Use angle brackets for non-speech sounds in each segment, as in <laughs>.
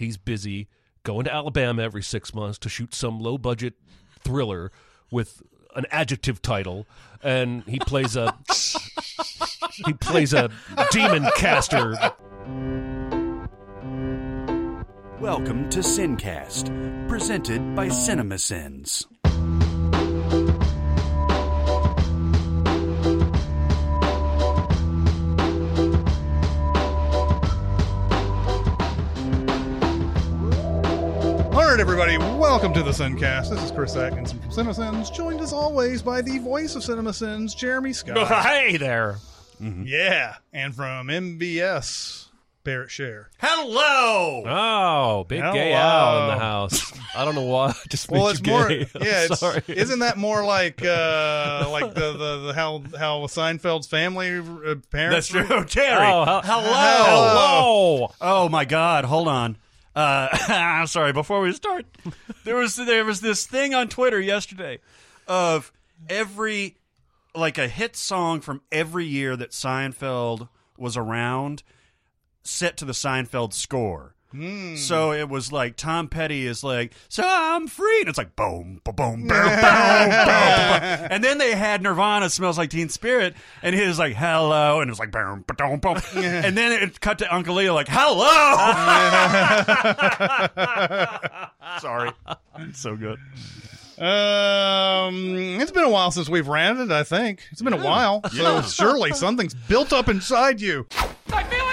He's busy going to Alabama every six months to shoot some low budget thriller with an adjective title, and he plays a <laughs> he plays a demon caster. Welcome to Sincast, presented by CinemaSins. All right, everybody, welcome to the Sincast. This is Chris Atkinson from CinemaSins, joined as always by the voice of CinemaSins, Jeremy Scott. <laughs> hey there. Yeah, and from MBS, Barrett Share. Hello. Oh, big gay Hello. Al in the house. I don't know why. I Just Well, made it's you more, gay. <laughs> I'm yeah. It's, sorry. isn't that more like uh like the, the, the how how Seinfeld's family uh, parents? That's true, <laughs> Terry. Oh, hel- Hello. Hello. Oh my God! Hold on. Uh, <laughs> I'm sorry. Before we start, there was there was this thing on Twitter yesterday of every like a hit song from every year that Seinfeld was around set to the Seinfeld score. So it was like Tom Petty is like, so I'm free, and it's like boom, boom, boom, boom, boom, boom, boom. and then they had Nirvana smells like Teen Spirit, and he was like hello, and it was like boom, boom, boom, and then it cut to Uncle Leo like hello. <laughs> Sorry, it's so good. Um, it's been a while since we've ranted. I think it's been a while, so surely something's built up inside you.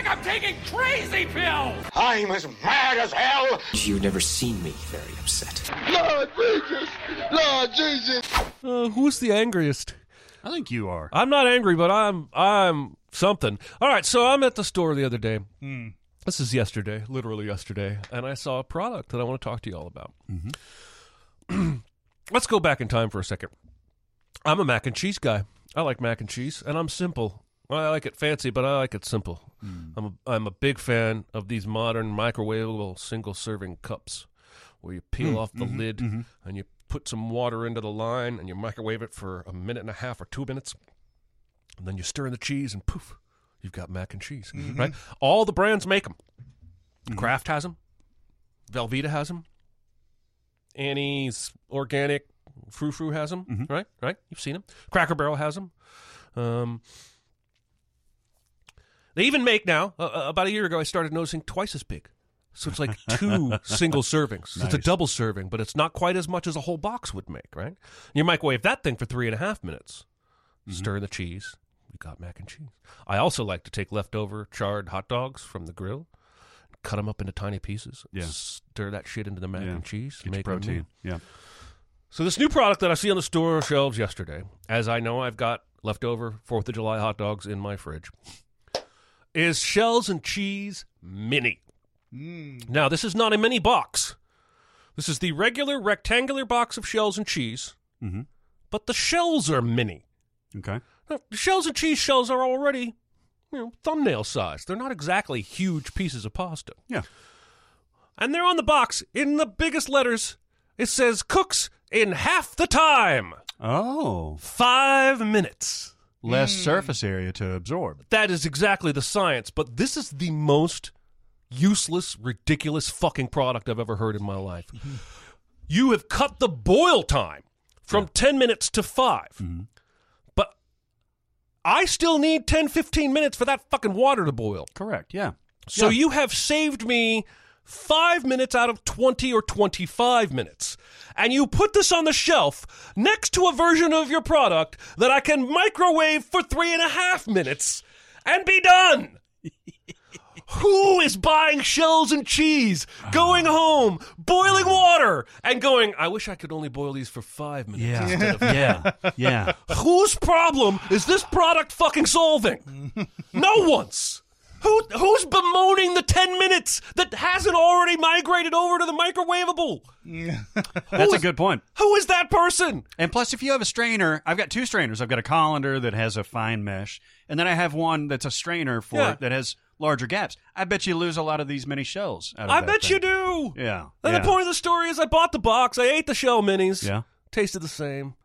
I feel like I'm taking crazy pills! I'm as mad as hell. You've never seen me very upset. Lord Jesus! Lord Jesus! Uh, who's the angriest? I think you are. I'm not angry, but I'm I'm something. All right, so I'm at the store the other day. This is yesterday, literally yesterday, and I saw a product that I want to talk to you all about. <clears throat> Let's go back in time for a second. I'm a mac and cheese guy. I like mac and cheese, and I'm simple. I like it fancy, but I like it simple. Hmm. I'm a, I'm a big fan of these modern microwavable single serving cups, where you peel hmm. off the mm-hmm. lid mm-hmm. and you put some water into the line and you microwave it for a minute and a half or two minutes, and then you stir in the cheese and poof, you've got mac and cheese. Mm-hmm. Right? All the brands make them. Kraft has them. Velveeta has them. Annie's Organic Frou Frou has them, right? Right? You've seen them. Cracker Barrel has them. Um, they even make now. Uh, uh, about a year ago, I started noticing twice as big. So it's like <laughs> two single servings. It's a double serving, but it's not quite as much as a whole box would make, right? You microwave that thing for three and a half minutes. Stir in the cheese. You got mac and cheese. I also like to take leftover charred hot dogs from the grill, cut them up into tiny pieces, Yeah. stir that shit into the mac Yeah. and cheese, Get make protein. Yeah. So this new product that I see on the store shelves yesterday, as I know I've got leftover Fourth of July hot dogs in my fridge, is Shells and Cheese Mini. Now this is not a mini box. This is the regular rectangular box of shells and cheese, Mhm. but the shells are mini. Okay. Now, the shells and cheese shells are already, you know, thumbnail size. They're not exactly huge pieces of pasta. Yeah. And they're on the box in the biggest letters. It says cooks in half the time. Oh, Five minutes. Less hmm. surface area to absorb. That is exactly the science, but this is the most useless, ridiculous fucking product I've ever heard in my life. <laughs> you have cut the boil time from 10 minutes to 5. Mm-hmm. But I still need 10, 15 minutes for that fucking water to boil. Correct. Yeah. So Yeah. you have saved me five minutes out of 20 or 25 minutes. And you put this on the shelf next to a version of your product that I can microwave for three and a half minutes and be done. <laughs> Who is buying shells and cheese, going home, boiling water, and going, I wish I could only boil these for five minutes Yeah. instead of <laughs> yeah. Yeah. Whose problem is this product fucking solving? <laughs> no one's. Who who's bemoaning the ten minutes that hasn't already migrated over to the microwavable? <laughs> That's a good point. Who is that person? And plus, if you have a strainer, I've got two strainers. I've got a colander that has a fine mesh, and then I have one that's a strainer for Yeah. that has larger gaps. I bet you lose a lot of these mini shells. Out of I that bet thing. you do. Yeah. And yeah. the point of the story is, I bought the box. I ate the shell minis. Yeah. tasted the same.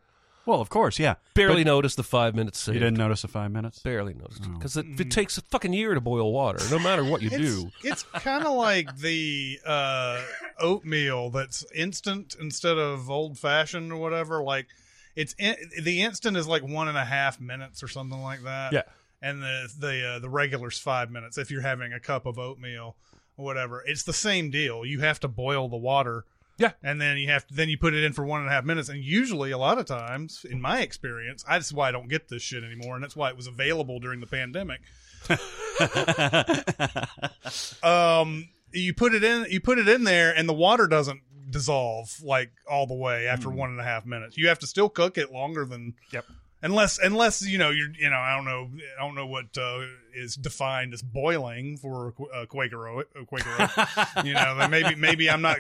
Well, of course, yeah. Barely But noticed the five minutes saved. You didn't Oh. notice the five minutes. Barely noticed because it, it takes a fucking year to boil water, no matter what you It's, do. it's kind of like the uh, oatmeal that's instant instead of old fashioned or whatever. Like it's in, the instant is like one and a half minutes or something like that. Yeah. and the the uh, the regular's five minutes if you're having a cup of oatmeal or whatever. It's the same deal. You have to boil the water. Yeah. and then you have to then you put it in for one and a half minutes. And usually, a lot of times, in my experience, I that's why I don't get this shit anymore, and that's why it was available during the pandemic. <laughs> um, you put it in, you put it in there, and the water doesn't dissolve like all the way after one and a half minutes. You have to still cook it longer than Yep. Unless unless you know you're you know I don't know I don't know what uh, is defined as boiling for a Quaker oat, a Quaker oat. <laughs> you know maybe maybe I'm not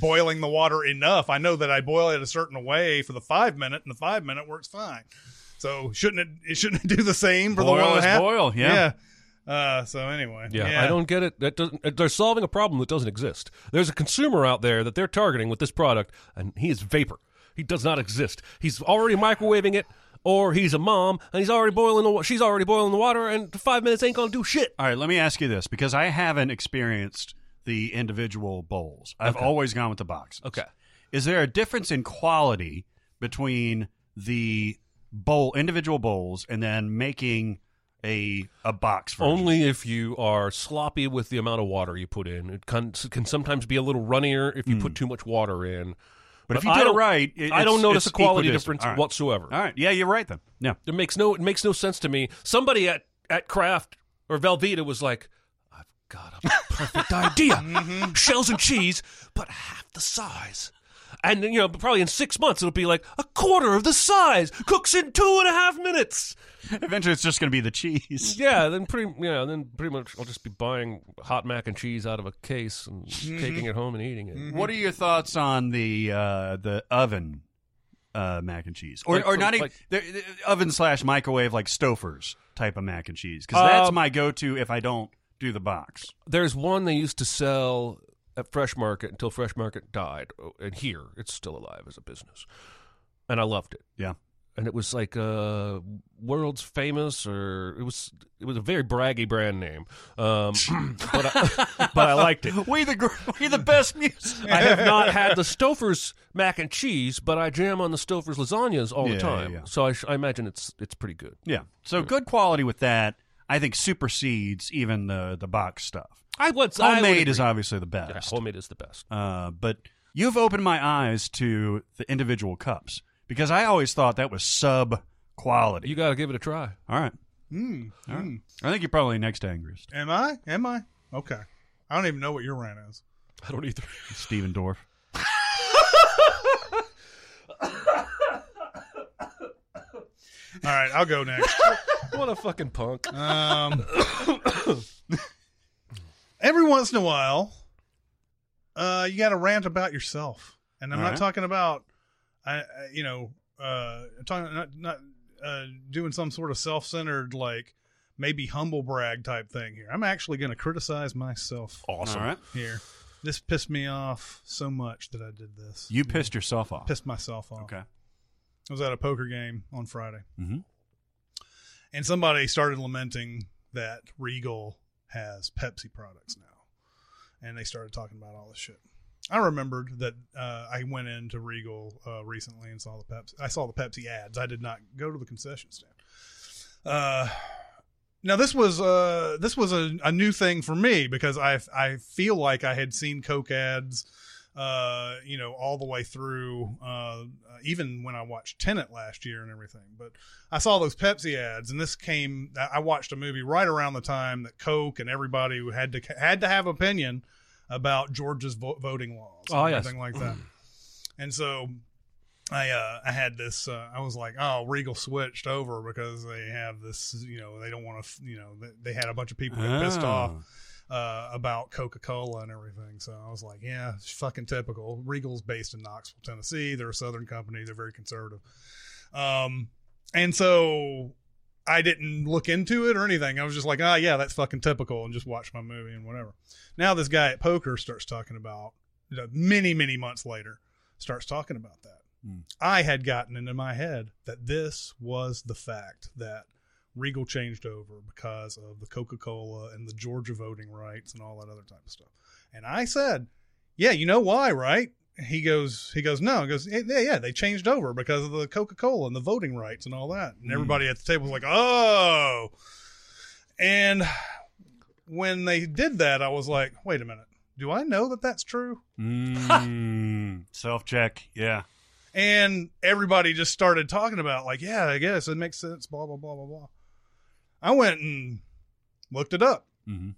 boiling the water enough. I know that I boil it a certain way for the five minute, and the five minute works fine. So shouldn't it? It shouldn't it do the same for the Boil one and is half? boil, yeah. Uh, so anyway, Yeah, I don't get it. That doesn't. They're solving a problem that doesn't exist. There's a consumer out there that they're targeting with this product, and he is vapor. He does not exist. He's already microwaving it, or he's a mom and he's already boiling the. She's already boiling the water, and five minutes ain't gonna do shit. All right, let me ask you this because I haven't experienced the individual bowls. I've always gone with the boxes. Okay. Is there a difference in quality between the bowl, individual bowls, and then making a a box version? Only if you are sloppy with the amount of water you put in. It can, can sometimes be a little runnier if you put hmm. too much water in. But if you I did it right, it- I don't notice a quality difference right. whatsoever. All right, yeah, you're right then. Yeah, It makes no it makes no sense to me. Somebody at at Kraft or Velveeta was like, "I've got a perfect <laughs> idea: mm-hmm. shells and cheese, but half the size." And you know, probably in six months it'll be like a quarter of the size, cooks in two and a half minutes. eventually it's just going to be the cheese. Yeah, then pretty yeah, then pretty much I'll just be buying hot mac and cheese out of a case and taking it home and eating it. What are your thoughts on the uh, the oven uh, mac and cheese, or Like- or not even the, the oven slash microwave like Stouffer's type of mac and cheese? Because that's Um, my go to if I don't do the box. There's one they used to sell at Fresh Market until Fresh Market died, Oh, and here it's still alive as a business, and I loved it. Yeah. and it was like uh, world's famous, or it was it was a very braggy brand name, um, <laughs> but I, but I liked it. We the gr- we the best music. <laughs> I have not had the <laughs> Stouffer's mac and cheese, but I jam on the Stouffer's lasagnas all Yeah, the time. yeah, yeah. So I, sh- I imagine it's it's pretty good. Yeah, so good quality with that. I think supersedes even the the box stuff. I would I would is obviously the Yeah, best. homemade is the best. Uh, but you've opened my eyes to the individual cups because I always thought that was sub quality. You got to give it a try. All right. Mm, All right. mm. I think you're probably next angriest. Am I? Am I? Okay. I don't even know what your rant is. I don't either. Stephen Dorff. All right, I'll go next. what a fucking punk. Um, every once in a while, uh, you got to rant about yourself, and I'm All not right. talking about, I, I you know, uh, I'm talking not not uh, doing some sort of self-centered like maybe humble brag type thing here. I'm actually going to criticize myself Awesome. All right. here. This pissed me off so much that I did this. You pissed yourself off. pissed myself off. Okay. I was at a poker game on Friday, Mhm. and somebody started lamenting that Regal has Pepsi products now, and they started talking about all this shit. I remembered that uh, I went into Regal uh, recently and saw the Pepsi. I saw the Pepsi ads. I did not go to the concession stand. Uh, now this was uh, this was a, a new thing for me because I I feel like I had seen Coke ads uh, you know, all the way through, uh, even when I watched Tenet last year and everything. But I saw those Pepsi ads, and this came. I watched a movie right around the time that Coke and everybody who had to had to have opinion about Georgia's vo- voting laws, Oh, yes. everything like <clears throat> that. And so, I uh, I had this. Uh, I was like, oh, Regal switched over because they have this. You know, they don't want to. You know, they, they had a bunch of people get pissed Oh. off uh, about Coca Cola and everything. So I was like, yeah, it's fucking typical. Regal's based in Knoxville, Tennessee. They're a Southern company. They're very conservative. Um, and so I didn't look into it or anything. I was just like, ah, yeah, that's fucking typical, and just watch my movie and whatever. Now this guy at poker starts talking about you know, many, many months later starts talking about that. I had gotten into my head that this was the fact that Regal changed over because of the Coca Cola and the Georgia voting rights and all that other type of stuff. And I said, "Yeah, you know why, right?" He goes, "He goes, no." He goes, "Yeah, yeah, they changed over because of the Coca Cola and the voting rights and all that." And everybody at the table was like, "Oh." And when they did that, I was like, "Wait a minute, do I know that that's true?" <laughs> Mm, Self check. Yeah. and everybody just started talking about like yeah i guess it makes sense blah blah blah blah blah i went and looked it up Mhm.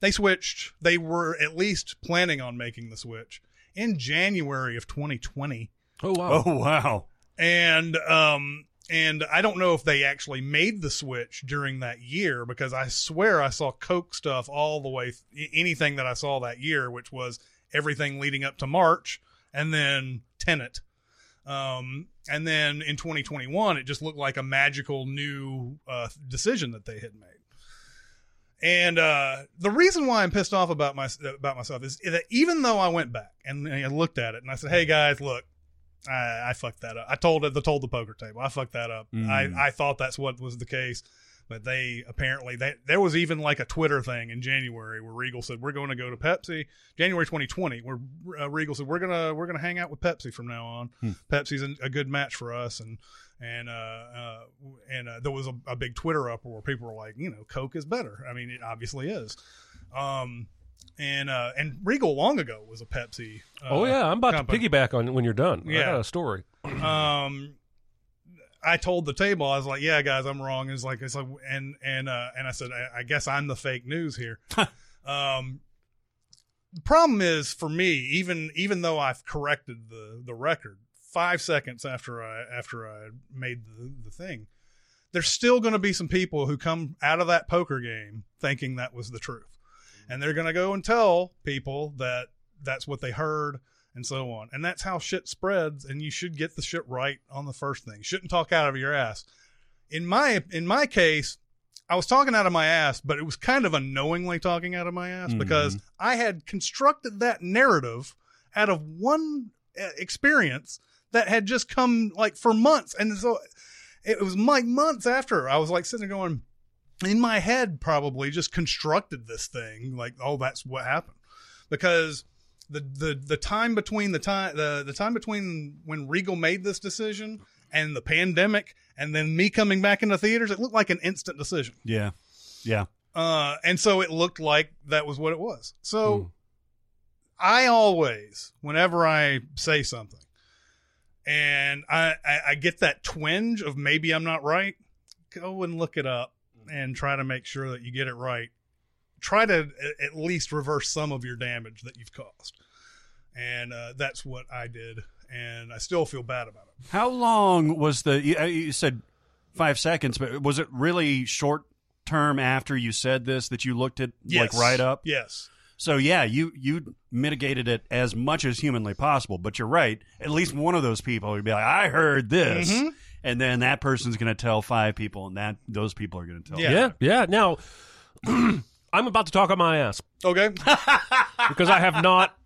they switched they were at least planning on making the switch in january of 2020 Oh wow. Oh wow. and um and i don't know if they actually made the switch during that year because i swear i saw coke stuff all the way anything that i saw that year which was everything leading up to march and then tenet um and then in 2021 it just looked like a magical new uh decision that they had made and uh, the reason why I'm pissed off about my about myself is that even though I went back and I looked at it and I said, "Hey guys, look, I, I fucked that up. I told. I told the poker table. I fucked that up. Mm. I, I thought that's what was the case, but they apparently they there was even like a Twitter thing in January where Regal said we're going to go to Pepsi. January 2020, where uh, Regal said we're gonna we're gonna hang out with Pepsi from now on. Hmm. Pepsi's a, a good match for us, and and uh, uh and uh, there was a, a big Twitter uproar where people were like, you know, Coke is better. I mean, it obviously is. Um, and uh, and Regal long ago was a Pepsi. Uh, oh yeah, I'm about company. to piggyback on when you're done. I Yeah. got a story. um I told the table I was like, "Yeah, guys, I'm wrong." It's like it's like, and and uh, and I said, I, "I guess I'm the fake news here." <laughs> um, the problem is for me, even even though I've corrected the the record five seconds after I after I made the the thing, there's still going to be some people who come out of that poker game thinking that was the truth, and they're going to go and tell people that that's what they heard and so on. And that's how shit spreads. And you should get the shit right on the first thing. Shouldn't talk out of your ass. In my in my case, I was talking out of my ass, but it was kind of unknowingly talking out of my ass because I had constructed that narrative out of one uh, experience that had just come like for months, and so it was like months after I was like sitting there going in my head, probably just constructed this thing like, oh, that's what happened because the the the time between the time the the time between when Regal made this decision and the pandemic and then me coming back into theaters, it looked like an instant decision. Yeah. Yeah. Uh, and so it looked like that was what it was. So I always, whenever I say something, and I, I I get that twinge of maybe I'm not right, go and look it up and try to make sure that you get it right. Try to at least reverse some of your damage that you've caused, and uh, that's what I did, and I still feel bad about it. How long was the? You, uh, said five seconds, but was it really short term after you said this that you looked at Yes. like right up? Yes. So yeah, you you mitigated it as much as humanly possible. But you're right. At least one of those people would be like, "I heard this," Mhm. and then that person's going to tell five people, and that those people are going to tell. Yeah. Yeah, yeah. Now, <clears throat> I'm about to talk on my ass Okay. <laughs> because I have not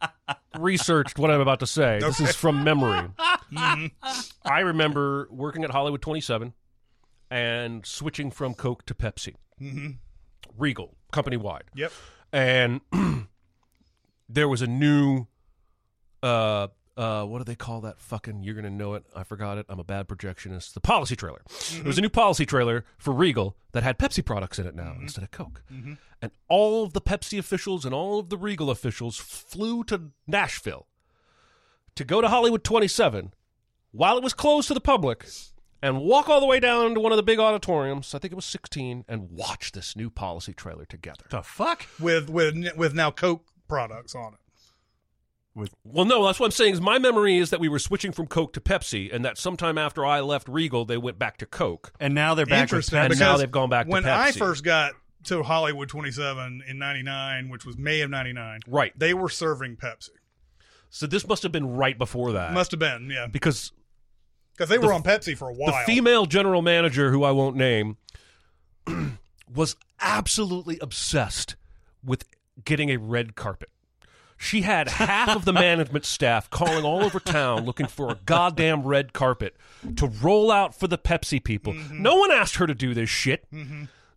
researched what I'm about to say. This is from memory. <laughs> I remember working at Hollywood 27 and switching from Coke to Pepsi. Mhm. Regal, company wide. Yep. And <clears throat> there was a new uh uh what do they call that fucking you're gonna know it i forgot it i'm a bad projectionist the policy trailer. There was a mm-hmm. new policy trailer for regal that had pepsi products in it now mm-hmm. instead of coke. Mm-hmm. And all of the pepsi officials and all of the regal officials flew to nashville to go to hollywood 27 while it was closed to the public and walk all the way down to one of the big auditoriums i think it was 16 and watch this new policy trailer together. The fuck? With with with now Coke products on it. Well, no, that's what I'm saying. Is my memory is that we were switching from Coke to Pepsi, and that sometime after I left Regal, they went back to Coke. And now they're back with Interesting. And now they've gone back to when I first got to Hollywood 27 in 99, which was May of 99, Right. they were serving Pepsi. So this must have been right before that, Must have been, yeah. because Because they were on Pepsi for a while. the female general manager, who I won't name, <clears throat> was absolutely obsessed with getting a red carpet. She had half of the management staff calling all over town looking for a goddamn red carpet to roll out for the Pepsi people. Mm-hmm. No one asked her to do this shit.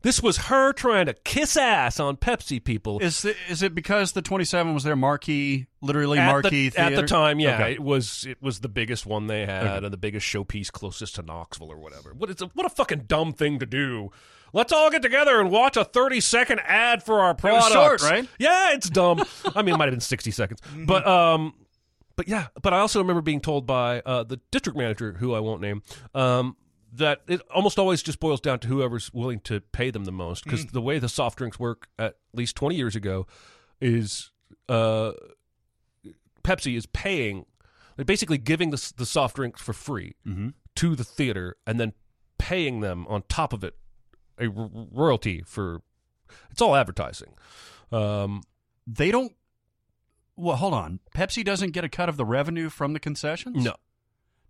This was her trying to kiss ass on Pepsi people. Is the, is it because the 27 was their marquee, literally at marquee the, at the time, yeah, Okay. it was it was the biggest one they had and the biggest showpiece closest to Knoxville or whatever. What is a, what a fucking dumb thing to do. Let's all get together and watch a thirty second ad for our product, short, right? Yeah, it's dumb. I mean, it might have been <laughs> sixty seconds, but um, but yeah, but I also remember being told by uh, the district manager, who I won't name, um, that it almost always just boils down to whoever's willing to pay them the most. Because the way the soft drinks work, at least twenty years ago, is uh, Pepsi is paying, they're basically giving the the soft drinks for free to the theater, and then paying them on top of it a r- royalty for. It's all advertising. Um, They don't. Well, hold on. Pepsi doesn't get a cut of the revenue from the concessions. no,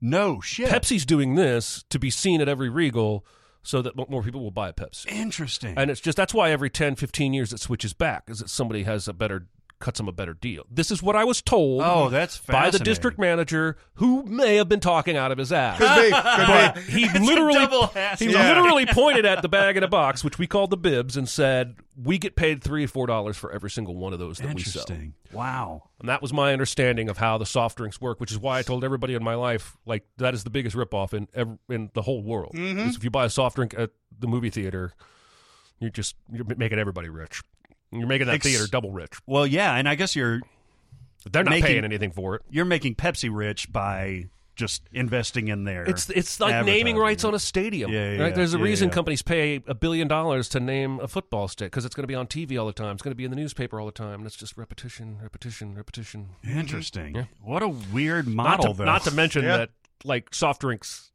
no shit. Pepsi's doing this to be seen at every Regal so that more people will buy a Pepsi. Interesting. And it's just that's why every 10, 15 years it switches back is that somebody has a better cuts them a better deal. This is what I was told. Oh, that's by the district manager who may have been talking out of his ass. Could be, could be. He literally he Yeah. literally pointed at the bag in a box, which we called the bibs, and said, "We get paid three or four dollars for every single one of those that we sell." Interesting. Wow. And that was my understanding of how the soft drinks work, which is why I told everybody in my life, like that is the biggest ripoff in ev- in the whole world. Mm-hmm. If you buy a soft drink at the movie theater, you're just you're making everybody rich. You're making that Ex- theater double rich. Well, yeah, and I guess you're They're not making- paying anything for it. you're making Pepsi rich by just investing in their. It's it's like naming advertising. rights on a stadium. Yeah, yeah, right? There's a yeah, reason yeah. companies pay a billion dollars to name a football stick because it's going to be on TV all the time. It's going to be in the newspaper all the time, and it's just repetition, repetition, repetition. Interesting. What a weird Not model, to, though. not to mention Yeah. that like soft drinks,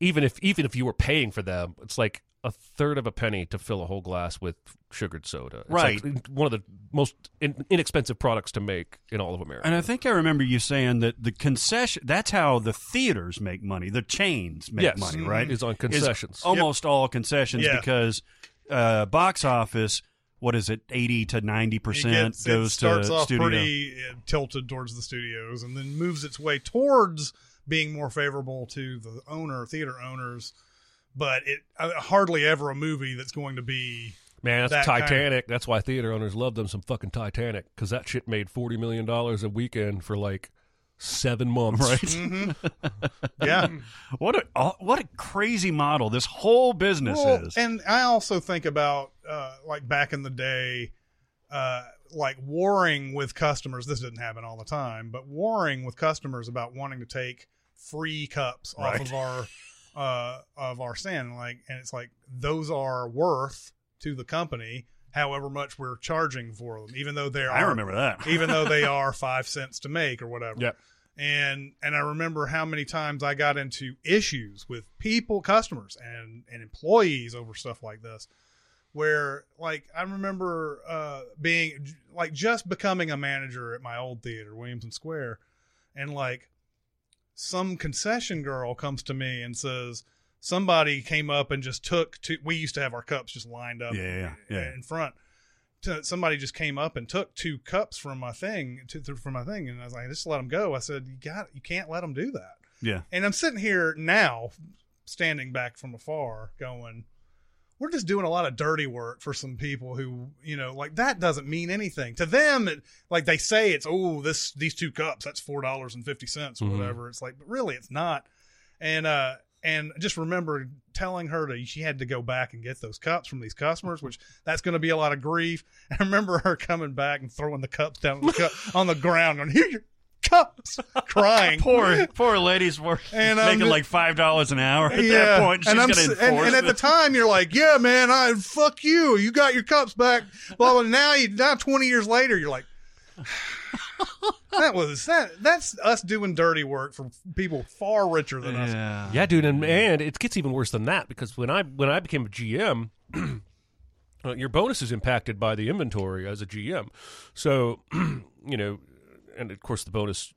even if even if you were paying for them, it's like a third of a penny to fill a whole glass with sugared soda. It's Right. like one of the most in, inexpensive products to make in all of America. And I think I remember you saying that the concession that's how the theaters make money. The chains make Yes. money, right? Is on Is concessions. almost all concessions Yeah. because uh, box office, what is it, 80 to 90% It, it goes starts to off studio. pretty uh, tilted towards the studios and then moves its way towards being more favorable to the owner, theater owners. But it uh, hardly ever a movie that's going to be Man, that's that kind of- Titanic. That's why theater owners love them some fucking Titanic because that shit made forty million dollars a weekend for like seven months. Right. <laughs> <laughs> yeah. What a oh, what a crazy model this whole business Well, is. And I also think about uh, like back in the day, uh, like warring with customers. This didn't happen all the time, but warring with customers about wanting to take free cups off Right. of our uh, of our stand. Like, and it's like those are worth to the company however much we're charging for them, even though they're I remember that. <laughs> even though they <laughs> are five cents to make or whatever. Yep. And and I remember how many times I got into issues with people, customers, and and employees over stuff like this, where like I remember uh, being like just becoming a manager at my old theater, Williamson Square, and like some concession girl comes to me and says somebody came up and just took two. We used to have our cups just lined up, Yeah, yeah, in front to, somebody just came up and took two cups from my thing to, to from my thing, and I was like, just let them go. I said, you got, you can't let them do that. Yeah. And I'm sitting here now, standing back from afar, going, we're just doing a lot of dirty work for some people who, you know, like that doesn't mean anything to them. It, like they say it's, oh, this these two cups, that's four dollars and fifty cents or Mhm. whatever. It's like, but really, it's not. And uh, and just remember telling her that she had to go back and get those cups from these customers, which that's going to be a lot of grief. And <laughs> I remember her coming back and throwing the cups down on the, cu- <laughs> on the ground, and here your cups, <laughs> crying. Poor poor lady's work And, um, making like five dollars an hour at that point. She's and, I'm gonna enforce and, and at the time, you're like, "Yeah, man, I fuck you. You got your cups back." Well, now you now 20 years later, you're like, <laughs> that was that. That's us doing dirty work for people far richer than us. Yeah. Yeah, dude, and and it gets even worse than that because when I when I became a GM, <clears throat> uh, your bonus is impacted by the inventory as a GM. So, <clears throat> you know, and of course the bonus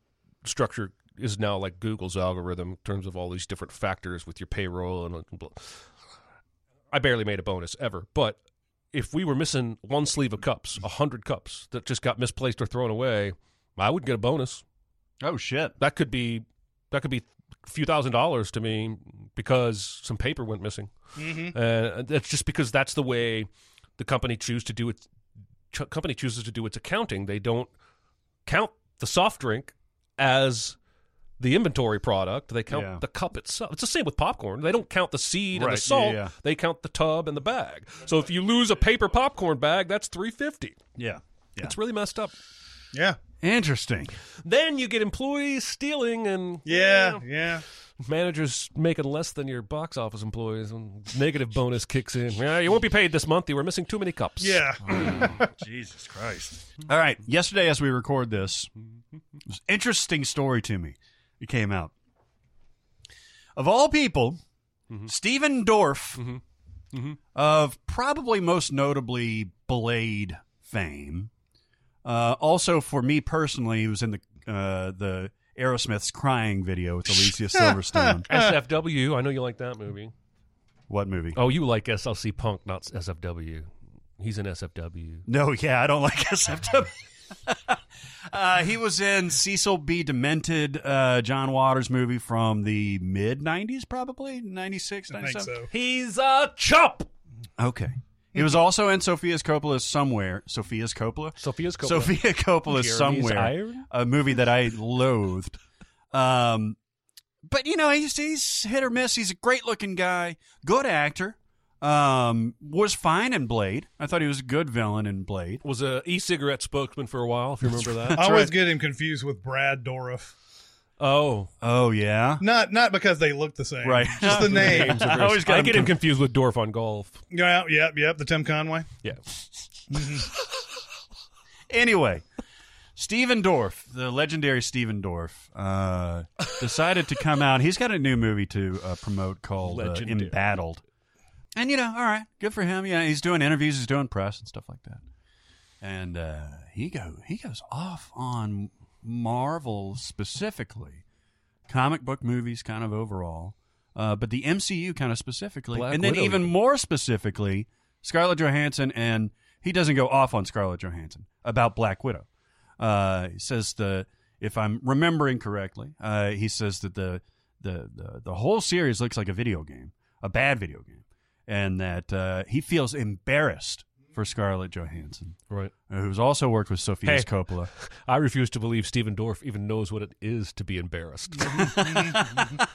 structure is now like Google's algorithm in terms of all these different factors with your payroll and. Blah. I barely made a bonus ever, but if we were missing one sleeve of cups, a hundred cups that just got misplaced or thrown away, I would get a bonus Oh shit. that could be that could be a few thousand dollars to me because some paper went missing. Mm-hmm. Uh, that's just because that's the way the company choose to do it. Ch- company chooses to do its accounting. They don't count the soft drink as the inventory product. They count Yeah. the cup itself. It's the same with popcorn. They don't count the seed and the salt. yeah, yeah. They count the tub and the bag. So if you lose a paper popcorn bag, that's three fifty. Yeah. Yeah. It's really messed up. Yeah, Interesting. Then you get employees stealing and yeah, yeah. managers making less than your box office employees when negative bonus kicks in. Yeah, you won't be paid this month. You were missing too many cups. Yeah. <laughs> Hmm. Jesus Christ. All right. Yesterday, as we record this, it was an interesting story to me. It came out. Of all people, mm-hmm. Stephen Dorff, mm-hmm. Mm-hmm. of probably most notably Blade fame, uh, also for me personally, he was in the uh, the Aerosmith's "Crying" video with Alicia <laughs> Silverstone. SFW. I know you like that movie. what movie? Oh, you like SLC Punk, not SFW. He's in SFW. No, yeah, I don't like <laughs> SFW. <laughs> uh, he was in Cecil B. Demented, uh, John Waters movie from the mid 90s, probably 96, I think 97. so. He's a chump. Okay. He was also in Sofia's Coppola's Somewhere. Sofia's Coppola? Sofia's Coppola. Sofia Coppola's Jeremy's Somewhere, Iron? a movie that I loathed. Um, but you know, he's he's hit or miss. He's a great looking guy, good actor. Um, was fine in Blade. I thought he was a good villain in Blade. Was a e-cigarette spokesman for a while. If you remember that. I always get him confused with Brad Dourif. Oh, Oh yeah, Not not because they look the same, Right. Just the <laughs> name. I always got I get him confused with Dorf on golf. yeah, yep, yep. The Tim Conway. Yeah. <laughs> Anyway, Stephen Dorff, the legendary Stephen Dorff, uh, decided to come out. He's got a new movie to uh, promote called uh, Legendary. Embattled. And, you know, all right, good for him. Yeah, he's doing interviews, he's doing press and stuff like that. And uh, he go he goes off on Marvel specifically, comic book movies kind of overall, uh, but the MCU kind of specifically, Black and then Widow. even more specifically, Scarlett Johansson. And he doesn't go off on Scarlett Johansson about Black Widow. Uh, he says the if I'm remembering correctly, uh, he says that the, the the the whole series looks like a video game, a bad video game, and that uh, he feels embarrassed for Scarlett Johansson, Right. uh, who's also worked with Sofia's Hey. Coppola. <laughs> I refuse to believe Stephen Dorff even knows what it is to be embarrassed. <laughs> <laughs>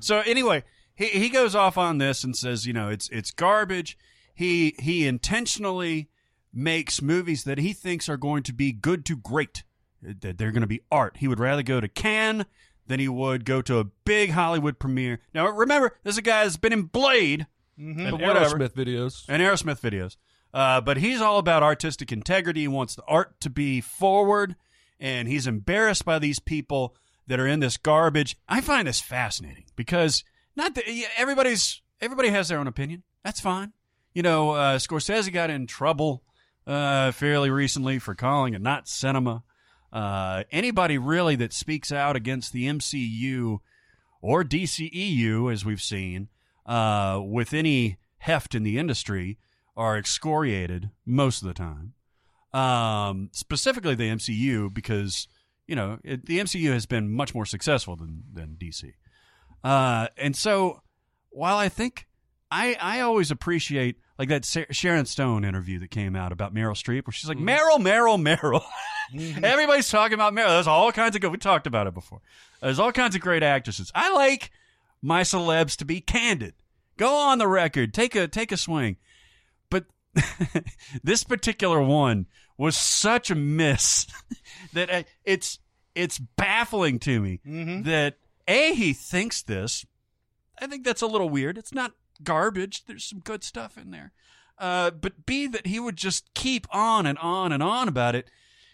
So anyway, he he goes off on this and says, you know, it's it's garbage. He he intentionally makes movies that he thinks are going to be good to great. That they're going to be art. He would rather go to Cannes than he would go to a big Hollywood premiere. Now remember, this is a guy that's been in Blade and But whatever. Aerosmith videos. and Aerosmith videos. Uh, but he's all about artistic integrity. He wants the art to be forward, and he's embarrassed by these people that are in this garbage. I find this fascinating because not that everybody's everybody has their own opinion. That's fine. You know, uh, Scorsese got in trouble uh, fairly recently for calling it not cinema. Uh, anybody really that speaks out against the MCU or DCEU, as we've seen, uh, with any heft in the industry, are excoriated most of the time. Um, specifically the MCU, because you know it, the MCU has been much more successful than than DC. Uh, and so, while I think I I always appreciate like that Sa- Sharon Stone interview that came out about Meryl Streep, where she's like Meryl, Meryl, Meryl. <laughs> Everybody's talking about Meryl. There's all kinds of good. We talked about it before. There's all kinds of great actresses. I like my celebs to be candid. Go on the record. Take a take a swing. <laughs> This particular one was such a miss <laughs> that I- it's it's baffling to me that a he thinks this. I think that's a little weird. It's not garbage. There's some good stuff in there. Uh, but b that he would just keep on and on and on about it,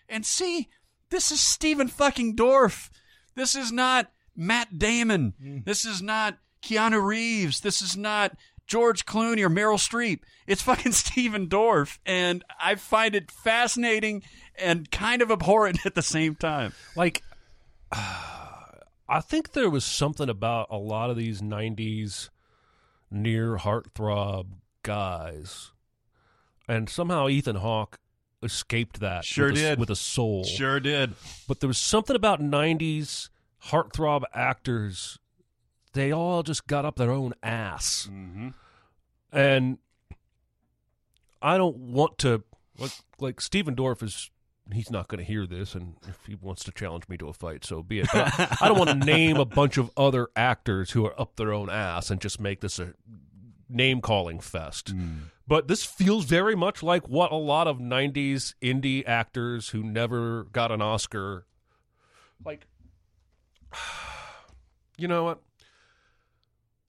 and c this is Stephen fucking Dorff. This is not Matt Damon. Mm. This is not Keanu Reeves. This is not George Clooney or Meryl Streep. It's fucking <laughs> Stephen Dorff, and I find it fascinating and kind of abhorrent at the same time. like <sighs> I think there was something about a lot of these '90s near heartthrob guys, and somehow Ethan Hawke escaped that. Sure with a, did. with a soul. Sure did. but there was something about '90s heartthrob actors. They all just got up their own ass, Mm-hmm. and I don't want to like like Stephen Dorff is. He's not going to hear this, and if he wants to challenge me to a fight, so be it. But I, I don't want to name a bunch of other actors who are up their own ass and just make this a name calling fest. But this feels very much like what a lot of '90s indie actors who never got an Oscar, like. <sighs> You know what?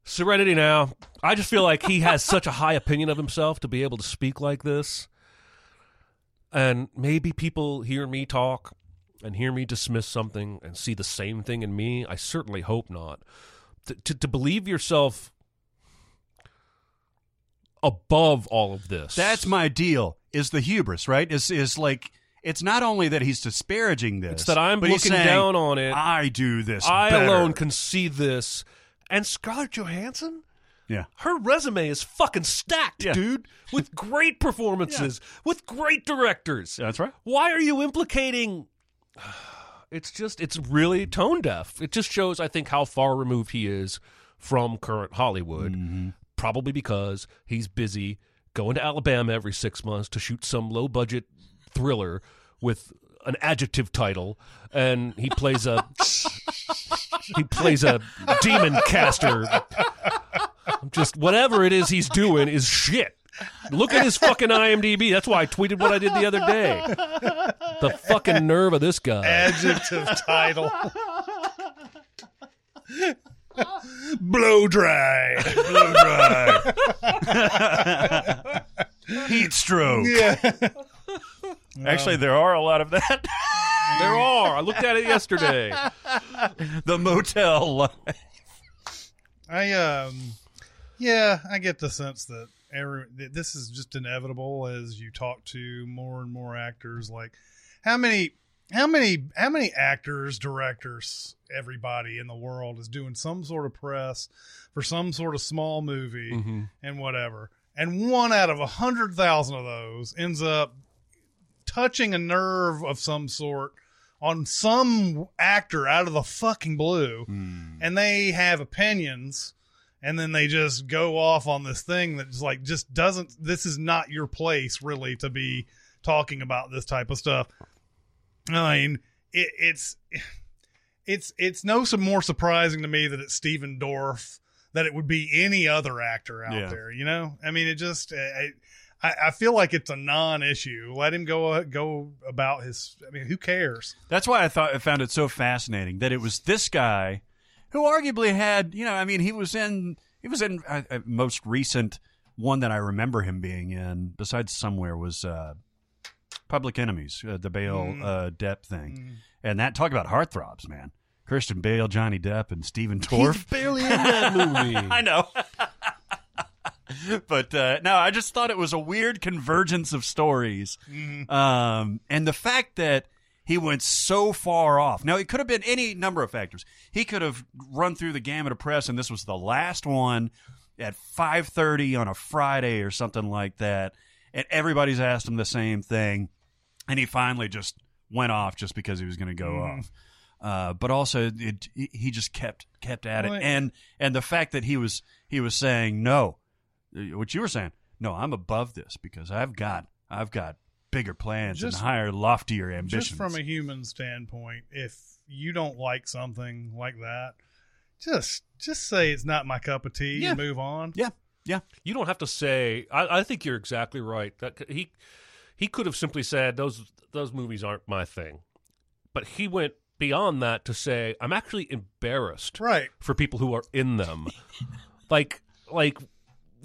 Serenity now. I just feel like he has such a high opinion of himself to be able to speak like this. And maybe people hear me talk and hear me dismiss something and see the same thing in me. I certainly hope not. To, to, to believe yourself above all of this. That's my deal. Is the hubris right? Is is like it's not only that he's disparaging this, It's that I'm looking saying, down on it. I do this. I better." alone can see this. And Scarlett Johansson? Yeah. Her resume is fucking stacked, Yeah. dude, with <laughs> great performances, with great directors. That's right. Why are you implicating? <sighs> It's just, it's really tone deaf. It just shows, I think, how far removed he is from current Hollywood. Mm-hmm. Probably because he's busy going to Alabama every six months to shoot some low budget thriller with an adjective title, and he plays a <laughs> <laughs> he plays a demon caster. Just whatever it is he's doing is shit. Look at his fucking IMDb. That's why I tweeted what I did the other day. The fucking nerve of this guy. Adjective title. Blow dry. Blow dry. Heat stroke. Yeah. Actually, there are a lot of that. <laughs> There are. I looked at it yesterday. <laughs> the motel. life. I um yeah, I get the sense that every that this is just inevitable as you talk to more and more actors like how many how many how many actors, directors, everybody in the world is doing some sort of press for some sort of small movie Mhm. and whatever. And one out of a hundred thousand of those ends up touching a nerve of some sort on some actor out of the fucking blue hmm. and they have opinions and then they just go off on this thing that's like just doesn't this is not your place really to be talking about this type of stuff. I mean it, it's it's it's no some more surprising to me that it's Stephen Dorff that it would be any other actor out Yeah. there you know? I mean it just I, I I feel like it's a non-issue. Let him go go about his. I mean, who cares? That's why I thought I found it so fascinating that it was this guy who arguably had, you know, I mean, he was in he was in uh, uh, most recent one that I remember him being in, besides somewhere was uh, Public Enemies, uh, the Bale Mm. uh, Depp thing, and that talk about heartthrobs, man. Christian Bale, Johnny Depp, and Stephen Dorff. barely in that <laughs> movie. I know. <laughs> but uh, no, I just thought it was a weird convergence of stories. Um, and the fact that he went so far off. Now, it could have been any number of factors. He could have run through the gamut of press, and this was the last one at 5.30 on a Friday or something like that. And everybody's asked him the same thing. And he finally just went off just because he was going to go off. Uh, but also, it, he just kept kept at it, and and the fact that he was he was saying no, Uh, what you were saying, no, I'm above this because I've got I've got bigger plans Just- and higher, loftier ambitions. Just from a human standpoint, if you don't like something like that, just just say it's not my cup of tea Yeah. and move on. yeah, yeah, You don't have to say. I, I think you're exactly right. That he he could have simply said those those movies aren't my thing, but he went beyond that to say I'm actually embarrassed Right. for people who are in them. <laughs> like like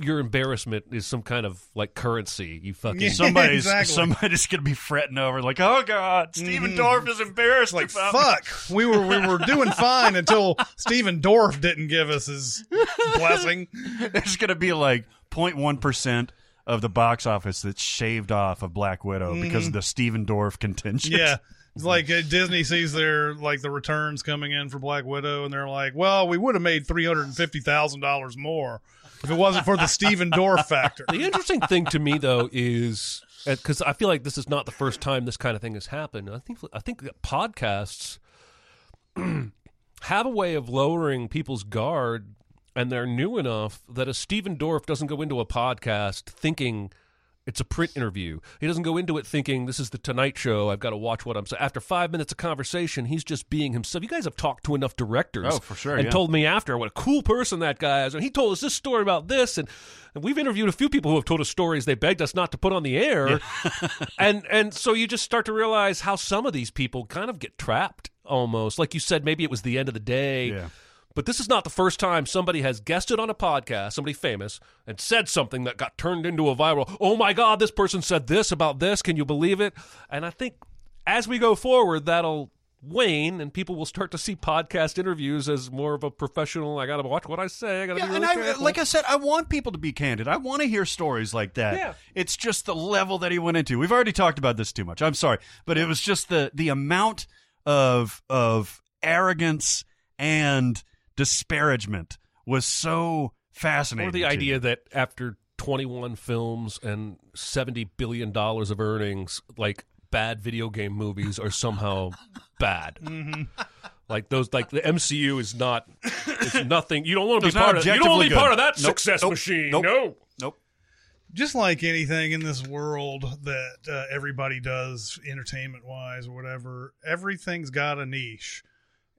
your embarrassment is some kind of like currency. You fucking Yeah. <laughs> Somebody's Exactly. somebody's gonna be fretting over like, oh god, Stephen Dorff is embarrassed. Like about fuck, <laughs> we were we were doing fine until Stephen Dorff didn't give us his blessing. <laughs> There's gonna be like 0.1 percent of the box office that's shaved off of Black Widow because of the Stephen Dorff contention. Yeah. It's like uh, Disney sees their like the returns coming in for Black Widow, and they're like, "Well, we would have made three hundred and fifty thousand dollars more if it wasn't for the Stephen Dorff factor." The interesting thing to me, though, is because I feel like this is not the first time this kind of thing has happened. I think I think podcasts <clears throat> have a way of lowering people's guard, and they're new enough that a Stephen Dorff doesn't go into a podcast thinking it's a print interview. He doesn't go into it thinking this is the Tonight Show. I've got to watch what I'm saying. After five minutes of conversation, he's just being himself. You guys have talked to enough directors, Oh, for sure, and yeah. told me after what a cool person that guy is. And he told us this story about this, and, and we've interviewed a few people who have told us stories they begged us not to put on the air, <laughs> <laughs> and and so you just start to realize how some of these people kind of get trapped almost. Like you said, maybe it was the end of the day. Yeah. But this is not the first time somebody has guested on a podcast, somebody famous, and said something that got turned into a viral. Oh my God, this person said this about this. Can you believe it? And I think as we go forward, that'll wane and people will start to see podcast interviews as more of a professional. I got to watch what I say. I got to Yeah, be and I, like I said, I want people to be candid. I want to hear stories like that. Yeah. It's just the level that he went into. We've already talked about this too much. I'm sorry, but it was just the the amount of of arrogance and disparagement was so fascinating. Or the to idea me. that after 21 films and 70 billion dollars of earnings, like bad video game movies are somehow <laughs> bad. Mm-hmm. Like those, like the MCU is not, it's <laughs> nothing. You don't want to be part of. You don't want to be part of that Nope, success nope, machine. nope. No. nope. just like anything in this world that uh, everybody does entertainment wise or whatever everything's got a niche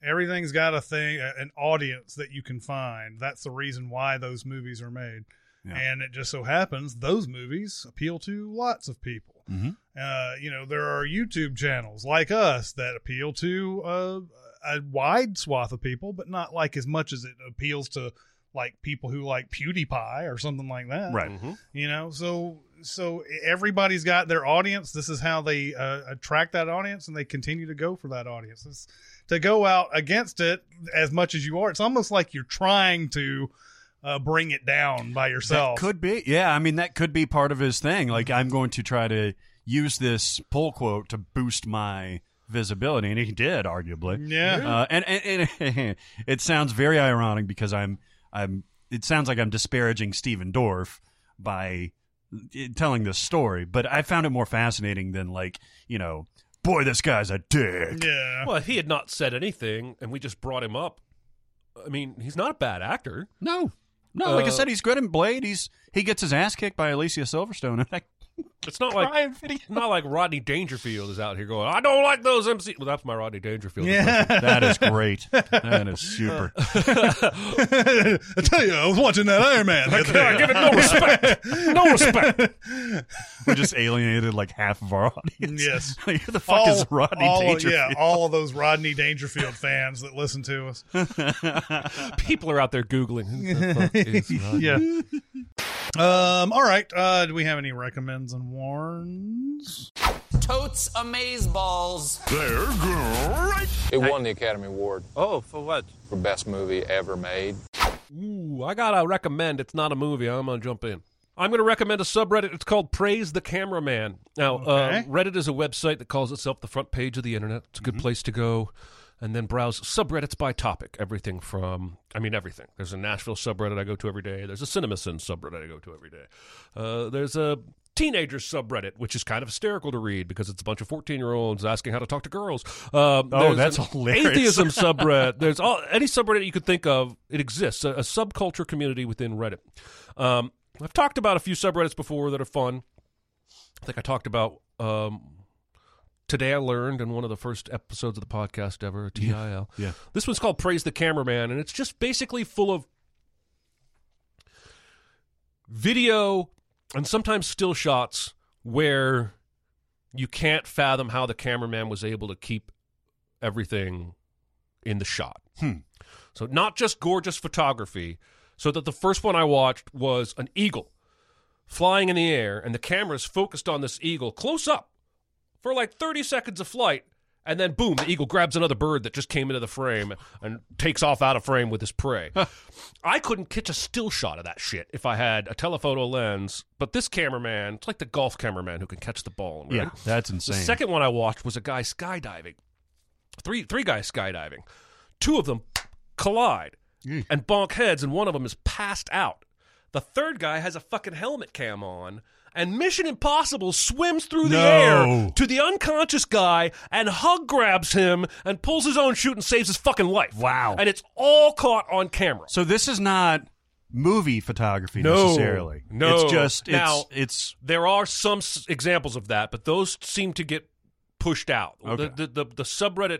everything's got a thing an audience that you can find. That's the reason why those movies are made. Yeah. and it just so happens those movies appeal to lots of people. Mhm. uh, you know there are youtube channels like us that appeal to uh, a wide swath of people but not like as much as it appeals to like people who like pewdiepie or something like that. Right. you know so so everybody's got their audience. This is how they uh, attract that audience and they continue to go for that audience. It's, to go out against it as much as you are it's almost like you're trying to uh, bring it down by yourself That could be. Yeah, I mean that could be part of his thing. Like I'm going to try to use this pull quote to boost my visibility, and he did, arguably. Yeah. Uh, and, and, and <laughs> it sounds very ironic because I'm I'm. It sounds like I'm disparaging Stephen Dorff by telling this story, but I found it more fascinating than like you know, boy, this guy's a dick. yeah Well, if he had not said anything and we just brought him up, I mean, he's not a bad actor. No. No, like I Uh, said, he's good in Blade. He's he gets his ass kicked by Alicia Silverstone. in that It's not like crying video. not like Rodney Dangerfield is out here going, I don't like those MC. Well, that's my Rodney Dangerfield. yeah That is great. That is super. <laughs> i tell you i was watching that iron man the other I give it no respect. No respect. <laughs> We just alienated like half of our audience. Yes. <laughs> Who the fuck is Rodney all, Dangerfield? Yeah, all of those Rodney Dangerfield fans that listen to us. People are out there Googling. Who the fuck is Rodney? yeah. Um. All right. Uh. Do we have any recommends and warns? Totes amaze balls. They're great. It won the Academy Award Oh, for what? for best movie ever made. Ooh, I gotta recommend. It's not a movie. I'm gonna jump in. I'm going to recommend a subreddit. It's called Praise the Cameraman. Now, uh, Okay. Reddit is a website that calls itself the front page of the internet. It's a good place to go and then browse subreddits by topic. Everything from, I mean, everything. There's a Nashville subreddit I go to every day. There's a CinemaSin subreddit I go to every day. Uh, there's a teenagers subreddit, which is kind of hysterical to read because it's a bunch of 14 year olds asking how to talk to girls. Um, Oh, that's hilarious. Atheism <laughs> subreddit. There's all any subreddit you could think of. It exists. A, a subculture community within Reddit. Um, I've talked about a few subreddits before that are fun. I think I talked about um, today. I learned in one of the first episodes of the podcast ever, TIL. yeah. This one's called Praise the Cameraman, and it's just basically full of video and sometimes still shots where you can't fathom how the cameraman was able to keep everything in the shot. Hmm. So not just gorgeous photography. So that the first one I watched was an eagle flying in the air, and the camera's focused on this eagle close up for like 30 seconds of flight. And then, boom, the eagle grabs another bird that just came into the frame and takes off out of frame with his prey. I couldn't catch a still shot of that shit if I had a telephoto lens. But this cameraman, it's like the golf cameraman who can catch the ball. Right? Yeah, that's insane. The second one I watched was a guy skydiving. Three three guys skydiving. Two of them collide and bonk heads, and one of them is passed out. The third guy has a fucking helmet cam on, and Mission Impossible swims through the No. air to the unconscious guy and hug grabs him and pulls his own chute and saves his fucking life. Wow. And it's all caught on camera. So this is not movie photography No. necessarily. No. it's just it's, Now- it's There are some s- examples of that, but those seem to get pushed out. Okay. The, the, the, the subreddit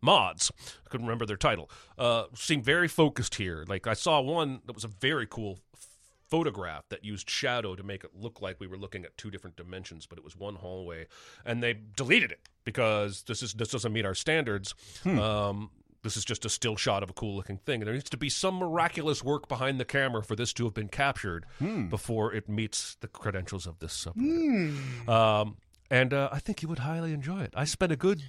mods, I couldn't remember their title, uh, seem very focused here. Like I saw one that was a very cool photograph that used shadow to make it look like we were looking at two different dimensions, but it was one hallway, and they deleted it because this is this doesn't meet our standards. Um, this is just a still shot of a cool looking thing. And there needs to be some miraculous work behind the camera for this to have been captured before it meets the credentials of this subreddit. Um, and uh, I think you would highly enjoy it. I spent a good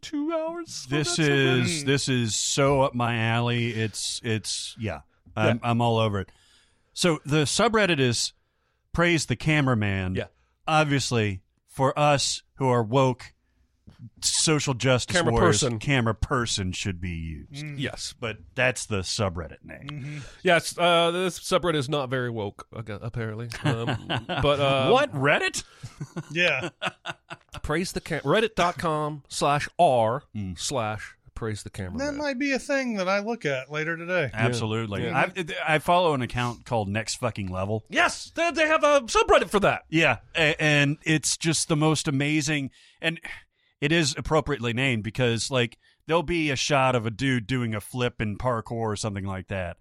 two hours. this subreddit. is this is so up my alley. It's it's yeah, I'm, I'm all over it. So the subreddit is praise the cameraman. Yeah. obviously for us who are woke, social justice Camera warriors, person. camera person should be used. yes, But that's the subreddit name. Mm-hmm. yes. Uh, this subreddit is not very woke, apparently. Um, <laughs> but uh, what Reddit? Yeah. <laughs> Praise the cam- Reddit.com slash r slash praise the camera. that might be a thing that I look at later today. Absolutely. Yeah. I, I follow an account called Next Fucking Level. Yes, they, they have a subreddit for that. Yeah, a- and it's just the most amazing, and it is appropriately named because like there'll be a shot of a dude doing a flip in parkour or something like that,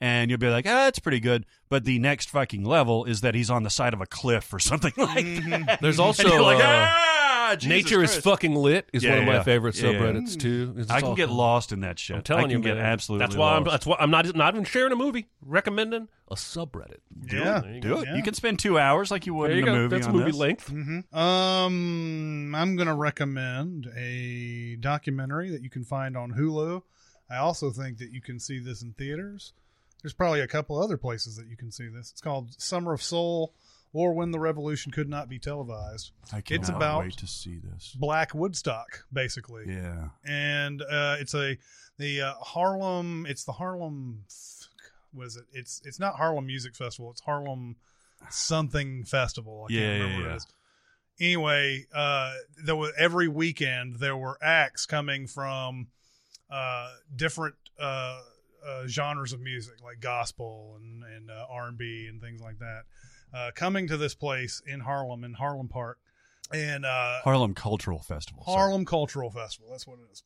and you'll be like, ah, that's pretty good. But the next fucking level is that he's on the side of a cliff or <laughs> something like that. There's also And you're like, uh, ah, Jesus Nature is fucking lit is Yeah, one of my yeah. favorite Yeah, yeah. subreddits too. It's I can get awesome. lost in that shit. I'm telling I can you, get man. absolutely. That's why I'm. lost. That's why I'm not. Not even sharing a movie. Recommending a subreddit. Yeah. There you Do go. it. Yeah. You can spend two hours like you would There you in a go. movie. That's on movie this. length. Um, I'm going to recommend a documentary that you can find on Hulu. I also think that you can see this in theaters. There's probably a couple other places that you can see this. It's called Summer of Soul or When the Revolution Could Not Be Televised. I It's cannot about wait to see this. Black Woodstock, basically. Yeah. and uh, it's a the uh, Harlem. It's the Harlem. Was it? It's it's not Harlem Music Festival. It's Harlem something festival. I Yeah, can't remember yeah, what yeah. it is. Anyway, uh, there was every weekend there were acts coming from uh, different uh, uh, genres of music, like gospel and and uh, R and B and things like that, uh, coming to this place in Harlem in Harlem Park, and uh, Harlem Cultural Festival. sorry. Harlem Cultural Festival. That's what it is.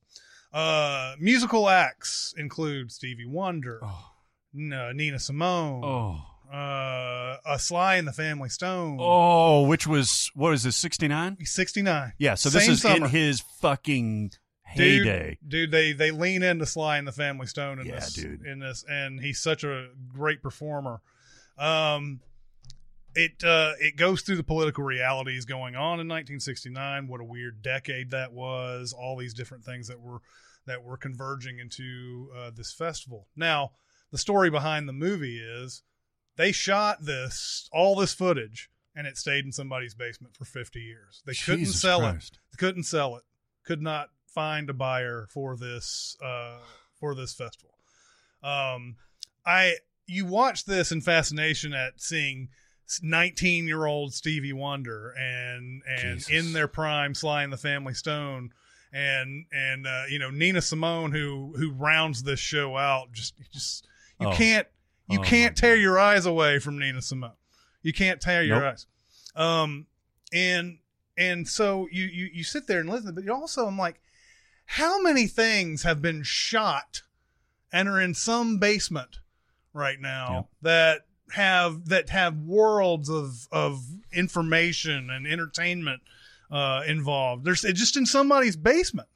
Uh, musical acts include Stevie Wonder, Oh. N- uh, Nina Simone, Oh. uh, a Sly and the Family Stone. Oh, which was what is this? 69? 69. Yeah. So this Same is summer. in his fucking heyday. dude, they they lean into Sly and the Family Stone in Yeah, this, dude. in this, and he's such a great performer. Um, it uh, it goes through the political realities going on in 1969. What a weird decade that was. All these different things that were that were converging into uh, this festival. Now, the story behind the movie is they shot this all this footage and it stayed in somebody's basement for 50 years. They couldn't Jesus sell Christ. it. They couldn't sell it. Could not find a buyer for this uh, for this festival. Um, I you watch this in fascination at seeing 19 year old Stevie Wonder and and Jesus. in their prime Sly and the Family Stone and and uh, you know Nina Simone who who rounds this show out just just you Oh. can't you Oh, can't tear your eyes away from Nina Simone. You can't tear your eyes. Um and and so you you you sit there and listen but you also I'm like how many things have been shot and are in some basement right now that have that have worlds of of information and entertainment uh, involved. There's it's just in somebody's basement.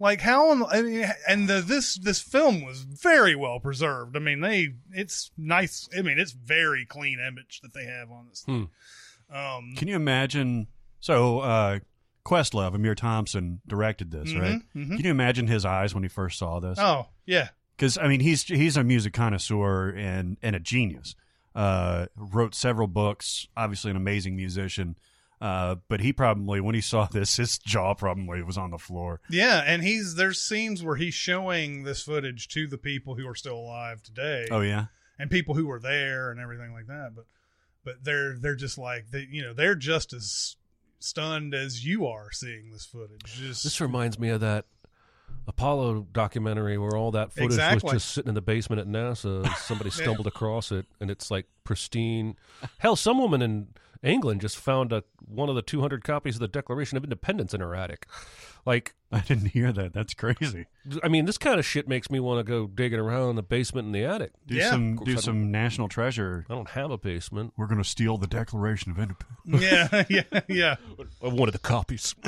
Like how? I mean, and the, this this film was very well preserved. I mean, they it's nice. I mean, it's very clean image that they have on this. Thing. Um, Can you imagine? So, uh, Questlove, Ahmir Thompson directed this, Mhm, right? mhm. Can you imagine his eyes when he first saw this? oh yeah, because I mean he's he's a music connoisseur and and a genius. Uh, wrote several books. Obviously, an amazing musician. Uh, but he probably when he saw this, his jaw probably was on the floor. yeah, and he's there's scenes where he's showing this footage to the people who are still alive today. Oh yeah, and people who were there and everything like that. But but they're they're just like they you know they're just as stunned as you are seeing this footage. Just This reminds me of that Apollo documentary where all that footage Exactly. was just sitting in the basement at NASA. Somebody <laughs> Yeah. stumbled across it, and it's like pristine. Hell, some woman in England just found a, one of the 200 copies of the Declaration of Independence in her attic. Like, <laughs> I didn't hear that. That's crazy. I mean, this kind of shit makes me want to go digging around in the basement in the attic. Do Yeah. some do some national treasure. I don't have a basement. We're gonna steal the Declaration of Independence. yeah <laughs> yeah yeah. I wanted the copies. <laughs>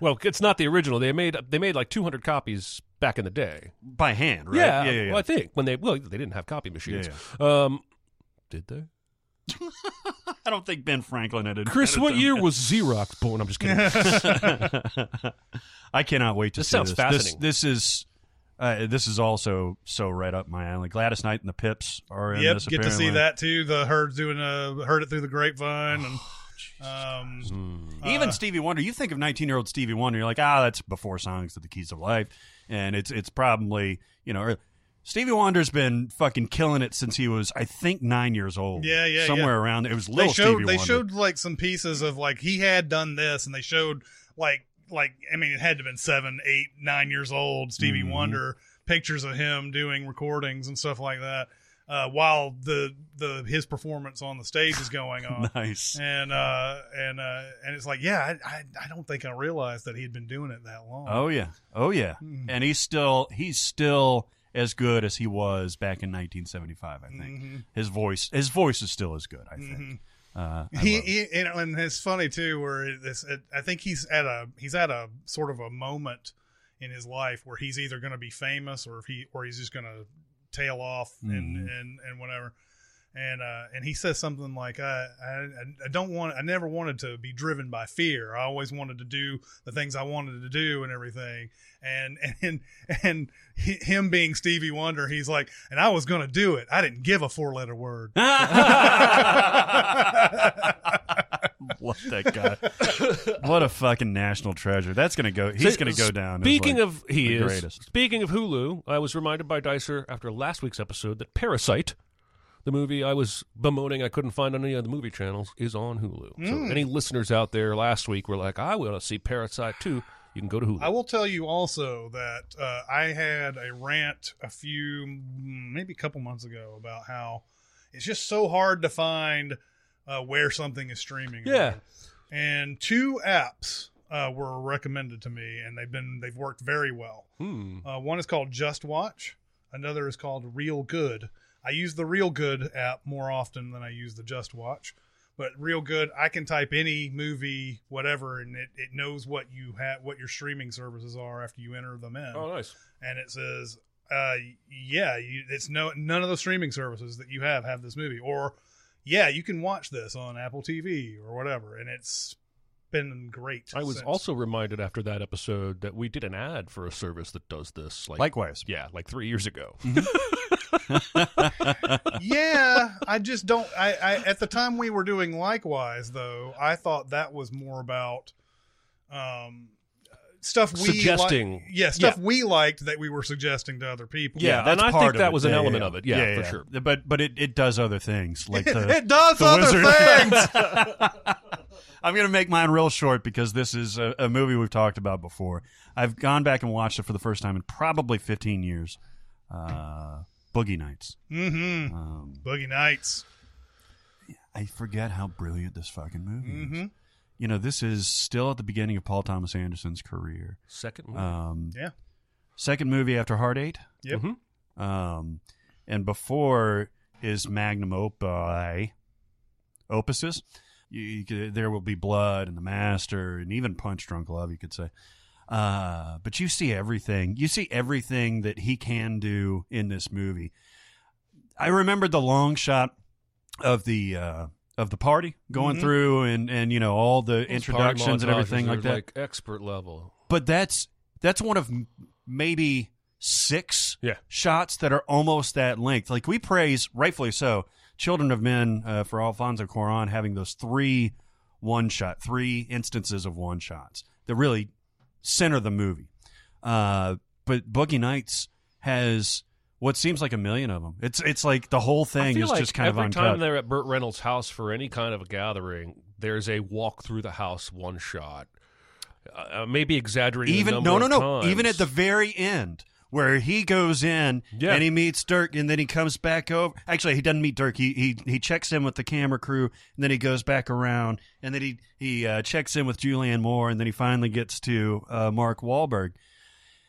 well, it's not the original. They made they made like 200 copies back in the day. by hand, right? Yeah, yeah, yeah. Well, I think when they well they didn't have copy machines. Yeah, Um, did they? <laughs> I don't think Ben Franklin had. Chris, invented what them. year was Xerox born? I'm just kidding. <laughs> <laughs> I cannot wait to This see sounds this. fascinating. This, this is uh, this is also so right up my alley. Gladys Knight and the Pips are in Yep, this. get to see that too. The heard doing a heard it through the grapevine and <sighs> um Even Uh, Stevie Wonder, you think of 19 year old Stevie Wonder, you're like, ah, that's before songs to the keys of life, and it's it's probably you know. Stevie Wonder's been fucking killing it since he was, I think, nine years old. Yeah, yeah, somewhere yeah. around. It was they little showed Stevie they Wonder. showed like some pieces of like he had done this and they showed like like I mean it had to have been seven, eight, nine years old Stevie Mhm. Wonder pictures of him doing recordings and stuff like that uh, while the the his performance on the stage is going <laughs> on. nice. And uh and uh and it's like yeah I, I I don't think I realized that he had been doing it that long. Oh yeah, oh yeah, Hmm. and he's still he's still as good as he was back in 1975. I think Mhm. his voice his voice is still as good. I think. Mhm. Uh, I he, he you know, and it's funny too where this it, i think he's at a he's at a sort of a moment in his life where he's either going to be famous or if he or he's just going to tail off and Mhm. and and whatever and uh and he says something like I, I i don't want i never wanted to be driven by fear i always wanted to do the things i wanted to do and everything and <laughs> and and him being stevie wonder he's like and i was going to do it i didn't give a four letter word <laughs> Love that guy. what a fucking national treasure. That's gonna go. He's gonna go down. Speaking like, of he the is greatest. speaking of Hulu, I was reminded by Dicer after last week's episode that Parasite, the movie I was bemoaning I couldn't find on any of the movie channels, is on Hulu. Mm. So any listeners out there last week were like, I want to see Parasite too. You can go to Hulu. I will tell you also that uh, I had a rant a few, maybe a couple months ago about how it's just so hard to find uh, where something is streaming. Yeah. and two apps uh, were recommended to me, and they've been they've worked very well. Hmm. Uh, one is called Just Watch. Another is called Reelgood. I use the Reelgood app more often than I use the Just Watch. But Reelgood, I can type any movie, whatever, and it, it knows what you have, what your streaming services are after you enter them in, Oh, nice. and it says, uh, "Yeah, you, it's no none of the streaming services that you have have this movie," or "Yeah, you can watch this on Apple TV or whatever," and it's been great. I was since. also reminded after that episode that we did an ad for a service that does this. Like, Likewise. yeah, like three years ago. <laughs> yeah, I just don't. I, I at the time we were doing likewise though. I thought that was more about um stuff we li- Suggesting. yeah, stuff we liked that we were suggesting to other people. Yeah, that's and I think that it. was an Yeah, element yeah, of it. Yeah, for sure. But but it, it does other things like the <laughs> it does the other Wizard. things. <laughs> <laughs> I'm going to make mine real short because this is a, a movie we've talked about before. I've gone back and watched it for the first time in probably 15 years. Uh, Boogie Nights. mm-hmm. Um, Boogie Nights. I forget how brilliant this fucking movie Mm-hmm. is. You know, this is still at the beginning of Paul Thomas Anderson's career. Second movie. Um, Yeah. Second movie after Hard Eight. Yep. Mhm. Um, and before his magnum opus, opuses, you, you could, there will be blood and the master and even punch drunk love you could say uh, but you see everything you see everything that he can do in this movie i remembered the long shot of the uh, of the party going Mhm. through and and you know all the Those introductions and everything like that like expert level. but that's that's one of m- maybe six Yeah. shots that are almost that length. Like we praise, rightfully so, Children of Men uh, for Alfonso Cuarón having those three one shot, three instances of one shots that really center of the movie. Uh, but Boogie Nights has what seems like a million of them. It's it's like the whole thing is like just kind of every time they're at Burt Reynolds' house for any kind of a gathering, there's a walk through the house one shot. Uh, maybe exaggerating. even no no no times. even at the very end where he goes in Yeah. and he meets Dirk and then he comes back over actually he doesn't meet Dirk he he he checks in with the camera crew and then he goes back around and then he he uh, checks in with Julianne Moore and then he finally gets to uh, Mark Wahlberg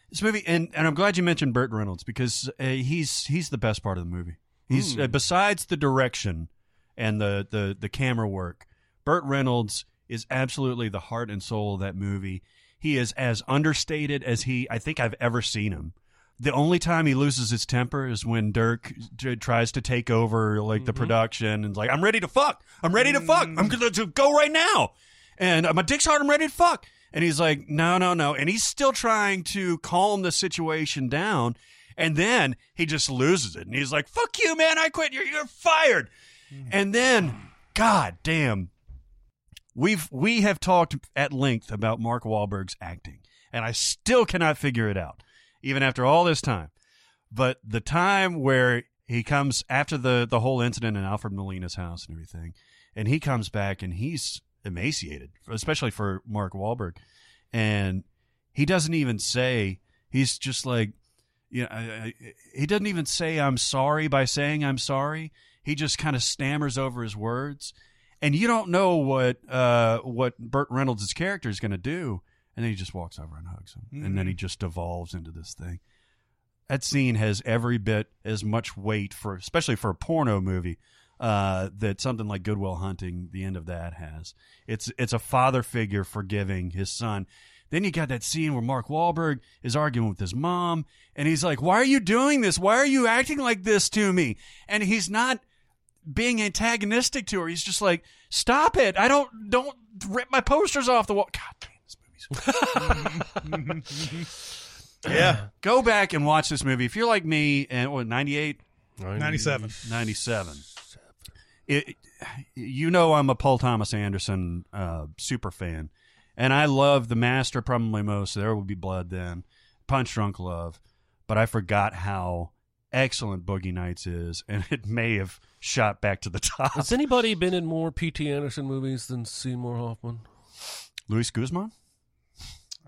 this movie and and I'm glad you mentioned Burt Reynolds because uh, he's he's the best part of the movie he's uh, besides the direction and the the the camera work Burt Reynolds is absolutely the heart and soul of that movie. He is as understated as he I think I've ever seen him. The only time he loses his temper is when Dirk j- tries to take over like the production and like I'm ready to fuck. I'm ready to fuck. I'm going to go right now. And uh, my dick's hard. I'm ready to fuck. And he's like, no, no, no. And he's still trying to calm the situation down. And then he just loses it. And he's like, fuck you, man. I quit. You're, you're fired. And then, god damn, we've we have talked at length about Mark Wahlberg's acting, and I still cannot figure it out, even after all this time. But the time where he comes after the the whole incident in Alfred Molina's house and everything, and he comes back and he's emaciated, especially for Mark Wahlberg, and he doesn't even say he's just like. You know, I, I, he doesn't even say I'm sorry by saying I'm sorry. He just kind of stammers over his words, and you don't know what uh, what Burt Reynolds' character is going to do, and then he just walks over and hugs him, and then he just devolves into this thing. That scene has every bit as much weight for, especially for a porno movie, uh, that something like Goodwill Hunting, the end of that has. It's it's a father figure forgiving his son. Then you got that scene where Mark Wahlberg is arguing with his mom, and he's like, "Why are you doing this? Why are you acting like this to me?" And he's not being antagonistic to her. He's just like, "Stop it! I don't don't rip my posters off the wall." God movie's <laughs> Yeah. Go back and watch this movie. If you're like me, and what 98, 97. 97. It, you know I'm a Paul Thomas Anderson uh, super fan, and I love The Master probably most. There Will Be Blood then, Punch Drunk Love, but I forgot how excellent Boogie Nights is, and it may have shot back to the top. Has anybody been in more P.T. Anderson movies than Seymour Hoffman? Luis Guzman?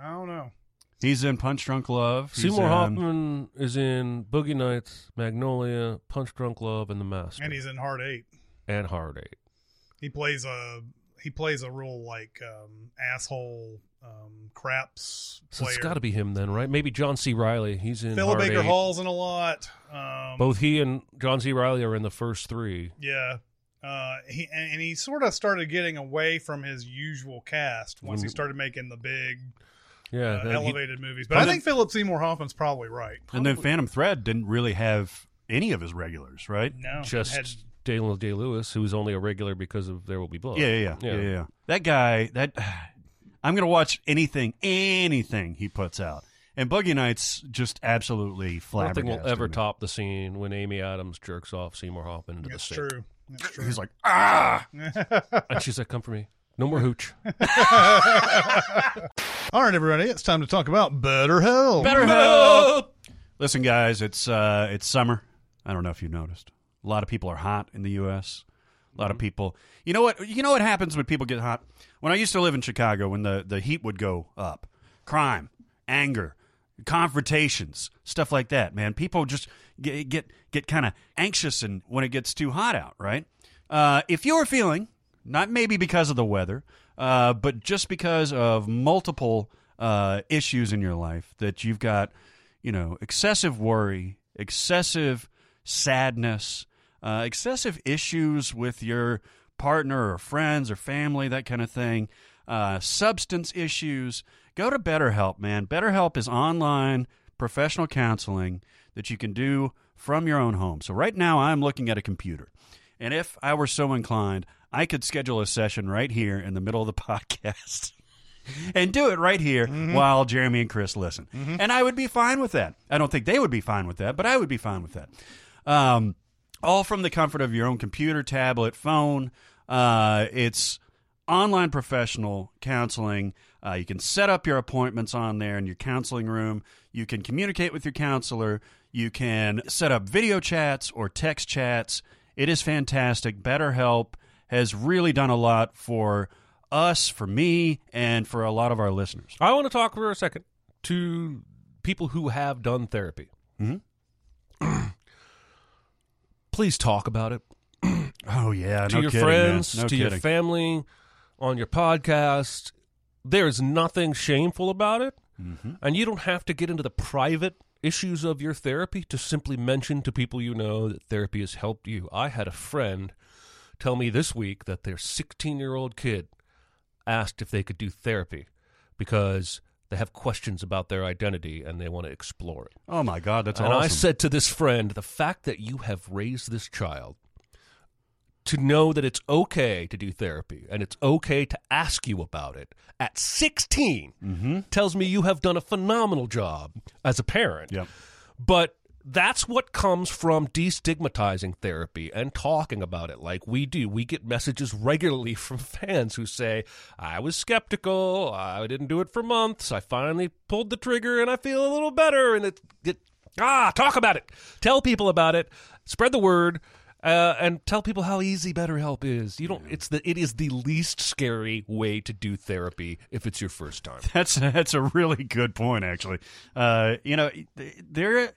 I don't know. He's in Punch Drunk Love. He's Seymour in- Hoffman is in Boogie Nights, Magnolia, Punch Drunk Love, and The Master, And he's in Hard Eight. and Hard Eight. He plays a he plays a real like um, asshole um, craps So player. it's got to be him then, right? Maybe John C. Reilly. He's in Philip Hard Baker Eight. Hall's in a lot. Um, Both he and John C. Reilly are in the first three. Yeah. Uh, he and, and he sort of started getting away from his usual cast once he When- started making the big Yeah, uh, that- he- elevated movies. But I then- think Philip Seymour Hoffman's probably right. And then Phantom Thread didn't really have any of his regulars, right? No, just had- Daniel Day Lewis, who was only a regular because of There Will Be Blood. Yeah, yeah, yeah, yeah, yeah. That guy, that <sighs> I'm gonna watch anything, anything he puts out. And Boogie Nights just absolutely flat. Nothing will ever me. top the scene when Amy Adams jerks off Seymour Hoffman into That's the sink. true. That's true. He's like, ah. <laughs> And she's like, "Come for me, no more hooch." <laughs> All right, everybody, it's time to talk about Better Help. Better help. Listen, guys, it's uh, it's summer. I don't know if you noticed. A lot of people are hot in the U.S. A lot of people. You know what? You know what happens when people get hot? When I used to live in Chicago, when the the heat would go up, crime, anger, confrontations, stuff like that. Man, people just get get, get kind of anxious and when it gets too hot out. Right? Uh, if you're feeling not maybe because of the weather, uh, but just because of multiple uh, issues in your life that you've got, you know, excessive worry, excessive sadness, uh, excessive issues with your partner or friends or family, that kind of thing, uh, substance issues, go to BetterHelp, man. BetterHelp is online professional counseling that you can do from your own home. So right now, I'm looking at a computer. And if I were so inclined, I could schedule a session right here in the middle of the <laughs> podcast and do it right here while Jeremy and Chris listen. And I would be fine with that. I don't think they would be fine with that, but I would be fine with that. Um, all from the comfort of your own computer, tablet, phone. Uh, it's online professional counseling. Uh, you can set up your appointments on there in your counseling room. You can communicate with your counselor. You can set up video chats or text chats. It is fantastic. BetterHelp has really done a lot for us, for me, and for a lot of our listeners. I want to talk for a second to people who have done therapy. Mhm. <clears throat> Please talk about it <clears throat> Oh yeah, to no your kidding, friends, No to your family, on your podcast. There is nothing shameful about it, Mm-hmm. and you don't have to get into the private issues of your therapy to simply mention to people you know that therapy has helped you. I had a friend tell me this week that their 16 year old kid asked if they could do therapy because they have questions about their identity and they want to explore it. Oh my God, that's and awesome. I said to this friend, the fact that you have raised this child to know that it's okay to do therapy and it's okay to ask you about it at 16 Mm-hmm. tells me you have done a phenomenal job as a parent. Yep. But that's what comes from destigmatizing therapy and talking about it like we do. We get messages regularly <laughs> from fans who say, I was skeptical, I didn't do it for months, I finally pulled the trigger and I feel a little better. And it, it ah, talk about it. Tell people about it, spread the word. Uh, and tell people how easy BetterHelp is. You don't. It's the. It is the least scary way to do therapy if it's your first time. <laughs> That's that's a really good point, actually. Uh, you know, there,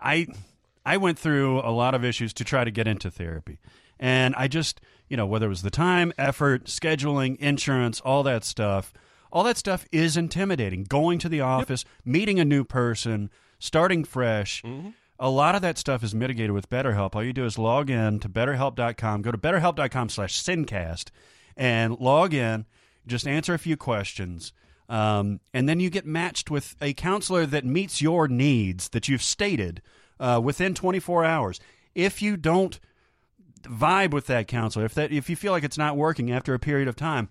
I I went through a lot of issues to try to get into therapy, and I just, you know, whether it was the time, effort, scheduling, insurance, all that stuff, all that stuff is intimidating. Going to the office, meeting a new person, starting fresh. A lot of that stuff is mitigated with BetterHelp. All you do is log in to betterhelp.com, go to betterhelp.com slash sincast, and log in, just answer a few questions, um, and then you get matched with a counselor that meets your needs that you've stated uh, within 24 hours. If you don't vibe with that counselor, if that if you feel like it's not working after a period of time,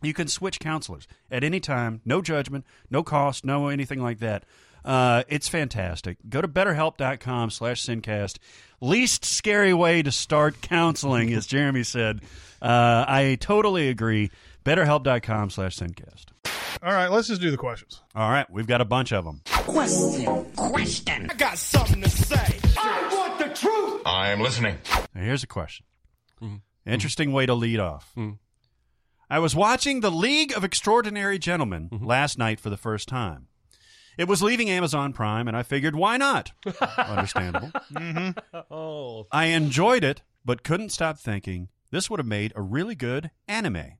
you can switch counselors at any time. No judgment, no cost, no anything like that. Uh, it's fantastic. Go to betterhelp.com slash sincast. Least scary way to start counseling, as Jeremy said. Uh, I totally agree. Betterhelp.com slash sincast. All right, let's just do the questions. All right, we've got a bunch of them. Question. Question. I got something to say. I want the truth. I am listening. Now, here's a question. Interesting way to lead off. I was watching The League of Extraordinary Gentlemen last night for the first time. It was leaving Amazon Prime, and I figured, why not? <laughs> Understandable. Mm-hmm. Oh, I enjoyed it, but couldn't stop thinking this would have made a really good anime.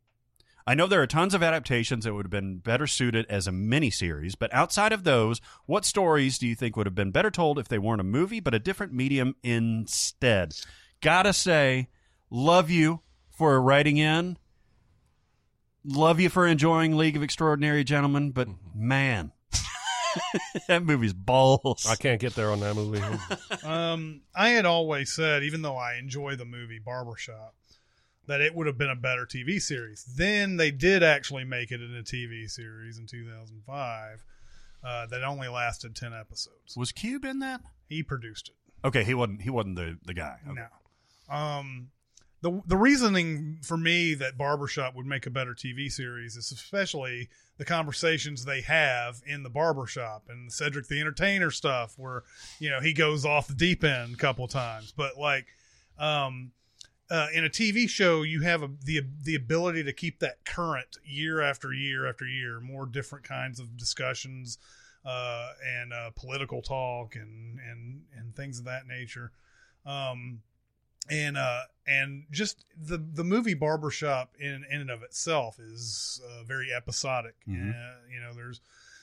I know there are tons of adaptations that would have been better suited as a miniseries, but outside of those, what stories do you think would have been better told if they weren't a movie but a different medium instead? Gotta say, love you for writing in. Love you for enjoying League of Extraordinary Gentlemen, but mm-hmm. man, <laughs> that movie's balls. I can't get there on that movie. <laughs> Um, I had always said, even though I enjoy the movie Barbershop, that it would have been a better TV series. Then they did actually make it in a TV series in 2005 uh, that only lasted 10 episodes. Was Cube in that? He produced it. Okay, he wasn't. He wasn't the the guy. Okay. No. Um, the the reasoning for me that Barbershop would make a better TV series is especially the conversations they have in the barbershop and Cedric the Entertainer stuff where you know he goes off the deep end a couple times. But like um uh, in a TV show you have a, the the ability to keep that current year after year after year more different kinds of discussions uh, and uh, political talk and and and things of that nature. Um and uh and just the the movie barbershop in in and of itself is uh, very episodic Mhm. uh, you know there's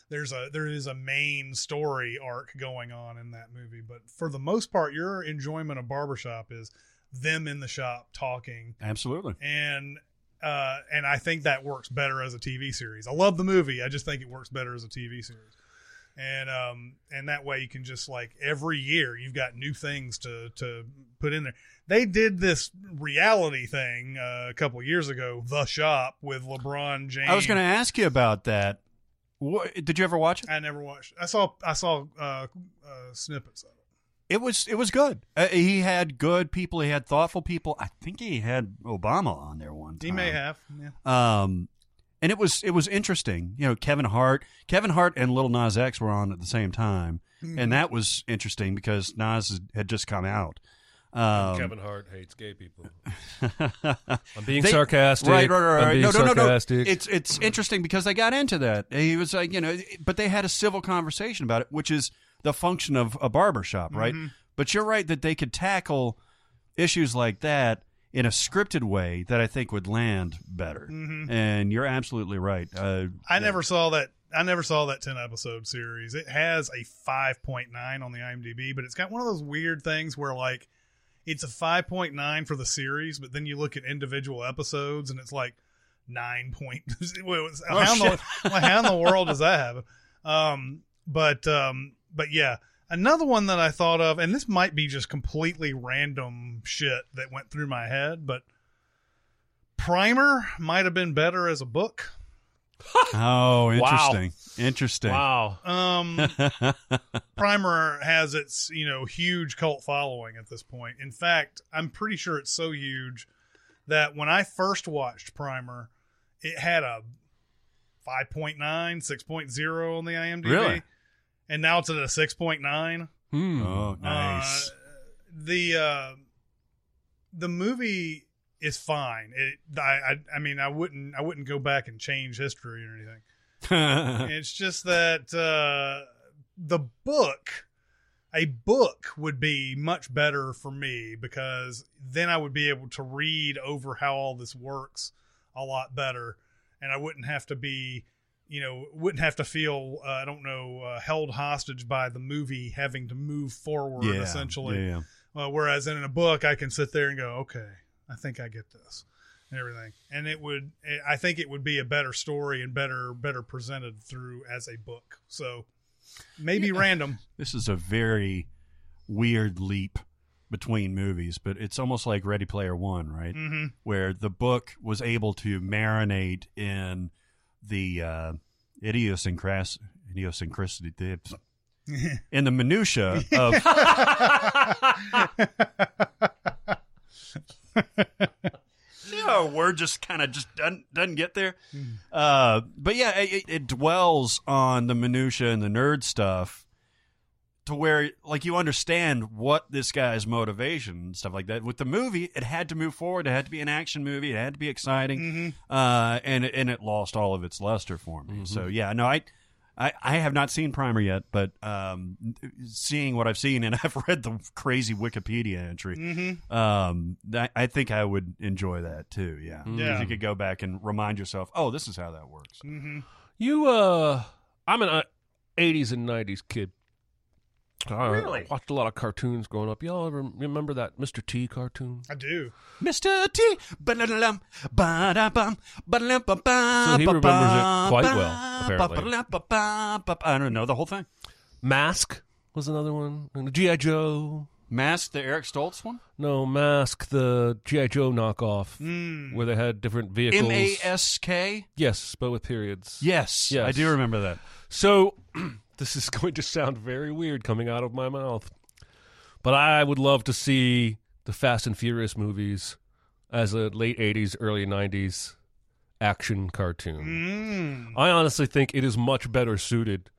there's a there is a main story arc going on in that movie but for the most part your enjoyment of barbershop is them in the shop talking Absolutely. and uh, and I think that works better as a TV series. I love the movie. I just think it works better as a TV series. And um and that way you can just like every year you've got new things to to put in there. They did this reality thing uh, a couple years ago, The Shop with LeBron James. I was going to ask you about that. What, did you ever watch it? I never watched. I saw I saw uh, uh, snippets of it. It was it was good. Uh, he had good people. He had thoughtful people. I think he had Obama on there one time. He may have. Yeah. Um, and it was it was interesting. You know, Kevin Hart, Kevin Hart, and Lil Nas X were on at the same time, Mhm. and that was interesting because Nas had just come out. Um, Kevin Hart hates gay people. <laughs> I'm being They- sarcastic. Right, right, right. I'm right. being no, no, no, no. It's it's interesting because they got into that. He was like, you know, but they had a civil conversation about it, which is the function of a barber shop, right? Mhm. But you're right that they could tackle issues like that in a scripted way that I think would land better. Mhm. And you're absolutely right. Uh, I never saw that. I never saw that ten episode series. It has a five point nine on the IMDb, but it's got one of those weird things where like it's a five point nine for the series, but then you look at individual episodes and it's like nine point. <laughs> Well, Oh, how, in the, <laughs> how in the world does that happen? Um, but um, but yeah, another one that I thought of, and this might be just completely random shit that went through my head, but Primer might have been better as a book. <laughs> oh, Wow. interesting. Interesting. wow. Um, <laughs> Primer has its you know huge cult following at this point. In fact, I'm pretty sure it's so huge that when I first watched Primer, it had a 5.9, 6.0 on the IMDb, Really? And now it's at a 6.9. Hmm. Oh, nice. Uh, the uh, the movie is fine. It, I, I, I mean, I wouldn't, I wouldn't go back and change history or anything. <laughs> it's just that uh, the book, a book would be much better for me because then I would be able to read over how all this works a lot better, and I wouldn't have to be, you know, wouldn't have to feel, uh, I don't know, uh, held hostage by the movie having to move forward yeah, essentially. Yeah, yeah. Uh, whereas in a book, I can sit there and go, okay, I think I get this and everything. And it would, I think it would be a better story and better, better presented through as a book. So maybe random. <laughs> This is a very weird leap between movies, but it's almost like Ready Player One, right? hmm Where the book was able to marinate in the uh, idiosyncras- idiosyncrasy, <laughs> in the minutia of <laughs> <laughs> you know, a word just kind of just doesn't doesn't get there. Uh, but yeah, it, it dwells on the minutia and the nerd stuff to where like you understand what this guy's motivation and stuff like that. With the movie, it had to move forward. It had to be an action movie. It had to be exciting, uh, and it- and it lost all of its luster for me. So yeah, no, I. I, I have not seen Primer yet, but um, seeing what I've seen, and <laughs> I've read the crazy Wikipedia entry, hmm um, I, I think I would enjoy that too. Yeah, Yeah. If you could go back and remind yourself, oh, this is how that works. hmm You, uh, I'm an uh, 80s and 90s kid. I Really? watched a lot of cartoons growing up. Y'all ever remember that Mr. T cartoon? I do. Mr. T. Ba-da-da-dum, ba-da-bum, ba-da-da-ba-ba, So he remembers it quite well, ba-ba, apparently. I don't know the whole thing. Mask was another one. And G.I. Joe. Mask, the Eric Stoltz one. No, Mask, the G.I. Joe knockoff, Mm. where they had different vehicles. M A S K. Yes, but with periods. Yes, Yes. I do remember that. So, <clears throat> this is <laughs> going to sound very weird coming out of my mouth, but I would love to see the Fast and Furious movies as a late 80s, early 90s action cartoon. Mm. I honestly think it is much better suited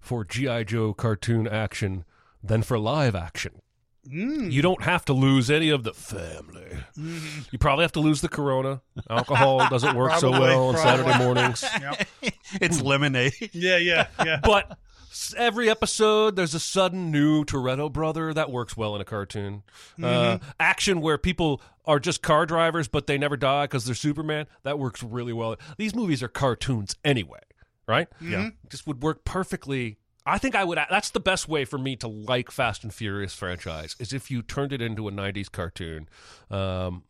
for G.I. Joe cartoon action than for live action. Mm. You don't have to lose any of the family. You probably have to lose the corona. Alcohol doesn't work so <laughs> Probably, well on probably. Saturday mornings. Yep. <laughs> It's lemonade. Yeah, yeah, yeah. but s- every episode there's a sudden new Toretto brother that works well in a cartoon. Uh, action where people are just car drivers but they never die because they're Superman that works really well. These movies are cartoons anyway, right? Yeah. just would work perfectly I think I would. That's the best way for me to like Fast and Furious franchise is if you turned it into a '90s cartoon, um,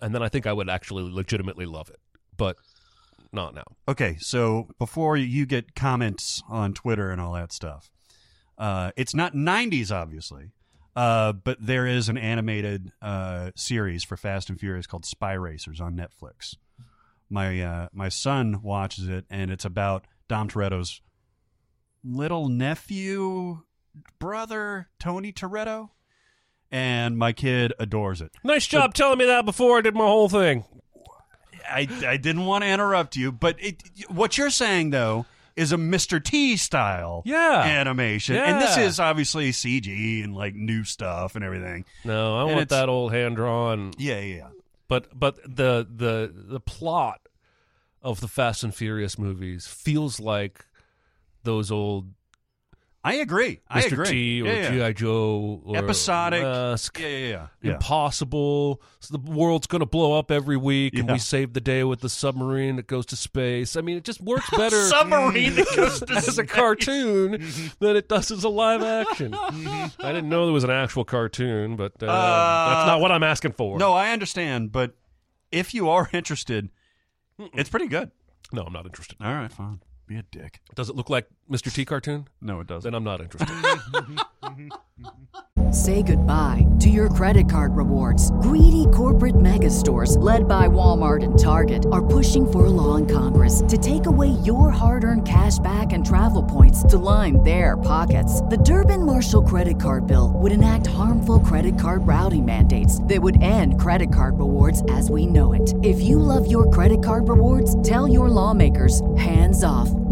and then I think I would actually legitimately love it. But not now. Okay, so before you get comments on Twitter and all that stuff, uh, it's not 90s, obviously, uh, but there is an animated uh, series for Fast and Furious called Spy Racers on Netflix. My uh, my son watches it, and it's about Dom Toretto's little nephew, brother, Tony Toretto, and my kid adores it. Nice job telling me that before I did my whole thing. I, I didn't want to interrupt you, but it, what you're saying though is a Mr. T style Yeah. animation, and this is obviously CG and like new stuff and everything. No, I And want that old hand drawn. Yeah, yeah, yeah. But but the the the plot of the Fast and Furious movies feels like those old I agree. I Mr. agree. T or Yeah, yeah. GI Joe or Episodic. Mask. Yeah, yeah, yeah. yeah. Impossible. So the world's going to blow up every week, and we save the day with the submarine that goes to space. I mean, it just works <laughs> better Submarine that goes <laughs> to as a cartoon <laughs> than it does as a live action. I didn't know there was an actual cartoon, but uh, that's not what I'm asking for. No, I understand, but if you are interested, it's pretty good. no, I'm not interested. All right, fine. Be a dick. Does it look like Mr. T cartoon? No, it doesn't. Then I'm not interested. <laughs> Say goodbye to your credit card rewards. Greedy corporate mega stores, led by Walmart and Target, are pushing for a law in Congress to take away your hard earned cash back and travel points to line their pockets. The Durbin Marshall credit card bill would enact harmful credit card routing mandates that would end credit card rewards as we know it. If you love your credit card rewards, tell your lawmakers hands off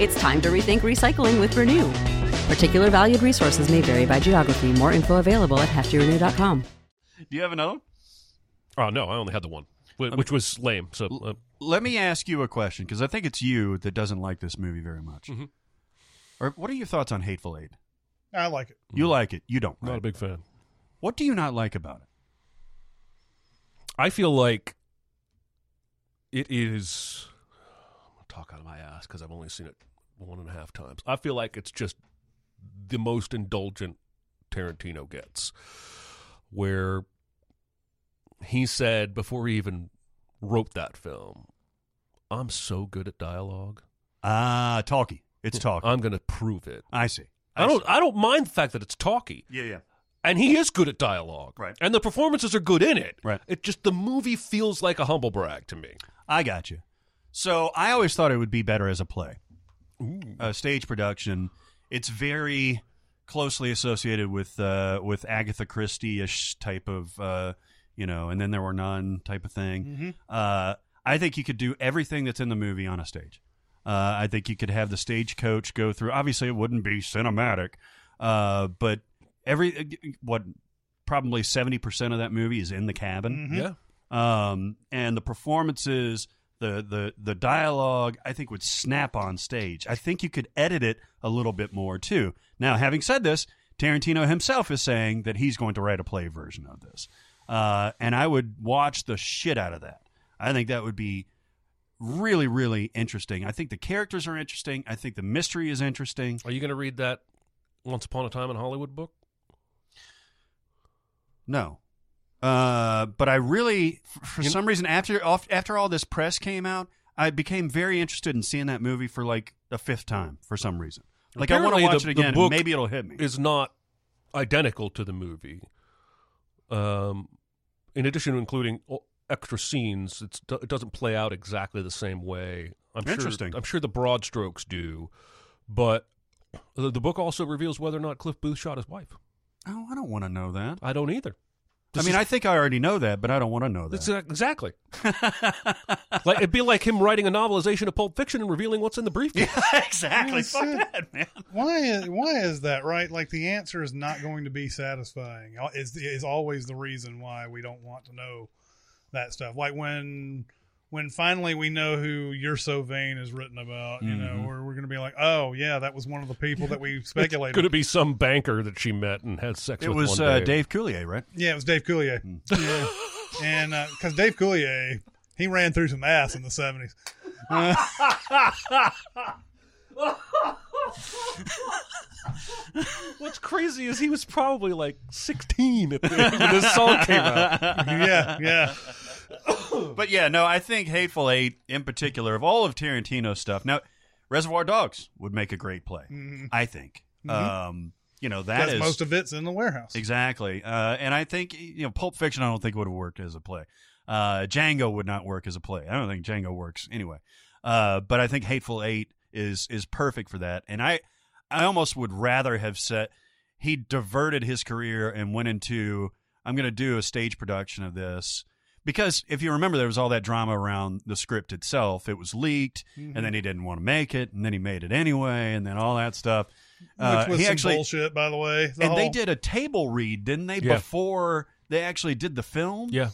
It's time to rethink recycling with Renew. Particular valued resources may vary by geography. More info available at heftyrenew.com. Do you have another one? oh no, I only had the one, wh- which was lame. So uh, Let me ask you a question because I think it's you that doesn't like this movie very much. Mhm. Or what are your thoughts on Hateful Eight? I like it. You like it. You don't. not a big fan. What do you not like about it? I feel like it is. Talk out of my ass because I've only seen it one and a half times. I feel like it's just the most indulgent Tarantino gets, where he said before he even wrote that film, "I'm so good at dialogue. Ah, talky. It's talky. I'm going to prove it." I see. I don't. I don't mind the fact that it's talky. Yeah, yeah. and he is good at dialogue, Right. And the performances are good in it, Right. It just the movie feels like a humble brag to me. I got you. So I always thought it would be better as a play, a stage production. It's very closely associated with uh, with Agatha Christie ish type of uh, you know, and then there were none type of thing. Uh, I think you could do everything that's in the movie on a stage. Uh, I think you could have the stagecoach go through. Obviously, it wouldn't be cinematic, uh, but every what probably seventy percent of that movie is in the cabin Yeah, um, and the performances, the the the dialogue, I think would snap on stage. I think you could edit it a little bit more too. Now, having said this, Tarantino himself is saying that he's going to write a play version of this, uh, and I would watch the shit out of that. I think that would be really really interesting. I think the characters are interesting. I think the mystery is interesting. are you going to read that Once Upon a Time in Hollywood book? No. Uh, but I really, for some reason, after after all this press came out, I became very interested in seeing that movie for like the fifth time for some reason. Like I want to watch the- it again. and book maybe it'll hit me. Is not identical to the movie. Um, in addition to including extra scenes, it's, it doesn't play out exactly the same way. I'm Interesting. Sure, I'm sure the broad strokes do, but the, the book also reveals whether or not Cliff Booth shot his wife. oh, I don't want to know that. I don't either. I mean, I think I already know that, but I don't want to know that. Exactly. <laughs> like it'd be like him writing a novelization of Pulp Fiction and revealing what's in the briefcase. <laughs> exactly. Fuck that, man. Why is why is that right? Like the answer is not going to be satisfying. Is is always the reason why we don't want to know that stuff. Like when when finally we know who "You're So Vain" is written about, you know, Mhm. we're we're going to be like, oh yeah, that was one of the people that we <laughs> speculated. Could it be some banker that she met and had sex It with? was one uh, day? Dave Coulier, right? Yeah, it was Dave Coulier. <laughs> Yeah. and because Dave Coulier, he ran through some ass in the seventies. Uh, <laughs> <laughs> What's crazy is he was probably like 16 at the, when this song came out. <laughs> yeah, yeah. <coughs> but yeah, no, I think Hateful Eight in particular of all of Tarantino's stuff. Now, Reservoir Dogs would make a great play. Mhm. I think. Mhm. Um, you know that Because is most of it's in the warehouse. exactly, uh, and I think you know Pulp Fiction. I don't think would have worked as a play. Uh, Django would not work as a play. I don't think Django works anyway. Uh, but I think Hateful Eight is is perfect for that. And I I almost would rather have said he diverted his career and went into I'm going to do a stage production of this because if you remember there was all that drama around the script itself. It was leaked Mhm. and then he didn't want to make it and then he made it anyway and then all that stuff. Which Uh, was he some actually bullshit, by the way. The and they did a table read, didn't they? Yeah. Before they actually did the film. Yeah.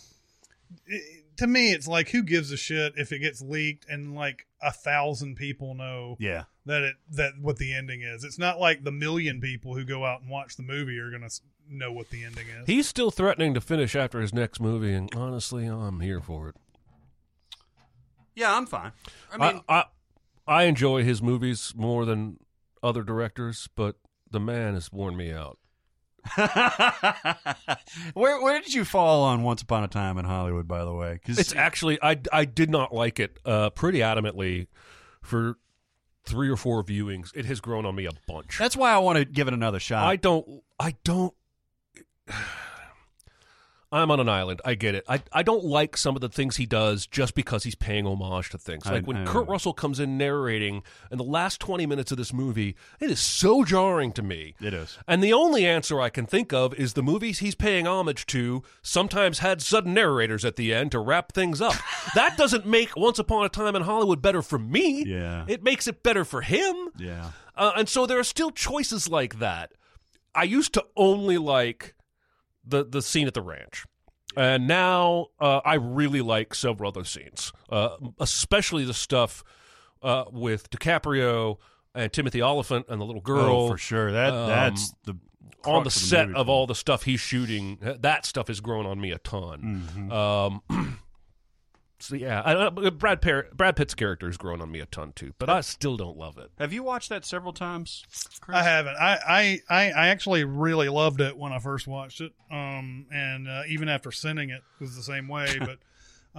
To me, it's like who gives a shit if it gets leaked and like a thousand people know Yeah. that it that what the ending is. It's not like the million people who go out and watch the movie are gonna know what the ending is. He's still threatening to finish after his next movie, and honestly, I'm here for it. Yeah, I'm fine. I mean, I, I, I enjoy his movies more than other directors, but the man has worn me out. <laughs> where where did you fall on Once Upon a Time in Hollywood? By the way, because It's actually I I did not like it uh, pretty adamantly for three or four viewings. It has grown on me a bunch. that's why I want to give it another shot. I don't I don't I'm on an island. I get it. I, I don't like some of the things he does just because he's paying homage to things. I- Like when I- Kurt Russell comes in narrating in the last 20 minutes of this movie, it is so jarring to me. It is. And the only answer I can think of is the movies he's paying homage to sometimes had sudden narrators at the end to wrap things up. <laughs> that doesn't make Once Upon a Time in Hollywood better for me. Yeah. It makes it better for him. Yeah. Uh, and so there are still choices like that. I used to only like the the scene at the ranch. And now uh, I really like several other scenes, uh, especially the stuff uh, with DiCaprio and Timothy Olyphant and the little girl. Oh, for sure. That Um, that's the on the crux of set movie of all the stuff he's shooting. That stuff has grown on me a ton. Mhm. Um, <clears throat> so yeah, I, uh, Brad Par- Brad Pitt's character has grown on me a ton too, but I still don't love it. Have you watched that several times? Chris? I haven't. I, I, I, I actually really loved it when I first watched it. Um, and uh, even after sending it was the same way. <laughs> but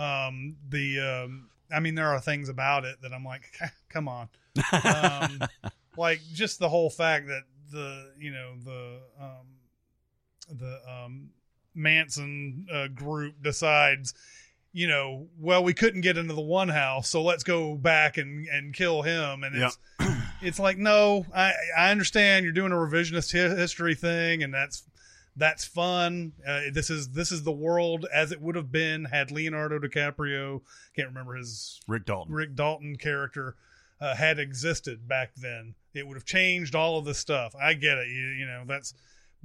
um, the, um, I mean, there are things about it that I'm like, <laughs> come on, um, <laughs> like just the whole fact that the, you know, the, um, the um, Manson uh, group decides. You know, well, we couldn't get into the one house, so let's go back and, and kill him. And it's <clears throat> it's like no i i understand you're doing a revisionist hi- history thing and that's that's fun. Uh, this is this is the world as it would have been had leonardo dicaprio can't remember his Rick Dalton. rick dalton character uh, had existed back then. It would have changed all of this stuff. I get it. You, you know that's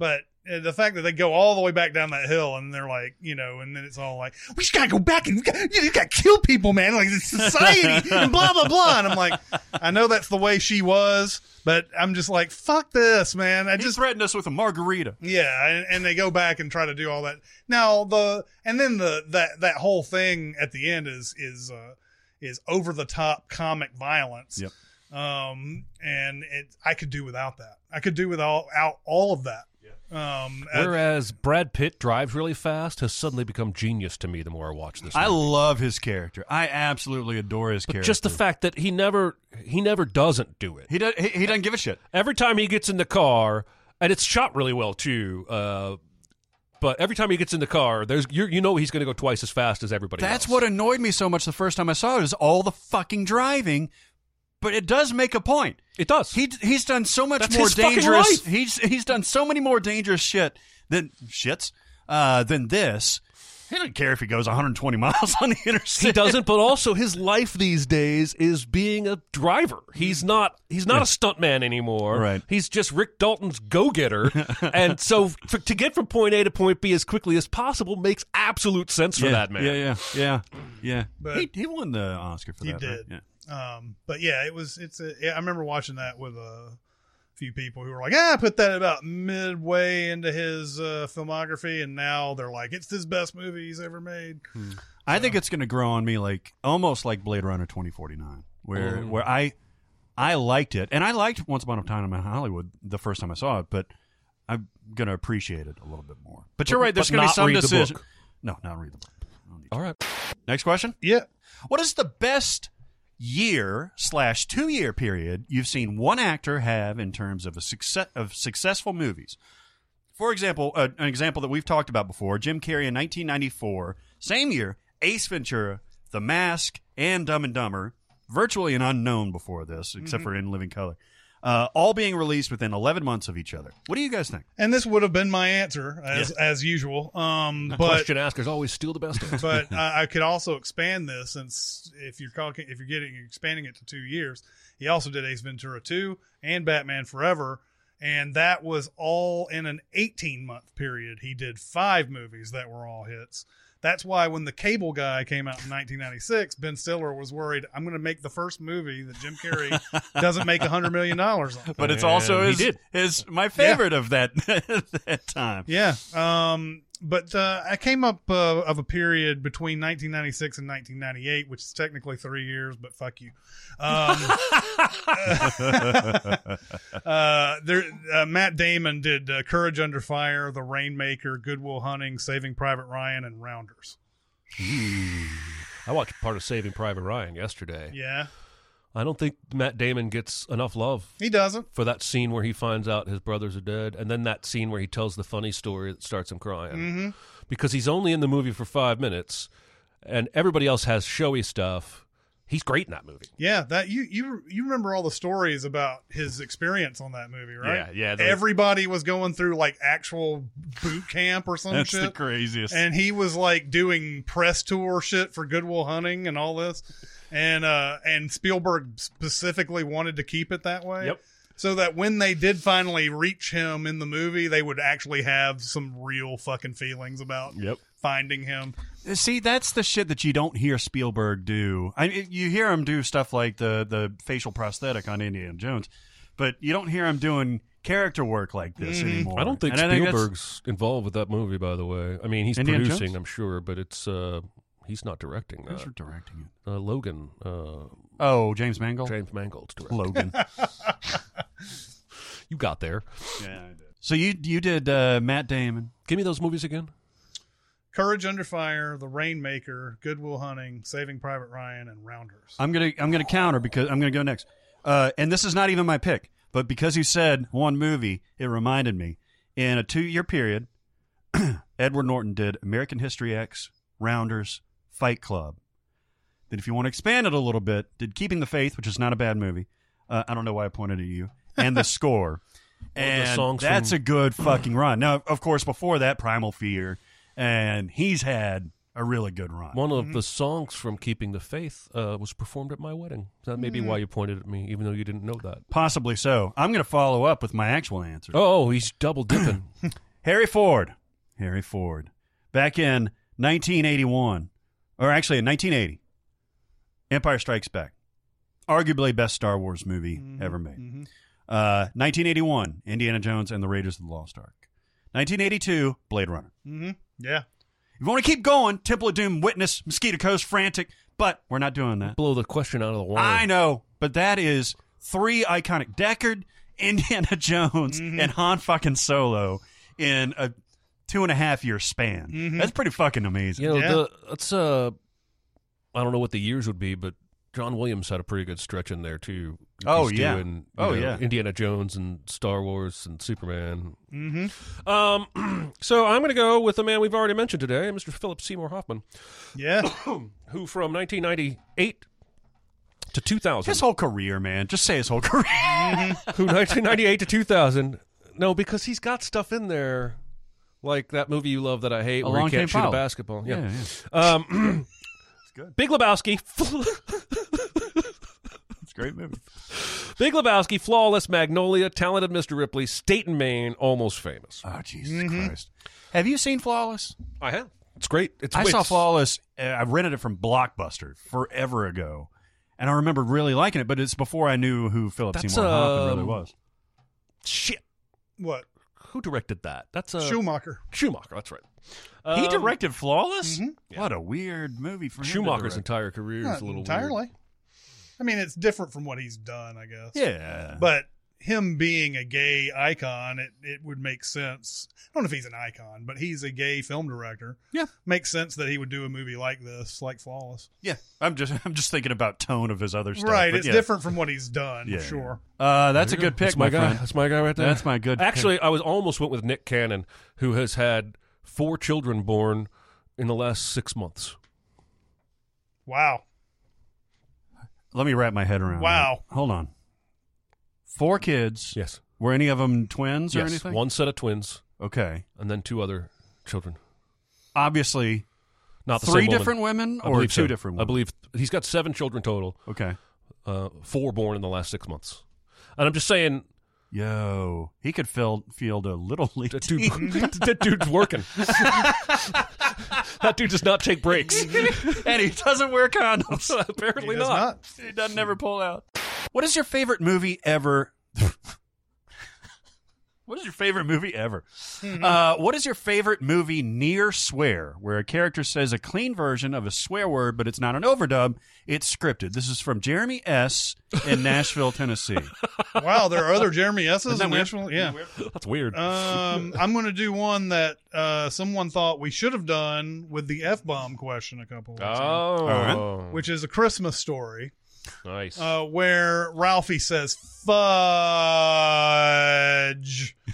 but uh, the fact that they go all the way back down that hill and they're like, you know, and then it's all like, we just gotta go back and we got, you got to kill people, man, like it's society and blah blah blah. And I'm like, I know that's the way she was, but I'm just like, fuck this, man. I He just threatened us with a margarita. yeah, and, and they go back and try to do all that. Now the and then the that that whole thing at the end is is uh, is over the top comic violence. Yep. Um, and it I could do without that. I could do without out all of that. Um, Whereas Brad Pitt drives really fast has suddenly become genius to me the more I watch this. I love his character. I absolutely adore his but character. just the fact that he never he never doesn't do it. he does, he, he doesn't give a shit. Every time he gets in the car, and it's shot really well too. Uh, but every time he gets in the car, there's you you know he's going to go twice as fast as everybody. That's else. what annoyed me so much the first time I saw it is all the fucking driving. But it does make a point. it does. He he's done so much That's more his fucking dangerous. life. He's he's done so many more dangerous shit than shits uh, than this. He doesn't care if he goes 120 <laughs> miles on the interstate. He doesn't, but also his life these days is being a driver. He's not he's not a stuntman anymore. Right. He's just Rick Dalton's go-getter. <laughs> and so for, to get from point A to point B as quickly as possible makes absolute sense for yeah, that man. Yeah, yeah, yeah, yeah. But- he, he won the Oscar for He that. did. Right? Yeah. Um, but yeah, it was. It's a. Yeah, I remember watching that with a few people who were like, "Ah, I put that about midway into his uh, filmography," and now they're like, "It's his best movie he's ever made." I think it's going to grow on me like almost like Blade Runner 2049, where Oh. where I I liked it, and I liked Once Upon a Time in Hollywood the first time I saw it, but I'm going to appreciate it a little bit more. But you're right. There's but going to be not some read the decision. book. No, not read the book. All right. Next question. Yeah. What is the best year slash two year period you've seen one actor have in terms of a success of successful movies? For example, uh, an example that we've talked about before: Jim Carrey in 1994, same year, Ace Ventura, The Mask, and Dumb and Dumber, virtually an unknown before this, except for In Living Color, uh, all being released within 11 months of each other. What do you guys think? And this would have been my answer as as usual. Um, but Question askers always steal the best answer. <laughs> but <laughs> I, I could also expand this since if you're talking if you're getting expanding it to two years, he also did Ace Ventura two and Batman Forever, and that was all in an 18 month period. He did five movies that were all hits. That's why when the Cable Guy came out in 1996, Ben Stiller was worried. I'm going to make the first movie that Jim Carrey <laughs> doesn't make hundred million dollars on. But it's also his, his my favorite of that <laughs> that time. Yeah. Um, but uh, I came up uh, of a period between 1996 and 1998, which is technically three years, but fuck you. Um, <laughs> <laughs> uh, there, uh, Matt Damon did uh, Courage Under Fire, The Rainmaker, Goodwill Hunting, Saving Private Ryan, and Rounders. I watched part of Saving Private Ryan yesterday. Yeah. I don't think Matt Damon gets enough love He doesn't. for that scene where he finds out his brothers are dead, and then that scene where he tells the funny story that starts him crying. Mm-hmm. Because he's only in the movie for five minutes, and everybody else has showy stuff. He's great in that movie. Yeah, that you you you remember all the stories about his experience on that movie, right? Yeah, yeah, Everybody was going through like actual boot camp or some That's shit. That's the craziest. and he was like doing press tour shit for Goodwill Hunting and all this, and uh and Spielberg specifically wanted to keep it that way. Yep. So that when they did finally reach him in the movie, they would actually have some real fucking feelings about Yep. finding him. See, that's the shit that you don't hear Spielberg do. I mean, you hear him do stuff like the the facial prosthetic on Indiana Jones, but you don't hear him doing character work like this anymore. I don't think And that's- Spielberg's involved with that movie, by the way. I mean, he's Indiana producing, Jones? I'm sure, but it's uh, he's not directing that. Who's that. directing it? Uh, Logan, uh, Oh, James Mangold. James Mangold's directing. Logan. <laughs> <laughs> You got there. yeah, I did. So you you did uh, Matt Damon. Give me those movies again. Courage Under Fire, The Rainmaker, Goodwill Hunting, Saving Private Ryan, and Rounders. I'm gonna I'm gonna counter because I'm gonna go next. Uh, and this is not even my pick, but because you said one movie, it reminded me. In a two year period, <clears throat> Edward Norton did American History X, Rounders, Fight Club. Then, if you want to expand it a little bit, did Keeping the Faith, which is not a bad movie. Uh, I don't know why I pointed at you. And the <laughs> score. and songs that's from- a good fucking run. Now, of course, before that, Primal Fear, and he's had a really good run. One of mm-hmm. the songs from Keeping the Faith uh, was performed at my wedding. That may be why mm-hmm. you pointed at me, even though you didn't know that. Possibly so. I'm going to follow up with my actual answer. Oh, oh he's double dipping. <coughs> Harry Ford. Harry Ford. Back in 1981, or actually in 1980, Empire Strikes Back. Arguably best Star Wars movie mm-hmm. ever made. Uh, 1981, Indiana Jones and the Raiders of the Lost Ark. 1982, Blade Runner. Mm-hmm. Yeah. If you want to keep going, Temple of Doom, Witness, Mosquito Coast, Frantic, but we're not doing that. Blow the question out of the water. I know, but that is three iconic Deckard, <laughs> Indiana Jones, and Han fucking Solo in a two and a half year span. That's pretty fucking amazing. You know, Yeah. the, it's uh, I don't know what the years would be, but John Williams had a pretty good stretch in there too. Oh, He's yeah. doing, Oh, know, yeah. Indiana Jones and Star Wars and Superman. Mm-hmm. Um, <clears throat> so I'm going to go with the man we've already mentioned today, Mr. Philip Seymour Hoffman, Yeah. <coughs> who from 1998 to 2000, His whole career, man. Just say his whole <laughs> career. <laughs> who 1998 to 2000. No, because he's got stuff in there like that movie you love that I hate, where he can't shoot a basketball. Yeah, Yeah, Um, <clears throat> good. Big Lebowski. It's a great movie. Big Lebowski, Flawless, Magnolia, Talented Mr. Ripley, State and Main, Almost Famous. Oh Jesus Christ! Have you seen Flawless? I have. It's great. It's I saw Flawless. Uh, I rented it from Blockbuster forever ago, and I remember really liking it. But it's before I knew who Philip That's, Seymour Hoffman really um, was. Shit. What? Who directed that? That's a Schumacher. Schumacher. That's right. he Um, directed Flawless. Mm-hmm. What a weird movie for him to Schumacher's entire career is a little entirely. weird. I mean, it's different from what he's done, I guess. Yeah, But him being a gay icon, it, it would make sense. I don't know if he's an icon, but he's a gay film director. Yeah. Makes sense that he would do a movie like this, like Flawless. yeah. I'm just <laughs> I'm just thinking about tone of his other stuff. right. It's yeah. different from what he's done, Yeah. for sure. Uh, that's a There good pick, That's my, guy. friend. That's my guy right there. That's my good. pick. Actually, I was almost went with Nick Cannon, who has had four children born in the last six months. Wow. let me wrap my head around. Wow. that. Hold on. Four kids. Yes. Were any of them twins or yes. anything? One set of twins, Okay. and then two other children. Obviously, Not the three same woman. different women I or two so. different I believe he's got seven children total. Okay. Uh, four born in the last six months. And I'm just saying, Yo, he could field field a little league <laughs> that, dude, team. <laughs> that dude's working. <laughs> that dude does not take breaks. and he doesn't wear condoms. Apparently He does not. not. he doesn't ever pull out. What is your favorite movie ever? <laughs> what is your favorite movie ever? Uh, what is your favorite movie near swear, where a character says a clean version of a swear word, but it's not an overdub? It's scripted. This is from Jeremy S. in <laughs> Nashville, Tennessee. Wow, there are other Jeremy S's that in weird? Nashville. Yeah. That's weird. Um, <laughs> I'm going to do one that uh, someone thought we should have done with the f bomb question a couple weeks ago, oh, right. which is a Christmas story nice. uh, where Ralphie says fudge.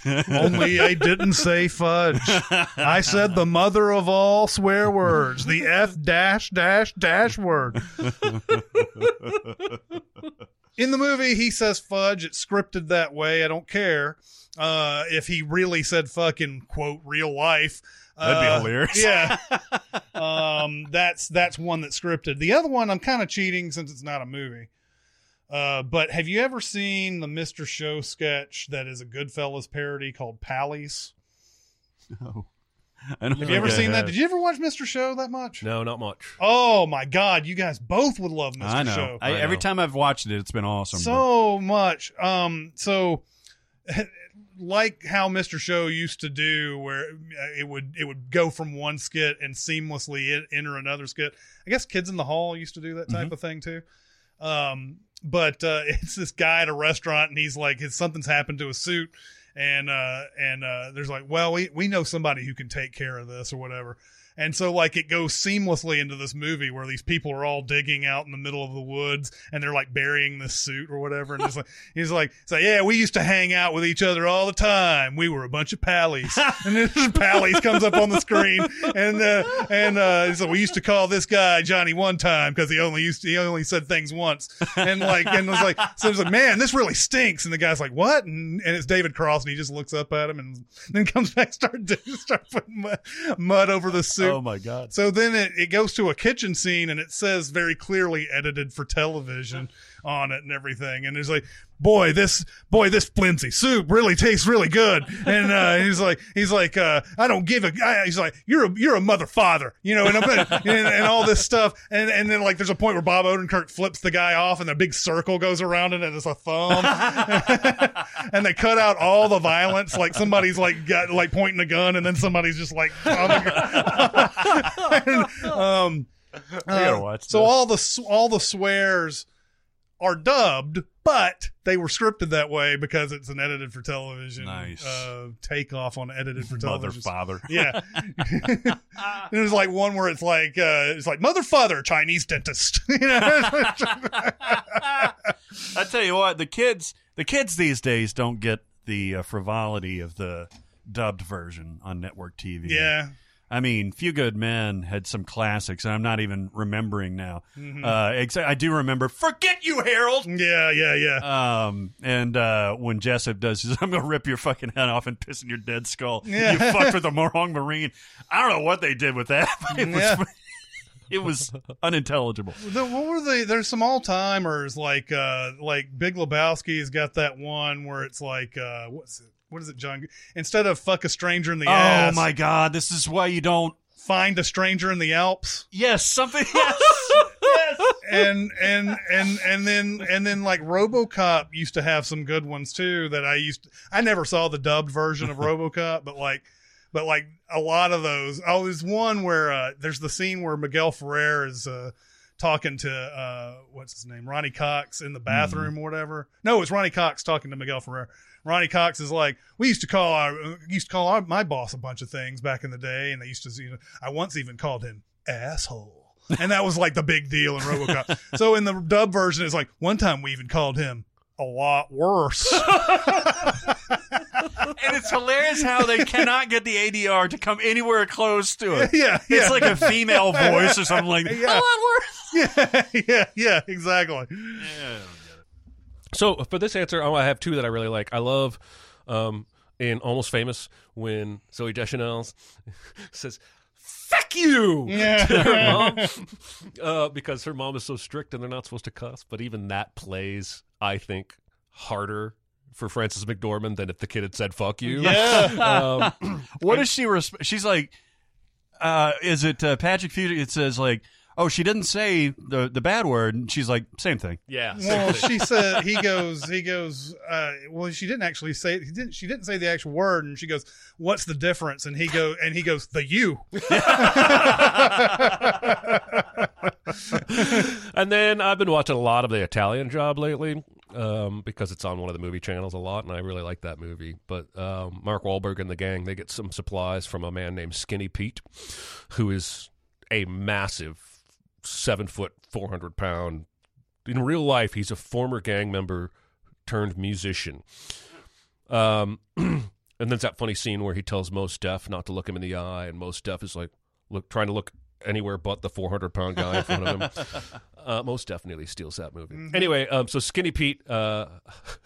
<laughs> Only I didn't say fudge. I said the mother of all swear words, the f dash dash dash word. In the movie, he says fudge. It's scripted that way. I don't care uh, if he really said fucking quote real life. That'd be Uh, hilarious. Yeah, <laughs> um, that's that's one that's scripted. The other one, I'm kind of cheating since it's not a movie. Uh, but have you ever seen the Mr. Show sketch that is a Goodfellas parody called Pallies? <laughs> No. I don't Have you ever I seen that? Did you ever watch Mr. Show that much? no, not much. Oh my God, you guys both would love Mr. I know. Show. I, I every know. time I've watched it, it's been awesome. so much. Um, so <laughs> like how Mr. Show used to do, where it would it would go from one skit and seamlessly enter another skit. I guess Kids in the Hall used to do that type of thing too. Um, but uh, <laughs> it's this guy at a restaurant, and he's like, his something's happened to a suit, and uh, and uh, there's like, well, we we know somebody who can take care of this or whatever. And so like it goes seamlessly into this movie where these people are all digging out in the middle of the woods and they're like burying this suit or whatever. And it's <laughs> like he's like, so yeah, we used to hang out with each other all the time. We were a bunch of pallies. <laughs> and then pallies comes up on the screen and uh, and uh, so we used to call this guy Johnny one time because he only used to, he only said things once. And like and it was like so it was like man, this really stinks. And the guy's like, what? And, and it's David Cross and he just looks up at him and then comes back start <laughs> start putting mud over the suit. Oh my god. So then it, it goes to a kitchen scene and it says very clearly edited for television on it and everything. And he's like, boy, this boy, this flimsy soup really tastes really good. And uh, <laughs> he's like, he's like, uh, I don't give a. I, he's like, you're a you're a mother father, you know, and, I'm- <laughs> and and all this stuff. And and then like there's a point where Bob Odenkirk flips the guy off and a big circle goes around it and it's a thumb. <laughs> and they cut out all the violence. Like somebody's like got like pointing a gun and then somebody's just like on the ground. And, um, gotta uh, watch so this. all the all the swears are dubbed, but they were scripted that way because it's an edited for television Nice. uh, takeoff on edited for television. Mother father. <laughs> Yeah. <laughs> there's like one where it's like uh it's like mother father Chinese dentist. <laughs> you know? I tell you what, the kids, the kids these days don't get the uh, frivolity of the dubbed version on network TV. yeah. I mean, Few Good Men had some classics, and I'm not even remembering now. Uh, except I do remember "Forget You, Harold." Yeah, yeah, yeah. Um, and uh, when Jessup does, his, <laughs> I'm gonna rip your fucking head off and piss in your dead skull. Yeah. You fucked with the wrong Marine. I don't know what they did with that. <laughs> But it was, Yeah. it was unintelligible. The, what were they? There's some all timers like uh like Big Lebowski's got that one where it's like uh what's it? What is it, John? Instead of fuck a stranger in the Alps Oh ass, my god, this is why you don't. find a stranger in the Alps. Yes, something. <laughs> Yes, yes. and and and and then and then like RoboCop used to have some good ones too that I used to, I never saw the dubbed version of <laughs> RoboCop but like but like a lot of those oh there's one where uh there's the scene where Miguel Ferrer is uh talking to uh what's his name Ronny Cox in the bathroom or whatever no it's Ronny Cox talking to Miguel Ferrer Ronny Cox is like, we used to call our uh, used to call our, my boss a bunch of things back in the day, and they used to, you know, I once even called him asshole, and that was like the big deal in RoboCop. <laughs> so in the dub version, it's like one time we even called him a lot worse. <laughs> and it's hilarious how they cannot get the ADR to come anywhere close to it. Yeah, it's like a female <laughs> voice or something like that. Yeah. A lot worse. yeah, yeah, yeah, exactly. So for this answer, I have two that I really like. I love um, in Almost Famous when Zooey Deschanel <laughs> says "fuck you" Yeah. <laughs> to her mom <laughs> uh, because her mom is so strict and they're not supposed to cuss. But even that plays, I think, harder for Frances McDormand than if the kid had said "fuck you." Yeah. Um, what does she? Resp- she's like, uh, is it uh, Patrick Fugit? It says like, oh, she didn't say the the bad word, and she's like, same thing. yeah. same Well, thing. she said he <laughs> goes. He goes. Uh, well, she didn't actually say. He didn't. She didn't say the actual word, and she goes, "What's the difference?" And he go. And he goes, "The you." <laughs> and then I've been watching a lot of the Italian Job lately um, because it's on one of the movie channels a lot, and I really like that movie. But um, Mark Wahlberg and the gang they get some supplies from a man named Skinny Pete, who is a massive seven foot, four hundred pound. In real life, he's a former gang member turned musician. Um, <clears throat> and there's that funny scene where he tells Mos Def not to look him in the eye, and Mos Def is like look trying to look anywhere but the 400 pound guy in front of him. <laughs> uh, most definitely steals that movie. Anyway, um, so Skinny Pete uh,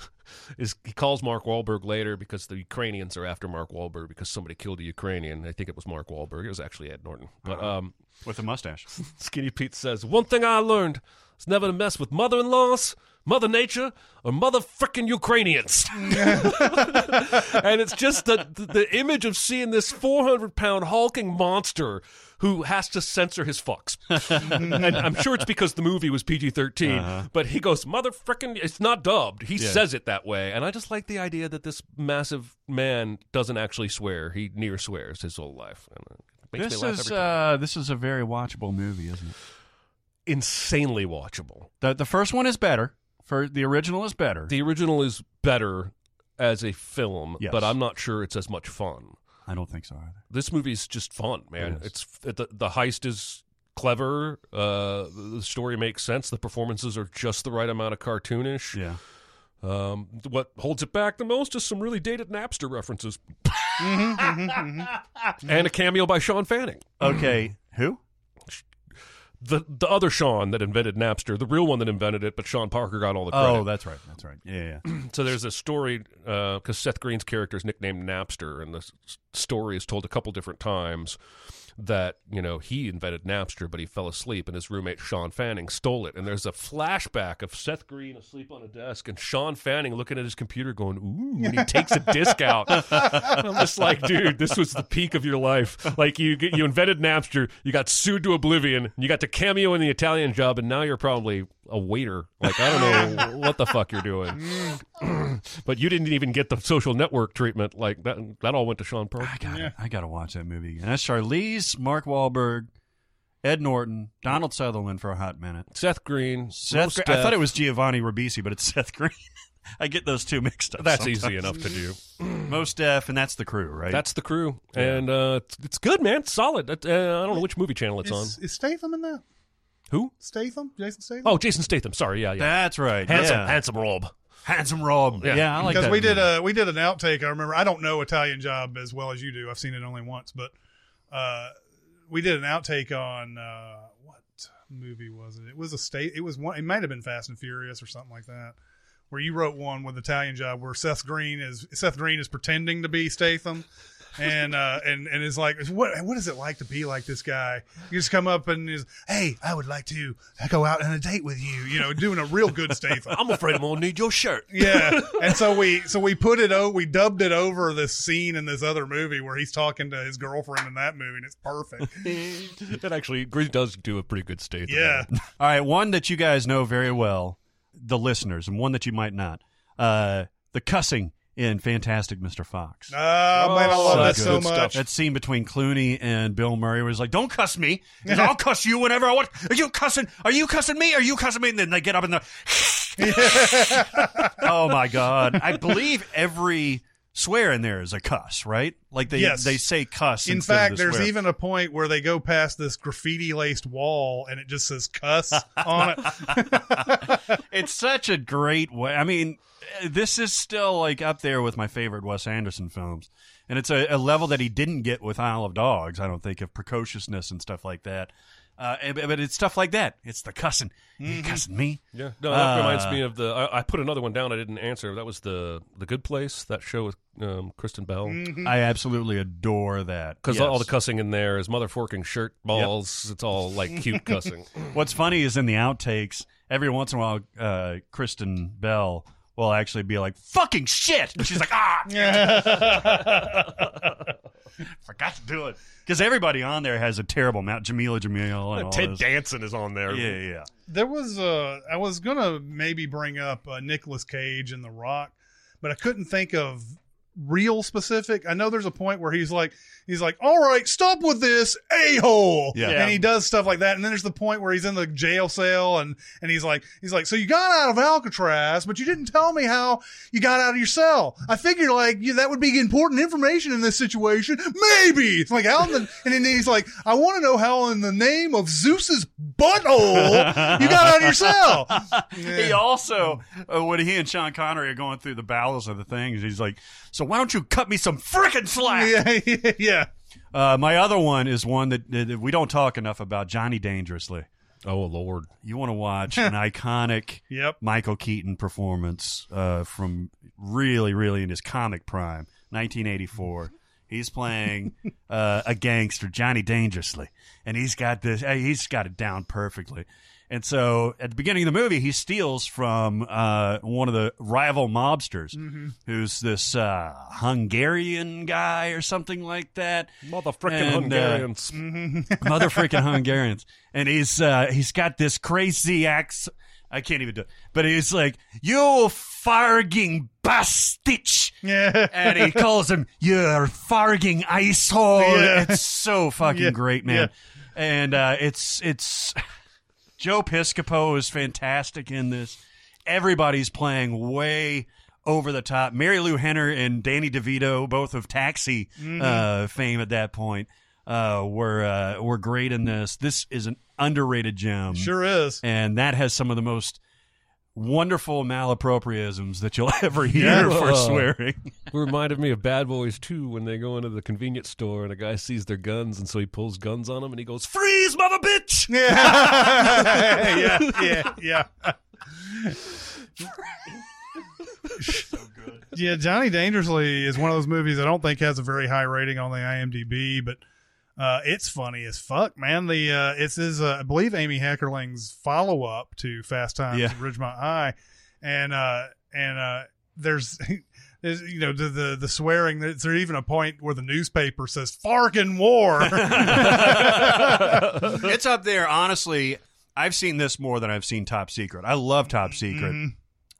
<laughs> is he calls Mark Wahlberg later because the Ukrainians are after Mark Wahlberg because somebody killed a Ukrainian. I think it was Mark Wahlberg. It was actually Ed Norton, but um, with a mustache. <laughs> Skinny Pete says one thing I learned is never to mess with mother-in-laws. Mother Nature or mother frickin' Ukrainians. <laughs> and it's just the, the, image of seeing this 400 pound hulking monster who has to censor his fucks. <laughs> and I'm sure it's because the movie was PG 13, uh-huh. but he goes, mother frickin', it's not dubbed. He Yeah. says it that way. And I just like the idea that this massive man doesn't actually swear. He near swears his whole life. Uh, Makes This me laugh is every time. uh, this is a very watchable movie, isn't it? Insanely watchable. The the first one is better. For the original is better. The original is better as a film, Yes. but I'm not sure it's as much fun. I don't think so either. This movie's just fun, man. It is. It's the the heist is clever. Uh, the story makes sense. The performances are just the right amount of cartoonish. Yeah. Um, what holds it back the most is some really dated Napster references mm-hmm, mm-hmm, mm-hmm. and a cameo by Shawn Fanning. Okay, who? The the other Sean that invented Napster, the real one that invented it, but Sean Parker got all the credit. Oh, that's right. That's right. Yeah, yeah. <clears throat> so there's a story uh, because Seth Green's character is nicknamed Napster, and the s- story is told a couple different times that you know he invented Napster, but he fell asleep, and his roommate Shawn Fanning stole it. And there's a flashback of Seth Green asleep on a desk, and Shawn Fanning looking at his computer, going "Ooh," and he takes a disc out. <laughs> I'm just like, dude, this was the peak of your life. Like you, you invented Napster, you got sued to oblivion, you got to cameo in the Italian Job, and now you're probably a waiter. Like I don't know <laughs> what the fuck you're doing. <clears throat> but you didn't even get the social network treatment. Like that, that all went to Sean Parker. I got I got to watch that movie again. That's Charlize, Mark Wahlberg, Ed Norton, Donald Sutherland for a hot minute. Seth Green, Seth Mos I thought it was Giovanni Ribisi, but it's <laughs> Seth Green. I get those two mixed up. That's sometimes. easy enough to do. <clears throat> Mos Def, and that's the crew, right? That's the crew, Yeah. and uh, it's, it's good, man. It's solid. Uh, I don't know which movie channel it's Is, on. is Statham in there? Who? Statham? Jason Statham? Oh, Jason Statham. Sorry, yeah, yeah. That's right. Handsome, yeah. handsome Rob. handsome Rob. Yeah. Yeah, I like because we did movie. a we did an outtake. I remember. I don't know Italian Job as well as you do. I've seen it only once, but uh, we did an outtake on uh, what movie was it? It was a state. It was one. It might have been Fast and Furious or something like that. Where you wrote one with Italian Job, where Seth Green is Seth Green is pretending to be Statham, and uh, and and is like, what what is it like to be like this guy? You just come up and is, hey, I would like to go out on a date with you. You know, doing a real good Statham. I'm afraid I'm gonna need your shirt. Yeah, <laughs> and so we so we put it o we dubbed it over this scene in this other movie where he's talking to his girlfriend in that movie, and it's perfect. <laughs> It actually Green does do a pretty good state. Yeah. <laughs> All right, one that you guys know very well, the listeners, and one that you might not. Uh, the cussing in Fantastic Mr. Fox. Oh, man, I love that so good stuff. much. That scene between Clooney and Bill Murray was like, "Don't cuss me. I'll <laughs> cuss you whenever I want. Are you cussing? Are you cussing me? Are you cussing me?" And then they get up and the. <laughs> oh my god! I believe every swear in there is a cuss, right? Like they Yes. they say cuss. In fact, the there's swear. even a point where they go past this graffiti laced wall and it just says cuss <laughs> on it. it's such a great way. I mean, this is still like up there with my favorite Wes Anderson films, and it's a, a level that he didn't get with Isle of Dogs. I don't think of precociousness and stuff like that. Uh, but it's stuff like that. It's the cussing. You cussing me? Yeah, no, that reminds Uh, me of the. I, I put another one down. I didn't answer. That was the the Good Place. That show with um, Kristen Bell. Mm-hmm. I absolutely adore that Because Yes. all the cussing in there is mother forking shirt balls. It's all like cute cussing. <laughs> What's funny is in the outtakes, every once in a while, uh, Kristen Bell will actually be like, fucking shit. And she's like, ah. <laughs> <laughs> Forgot to do it. Because everybody on there has a terrible mouth. Jameela Jamil and all Ted those. Danson is on there. Yeah, yeah, yeah. There was uh I was gonna maybe bring up uh, Nicolas Cage and The Rock, but I couldn't think of real specific. I know there's a point where he's like he's like, "All right, stop with this a hole," Yeah. and he does stuff like that. And then there's the point where he's in the jail cell and and he's like he's like, "So you got out of Alcatraz, but you didn't tell me how you got out of your cell. I figured like you, that would be important information in this situation. Maybe it's like how in the <laughs> and then he's like, I want to know how in the name of Zeus's butthole you got out of your cell." <laughs> He also, uh, when he and Sean Connery are going through the bowels of the things, he's like, "So why don't you cut me some frickin' slack?" <laughs> Yeah, yeah. Uh, my other one is one that, that we don't talk enough about. Johnny Dangerously. Oh Lord. You want to watch <laughs> an iconic Yep. Michael Keaton performance uh, from really, really in his comic prime, 1984. He's playing <laughs> uh, a gangster, Johnny Dangerously, and he's got this. He's got it down perfectly. And so, at the beginning of the movie, he steals from uh, one of the rival mobsters, who's this uh, Hungarian guy or something like that. Mother frickin' And, uh, Hungarians. <laughs> mother freaking Hungarians, and he's uh, he's got this crazy accent. I can't even do it, but he's like, "You farging bastich," Yeah. and he calls him, "You're farging icehole." Yeah. It's so fucking Yeah. great, man. And uh, it's it's Joe Piscopo is fantastic in this. Everybody's playing way over the top. Marilu Henner and Danny DeVito, both of Taxi Mm-hmm. uh, fame at that point, uh, were uh, were great in this. This is an underrated gem, Sure is. and that has some of the most wonderful malapropriisms that you'll <laughs> ever hear Yeah. for Uh, swearing. Reminded me of Bad Boys 2 when they go into the convenience store and a guy sees their guns and so he pulls guns on them and he goes, Freeze, mother bitch! <laughs> Yeah. yeah. Yeah. Yeah. So good. Yeah, Johnny Dangerously is one of those movies I don't think has a very high rating on the IMDb, but uh, it's funny as fuck, man. The uh, it's his, uh, I believe, Amy Heckerling's follow up to Fast Times Yeah. at Ridgemont High, and uh, and uh, there's. <laughs> There's, you know the, the the swearing. There's even a point where the newspaper says "Farkin' War." <laughs> <laughs> it's up there, honestly. I've seen this more than I've seen Top Secret. I love Top Secret, Mhm.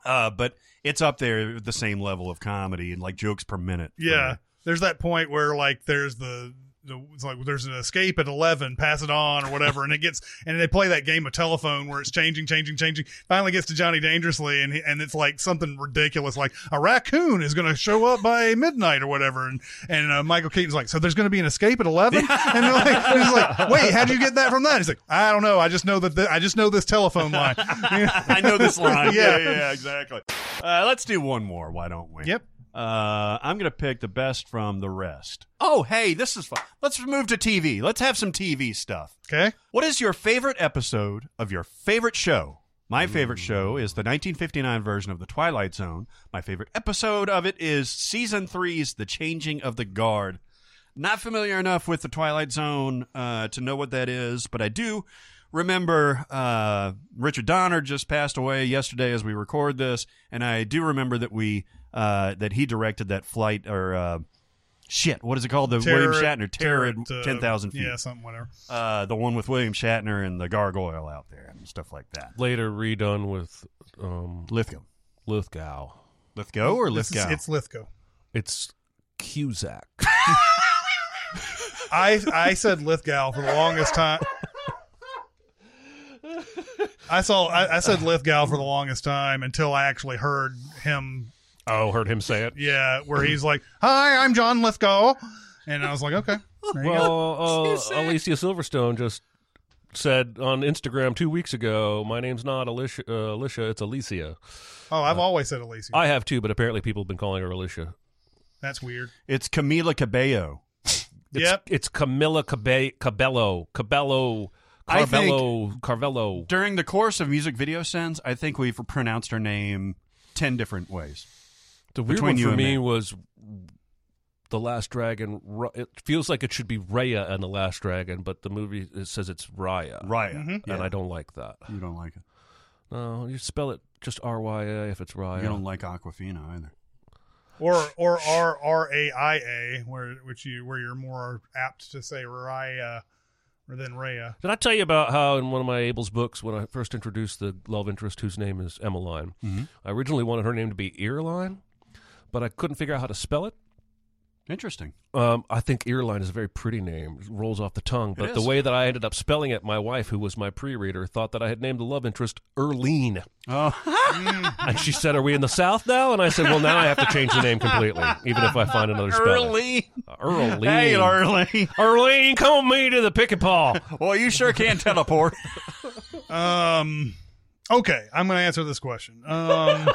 uh, but it's up there at the same level of comedy and like jokes per minute. Yeah, there's that point where like there's the, the it's like there's an escape at eleven, pass it on or whatever, and it gets and they play that game of telephone where it's changing, changing, changing. Finally gets to Johnny Dangerously, and he, and it's like something ridiculous, like a raccoon is going to show up by midnight or whatever, and and uh, Michael Keaton's like, so there's going to be an escape at eleven, and, they're like, and he's like, wait, how do you get that from that? He's like, I don't know, I just know that I just know this telephone line. <laughs> I know this line. <laughs> Yeah. yeah, yeah, exactly. Uh, let's do one more. Why don't we? Yep. Uh, I'm going to pick the best from the rest. Oh, hey, this is fun. Let's move to TV. Let's have some TV stuff. Okay. What is your favorite episode of your favorite show? My favorite show is the 1959 version of The Twilight Zone. My favorite episode of it is season three's The Changing of the Guard. Not familiar enough with The Twilight Zone uh, to know what that is, but I do remember uh, Richard Donner just passed away yesterday as we record this, and I do remember that we uh, that he directed that flight or uh, shit, what is it called? The Terror William Shatner Terror at Terror at, uh, ten thousand feet. yeah, something, whatever. Uh, the one with William Shatner and the gargoyle out there and stuff like that. Later redone with um, Lithgow. Lithgow. Lithgow or This is- Lithgow? It's Lithgow. It's Cusack. <laughs> <laughs> I I said Lithgow for the longest time. I saw I, I said Lithgow for the longest time until I actually heard him. Oh, heard him say it. Yeah, where he's like, "Hi, I'm John Lithgow," and I was like, "Okay." There you go. Well, uh, Alicia Silverstone just said on Instagram two weeks ago, "My name's not Alicia, uh, Alicia it's Alicia." Oh, I've always said Alicia. I have too, but apparently people have been calling her Alicia. That's weird. It's Camila Cabello. It's, Yep. it's Camilla Cabe- Cabello, Cabello, I think- Carvello, Carvello. During the course of music video sends, I think we've pronounced her name ten different ways. The weird between one you for me me. was the Last Dragon. It feels like it should be Raya and the Last Dragon, but the movie it says it's Raya. Raya, Mm-hmm. and yeah. I don't like that. You don't like it. No, you spell it just R Y A if it's Raya. You don't like Aquafina either. Or or R R A I A, where which you where you're more apt to say Raya or than Raya. Did I tell you about how in one of my Abel's books, when I first introduced the love interest whose name is Emmeline, Mhm. I originally wanted her name to be Earline, but I couldn't figure out how to spell it. Interesting. Um, I think Earline is a very pretty name. It rolls off the tongue. But the way that I ended up spelling it, my wife, who was my pre-reader, thought that I had named the love interest Erline. Oh, <laughs> And she said, Are we in the South now? And I said, Well, now I have to change the name completely, even if I find another spelling. Early. Earline. Hey, Early. Erline, <laughs> come with me to the pick and paw. Well, you sure can teleport. <laughs> Um. Okay, I'm going to answer this question. Um.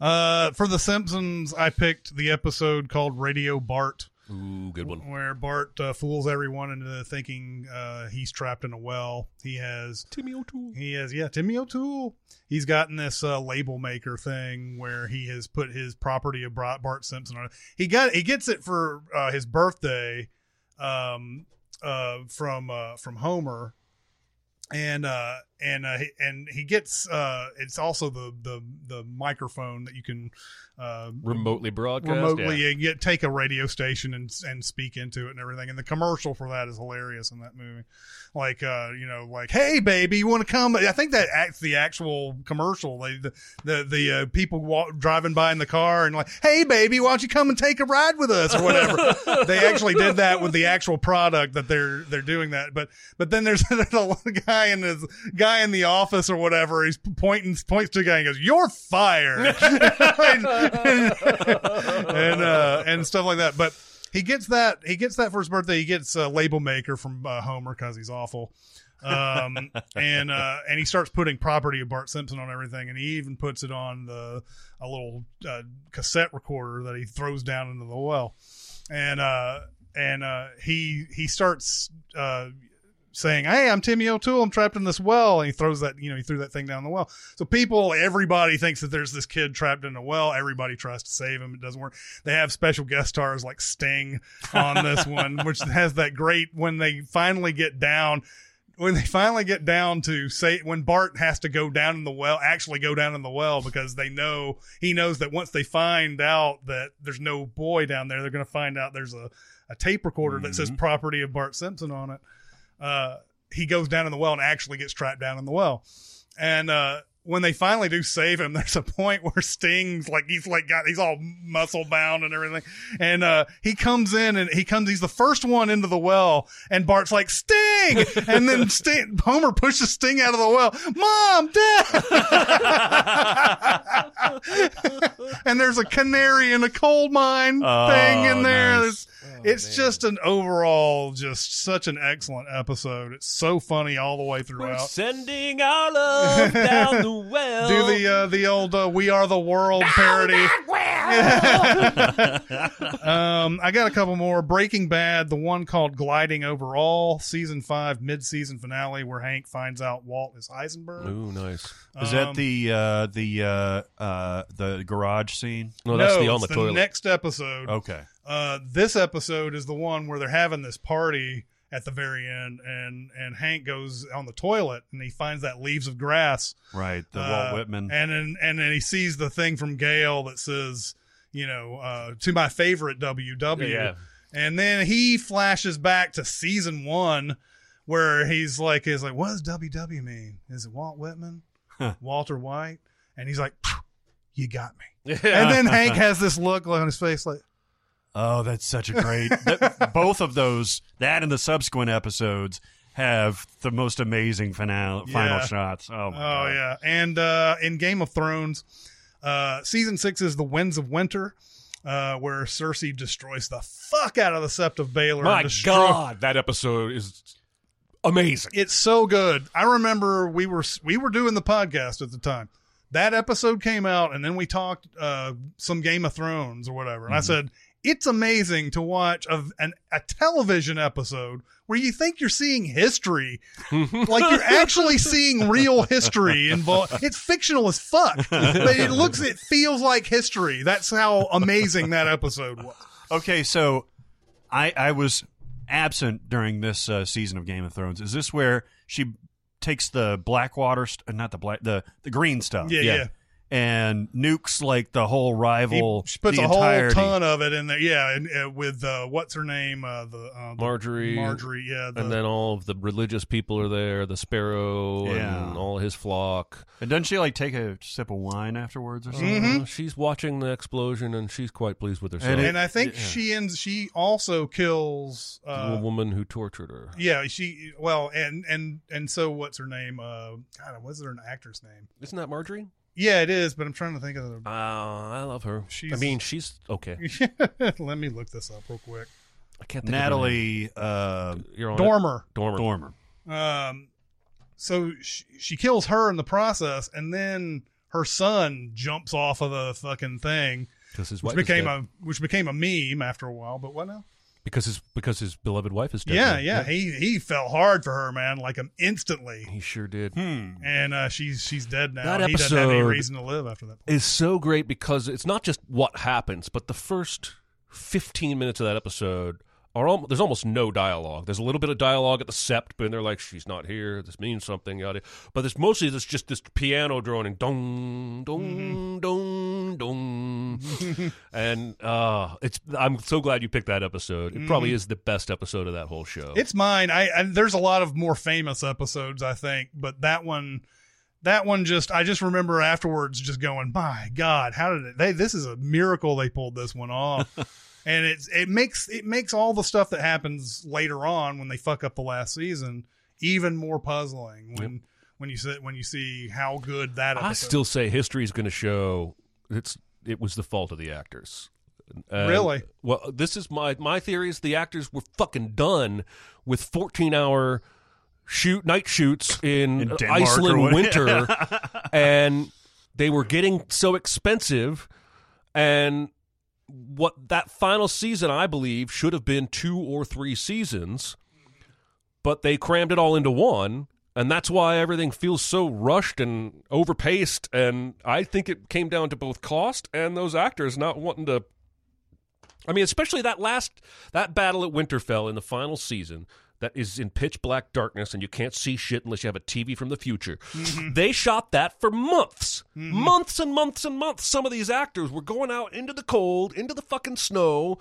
Uh, for The Simpsons, I picked the episode called Radio Bart, Ooh, good one. where Bart uh, fools everyone into thinking uh, he's trapped in a well. He has Timmy O'Toole. He has, yeah, Timmy O'Toole. He's gotten this uh, label maker thing where he has put his property of Bart Simpson on it. He got he gets it for uh, his birthday, um, uh, from uh, from Homer, and uh, and uh, he, and he gets uh, it's also the the the microphone that you can uh, Remotely broadcast. remotely yeah. and get take a radio station and and speak into it and everything. And the commercial for that is hilarious in that movie. Like uh, you know, like hey baby, you want to come? I think that acts the actual commercial. They, the the the uh, people walk, driving by in the car and like, hey baby, why don't you come and take a ride with us or whatever. <laughs> they actually did that with the actual product that they're they're doing that. But but then there's, <laughs> there's a guy in this guy in the office or whatever. He's pointing points to a guy and goes, "You're fired." <laughs> and and, uh, and stuff like that. But he gets that he gets that for his birthday. He gets a label maker from uh, Homer because he's awful. um, and uh, and he starts putting property of Bart Simpson on everything, and he even puts it on the a little uh, cassette recorder that he throws down into the well, and uh, and uh, he he starts uh, saying, "Hey, I'm Timmy O'Toole. I'm trapped in this well." And he throws that, you know, he threw that thing down the well. So people, everybody thinks that there's this kid trapped in a well. Everybody tries to save him. It doesn't work. They have special guest stars like Sting on this <laughs> one, which has that great when they finally get down. When they finally get down to say when Bart has to go down in the well, actually go down in the well because they know he knows that once they find out that there's no boy down there, they're going to find out there's a, a tape recorder that says mm-hmm. property of Bart Simpson on it uh, he goes down in the well and actually gets trapped down in the well. And uh, when they finally do save him, <laughs> there's a point where Sting's like he's like got he's all muscle bound and everything, and uh, he comes in and he comes he's the first one into the well, and Bart's like Sting, <laughs> and then Sting Homer pushes Sting out of the well, Mom, Dad, <laughs> and there's a canary in a coal mine Oh, thing in there. nice. There's- it's just an overall, just such an excellent episode. It's so funny all the way We're throughout. sending our love down the well. Do the uh, the old uh, "We Are the World" parody. <laughs> um, I got a couple more. Breaking Bad, the one called "Gliding Over All," season five, mid-season finale, where Hank finds out Walt is Heisenberg. Ooh, nice. Is Um, that the uh, the uh, uh, the garage scene? No, that's the on it's the toilet. next episode. Okay. Uh, this episode is the one where they're having this party at the very end, and and Hank goes on the toilet and he finds that leaves of grass. Right. The Uh, Walt Whitman. and then and then he sees the thing from Gale that says, you know, uh, to my favorite WW. Yeah. And then he flashes back to season one, where he's like, "Is like, what does WW mean? Is it Walt Whitman, Walter White?" And he's like, "You got me." <laughs> And then Hank has this look on his face, like, Oh, that's such a great. that- <laughs> both of those, that and the subsequent episodes, have the most amazing finale, final shots. Oh, my Oh God. yeah, and uh, in Game of Thrones, uh, season six is the Winds of Winter, uh, where Cersei destroys the fuck out of the Sept of Baelor. My destroy- God, that episode is amazing. it's so good. I remember we were we were doing the podcast at the time. That episode came out, and then we talked uh, some Game of Thrones or whatever. And I said it's amazing to watch a, an, a television episode where you think you're seeing history, like you're actually <laughs> seeing real history involved. It's fictional as fuck, but it looks, it feels like history. That's how amazing that episode was. Okay, so I I was absent during this uh, season of Game of Thrones. Is this where she takes the Blackwater, st- uh, not the black, the the green stuff? Yeah, yeah. And nukes like the whole rival. He, she puts the a whole ton of it in there. Yeah, and uh, with uh, what's her name? Uh, the, uh, the Margaery, Margaery, yeah. The, and then all of the religious people are there. The sparrow Yeah. and all his flock. And doesn't she like take a sip of wine afterwards or something? Mm-hmm. Uh, she's watching the explosion and she's quite pleased with herself. And it- and I think yeah. she ends. She also kills. the Uh, woman who tortured her. yeah, she. Well, and and and so what's her name? Uh, God, what's her actor's name? Isn't that Margaery? Yeah, it is. But I'm trying to think of the. Uh, I love her. She's- I mean, she's okay. <laughs> Let me look this up real quick. I can't think of her name. Natalie uh, You're on it. Dormer. Dormer. Dormer. Um, so she, she kills her in the process, and then her son jumps off of the fucking thing, Because his which wife is became dead. a which became a meme after a while. But what now? Because his because his beloved wife is dead. Yeah, now. yeah, He he fell hard for her, man, like him instantly. he sure did. Hmm. And uh, she's she's dead now. That and he doesn't have any reason to live after that. is so great because it's not just what happens, but the first 15 minutes of that episode are al- there's almost no dialogue. There's a little bit of dialogue at the sept, but they're like, she's not here. This means something. Yada. But it's mostly this just this piano droning, dong, dong, dong, dong, <laughs> and uh, it's. I'm so glad you picked that episode. It probably is the best episode of that whole show. It's mine. I and there's a lot of more famous episodes, I think, but that one, that one just I just remember afterwards just going, my God, how did it? They this is a miracle they pulled this one off. <laughs> and it's it makes it makes all the stuff that happens later on when they fuck up the last season even more puzzling when when you see when you see how good that episode I still say history is going to show it's it was the fault of the actors. Really? Well, this is my my theory is the actors were fucking done with 14 hour shoot night shoots in, In Iceland winter <laughs> and they were getting so expensive and what that final season I believe should have been two or three seasons but they crammed it all into one and that's why everything feels so rushed and overpaced and i think it came down to both cost and those actors not wanting to i mean especially that last that battle at winterfell in the final season that is in pitch black darkness and you can't see shit unless you have a tv from the future. They shot that for months. Months and months and months. Some of these actors were going out into the cold into the fucking snow.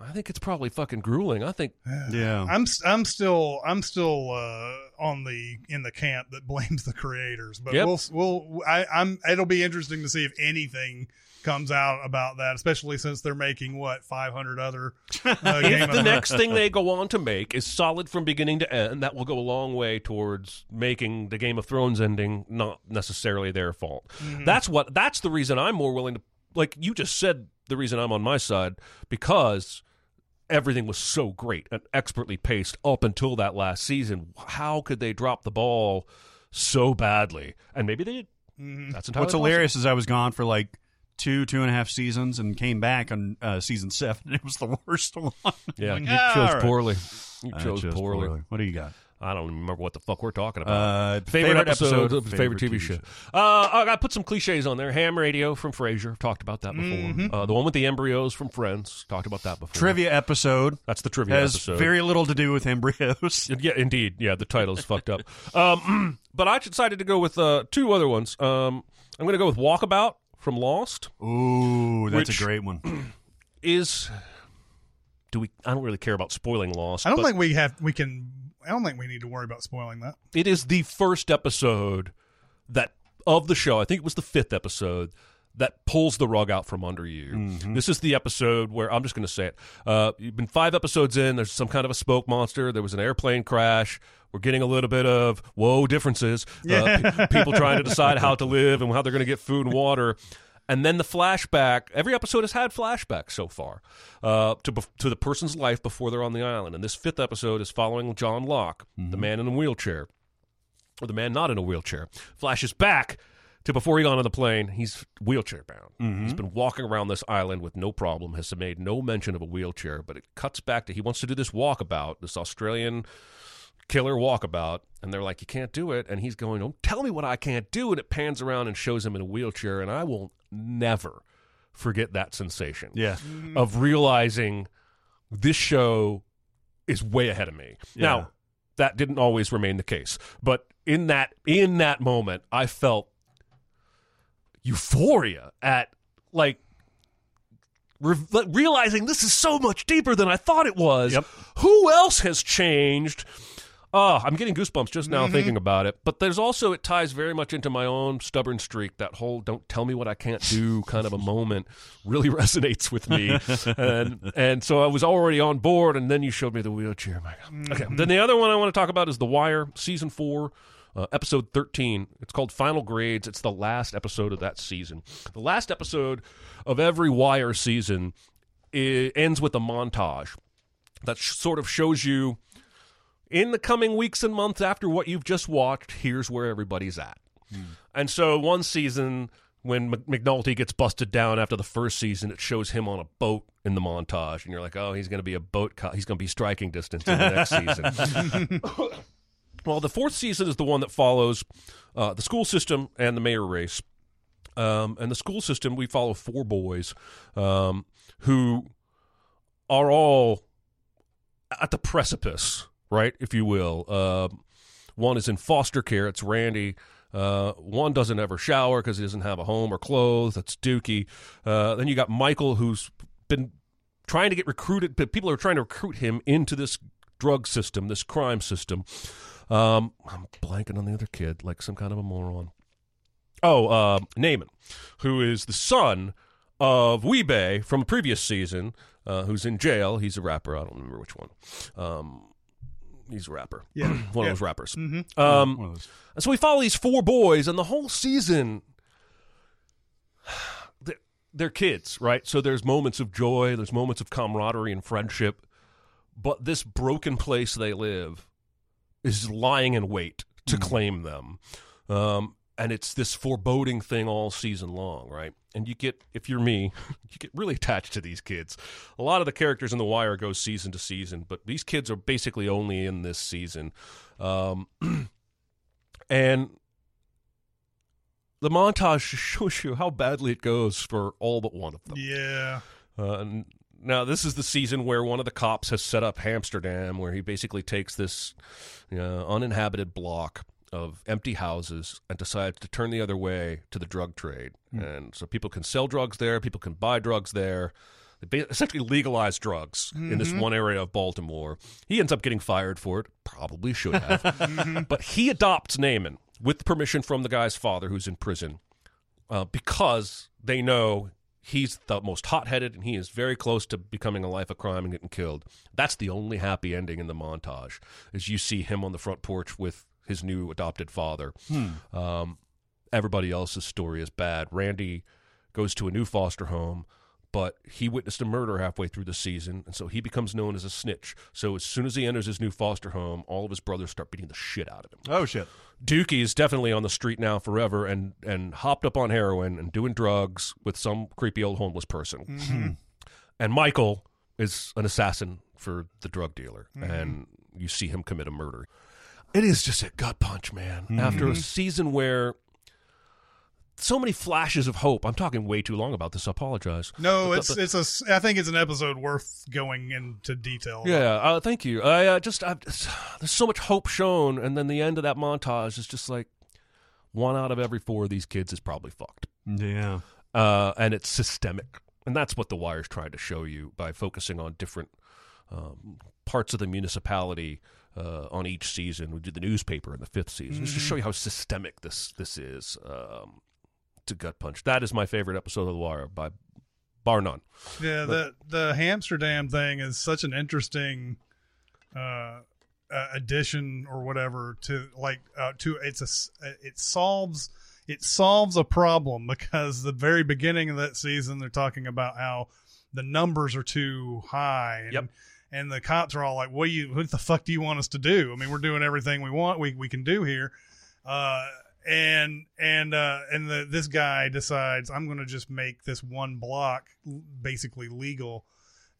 I think it's probably fucking grueling. I think Yeah. I'm I'm still I'm still uh, on the in the camp that <laughs> blames the creators, but Yep. we'll we'll I, I'm it'll be interesting to see if anything comes out about that, especially since they're making what 500 other <laughs> uh, if the next thing they go on to make is solid from beginning to end, that will go a long way towards making the Game of Thrones ending not necessarily their fault. Mm-hmm. That's what that's the reason I'm more willing to like you just said the reason I'm on my side because everything was so great and expertly paced up until that last season. How could they drop the ball so badly? And maybe they did. That's entirely What's possible. hilarious is I was gone for like two, two and a half seasons and came back on uh, season seven. <laughs> It was the worst one. Yeah, Like, you ah, chose right. poorly. You chose, chose poorly. poorly. What do you got? I don't remember what the fuck we're talking about. Uh, favorite, favorite episode, favorite, favorite TV, TV show. show. Uh, I put some cliches on there. Ham radio from Frasier. Talked about that before. Mhm. Uh, the one with the embryos from Friends. Talked about that before. Trivia episode. That's the trivia has episode. very little to do with embryos. <laughs> Yeah, indeed. Yeah, the title's fucked up. Um, <clears throat> but I decided to go with uh, two other ones. Um, I'm going to go with Walkabout from Lost. Ooh, that's which a great one. <clears throat> Is do we? I don't really care about spoiling Lost. I don't but think we have we can. I don't think we need to worry about spoiling that. it is the first episode that of the show. I think it was the fifth episode that pulls the rug out from under you. Mm-hmm. This is the episode where I'm just going to say it. Uh, you've been five episodes in. There's some kind of a smoke monster. There was an airplane crash. We're getting a little bit of whoa differences. Uh, pe- people trying to decide how to live and how they're going to get food and water. And then the flashback. Every episode has had flashbacks so far uh, to bef- to the person's life before they're on the island. And this fifth episode is following John Locke, the man in a wheelchair or the man not in a wheelchair, flashes back to before he got on the plane. He's wheelchair bound. He's mm-hmm. been walking around this island with no problem, has made no mention of a wheelchair, but it cuts back to he wants to do this walkabout, this Australian killer walkabout, and they're like, You can't do it. And he's going, Don't tell me what I can't do. And it pans around and shows him in a wheelchair, and I will never forget that sensation Yeah. of realizing this show is way ahead of me. Yeah. Now, that didn't always remain the case, but in that in that moment, I felt euphoria at like re- realizing this is so much deeper than I thought it was. Yep. Who else has changed? Oh, I'm getting goosebumps just now mm-hmm. thinking about it. But there's also it ties very much into my own stubborn streak. That whole "don't tell me what I can't do" kind of a moment really <laughs> resonates with me, <laughs> and and so I was already on board. And then you showed me the wheelchair. My God. Okay. Mm-hmm. Then the other one I want to talk about is The Wire, season four. Uh, episode 13. It's called Final Grades. It's the last episode of that season. The last episode of every Wire season ends with a montage that sh- sort of shows you in the coming weeks and months after what you've just watched, here's where everybody's at. And so one season, when McNulty gets busted down after the first season, it shows him on a boat in the montage, and you're like, oh, he's going to be a boat. Co- he's going to be striking distance in the next season. <laughs> <laughs> well, the fourth season is the one that follows uh, the school system and the mayor race. Um, and the school system, we follow four boys um, who are all at the precipice, right, if you will. Uh, one is in foster care. It's Randy. Uh, one doesn't ever shower because he doesn't have a home or clothes. That's Dookie. Uh, then you got Michael, who's been trying to get recruited, but people are trying to recruit him into this drug system, this crime system. Um, I'm blanking on the other kid, like some kind of a moron. Oh, uh, Namond, who is the son of Wee-Bey from a previous season, uh, who's in jail. He's a rapper. I don't remember which one. Um, he's a rapper. <clears throat> <clears throat> Yeah. one Yeah. of those rappers. Mhm. Um, of those. and so we follow these four boys, and the whole season, <sighs> they're, they're kids, right? So there's moments of joy, there's moments of camaraderie and friendship, but this broken place they live is lying in wait to claim them. Um, and it's this foreboding thing all season long, right? And you get, if you're me, <laughs> you get really attached to these kids. A lot of the characters in The Wire go season to season, but these kids are basically only in this season. Um, <clears throat> and the montage <laughs> shows you how badly it goes for all but one of them. Yeah. Uh, and now this is the season where one of the cops has set up Amsterdam, where he basically takes this you know, uninhabited block of empty houses and decides to turn the other way to the drug trade. And so people can sell drugs there, people can buy drugs there. They essentially legalize drugs in this Mhm. one area of Baltimore. He ends up getting fired for it. Probably should have. <laughs> but he adopts Namond with permission from the guy's father who's in prison uh, because they know he's the most hot-headed and he is very close to becoming a life of crime and getting killed. That's the only happy ending in the montage, is you see him on the front porch with his new adopted father. Hmm. Um, everybody else's story is bad. Randy goes to a new foster home. But he witnessed a murder halfway through the season, and so he becomes known as a snitch. So as soon as he enters his new foster home, all of his brothers start beating the shit out of him. Oh shit. Dookie is definitely on the street now forever and and hopped up on heroin and doing drugs with some creepy old homeless person. Mhm. And Michael is an assassin for the drug dealer, Mhm. and you see him commit a murder. It is just a gut punch, man. After a season where so many flashes of hope. I'm talking way too long about this. I apologize. No, But it's the- it's a. s- I think it's an episode worth going into detail. Yeah, uh, thank you. I uh, just i there's so much hope shown, and then the end of that montage is just like one out of every four of these kids is probably fucked. Yeah, uh, and it's systemic, and that's what the Wire's trying to show you by focusing on different um, parts of the municipality. Uh, on each season, we did the newspaper in the fifth season, just to Mhm. show you how systemic this this is. Um, to gut punch. That is my favorite episode of The Wire by bar none. Yeah, But- the the Amsterdam thing is such an interesting uh, uh, addition or whatever to like uh, to it's a it solves it solves a problem <laughs> because the very beginning of that season they're talking about how the numbers are too high and Yep. and the cops are all like what you what the fuck do you want us to do i mean we're doing everything we want we we can do here uh and and uh and the this guy decides i'm going to just make this one block basically legal.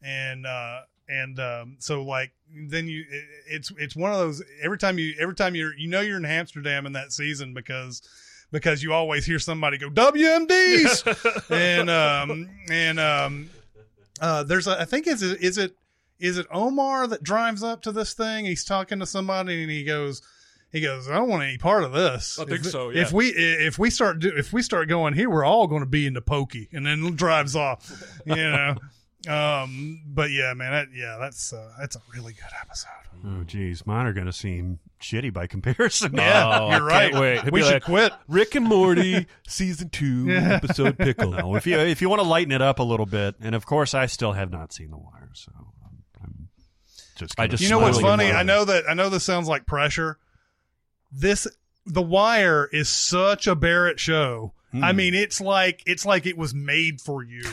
And uh and um so like then you it, it's it's one of those every time you every time you're you know you're in amsterdam in that season because because you always hear somebody go WMDs <laughs> and um and um uh there's a I think is it is it is it Omar that drives up to this thing? He's talking to somebody and he goes he goes I don't want any part of this I think If- so, yeah. if we if we start do, if we start going here we're all going to be in the pokey and then drives off you know <laughs> um but yeah man that, yeah that's uh, that's a really good episode Oh, geez, mine are going to seem shitty by comparison. <laughs> Yeah, Oh, you're right. wait. We should like, quit. Rick and Morty <laughs> season two Yeah. episode pickle. No, if you if you want to lighten it up a little bit, and of course, I still have not seen The Wire, so I'm, I'm just. I just you know what's funny? I know that I know this sounds like pressure. This The Wire is such a Barrett show. I Hmm. mean, it's like it's like it was made for you.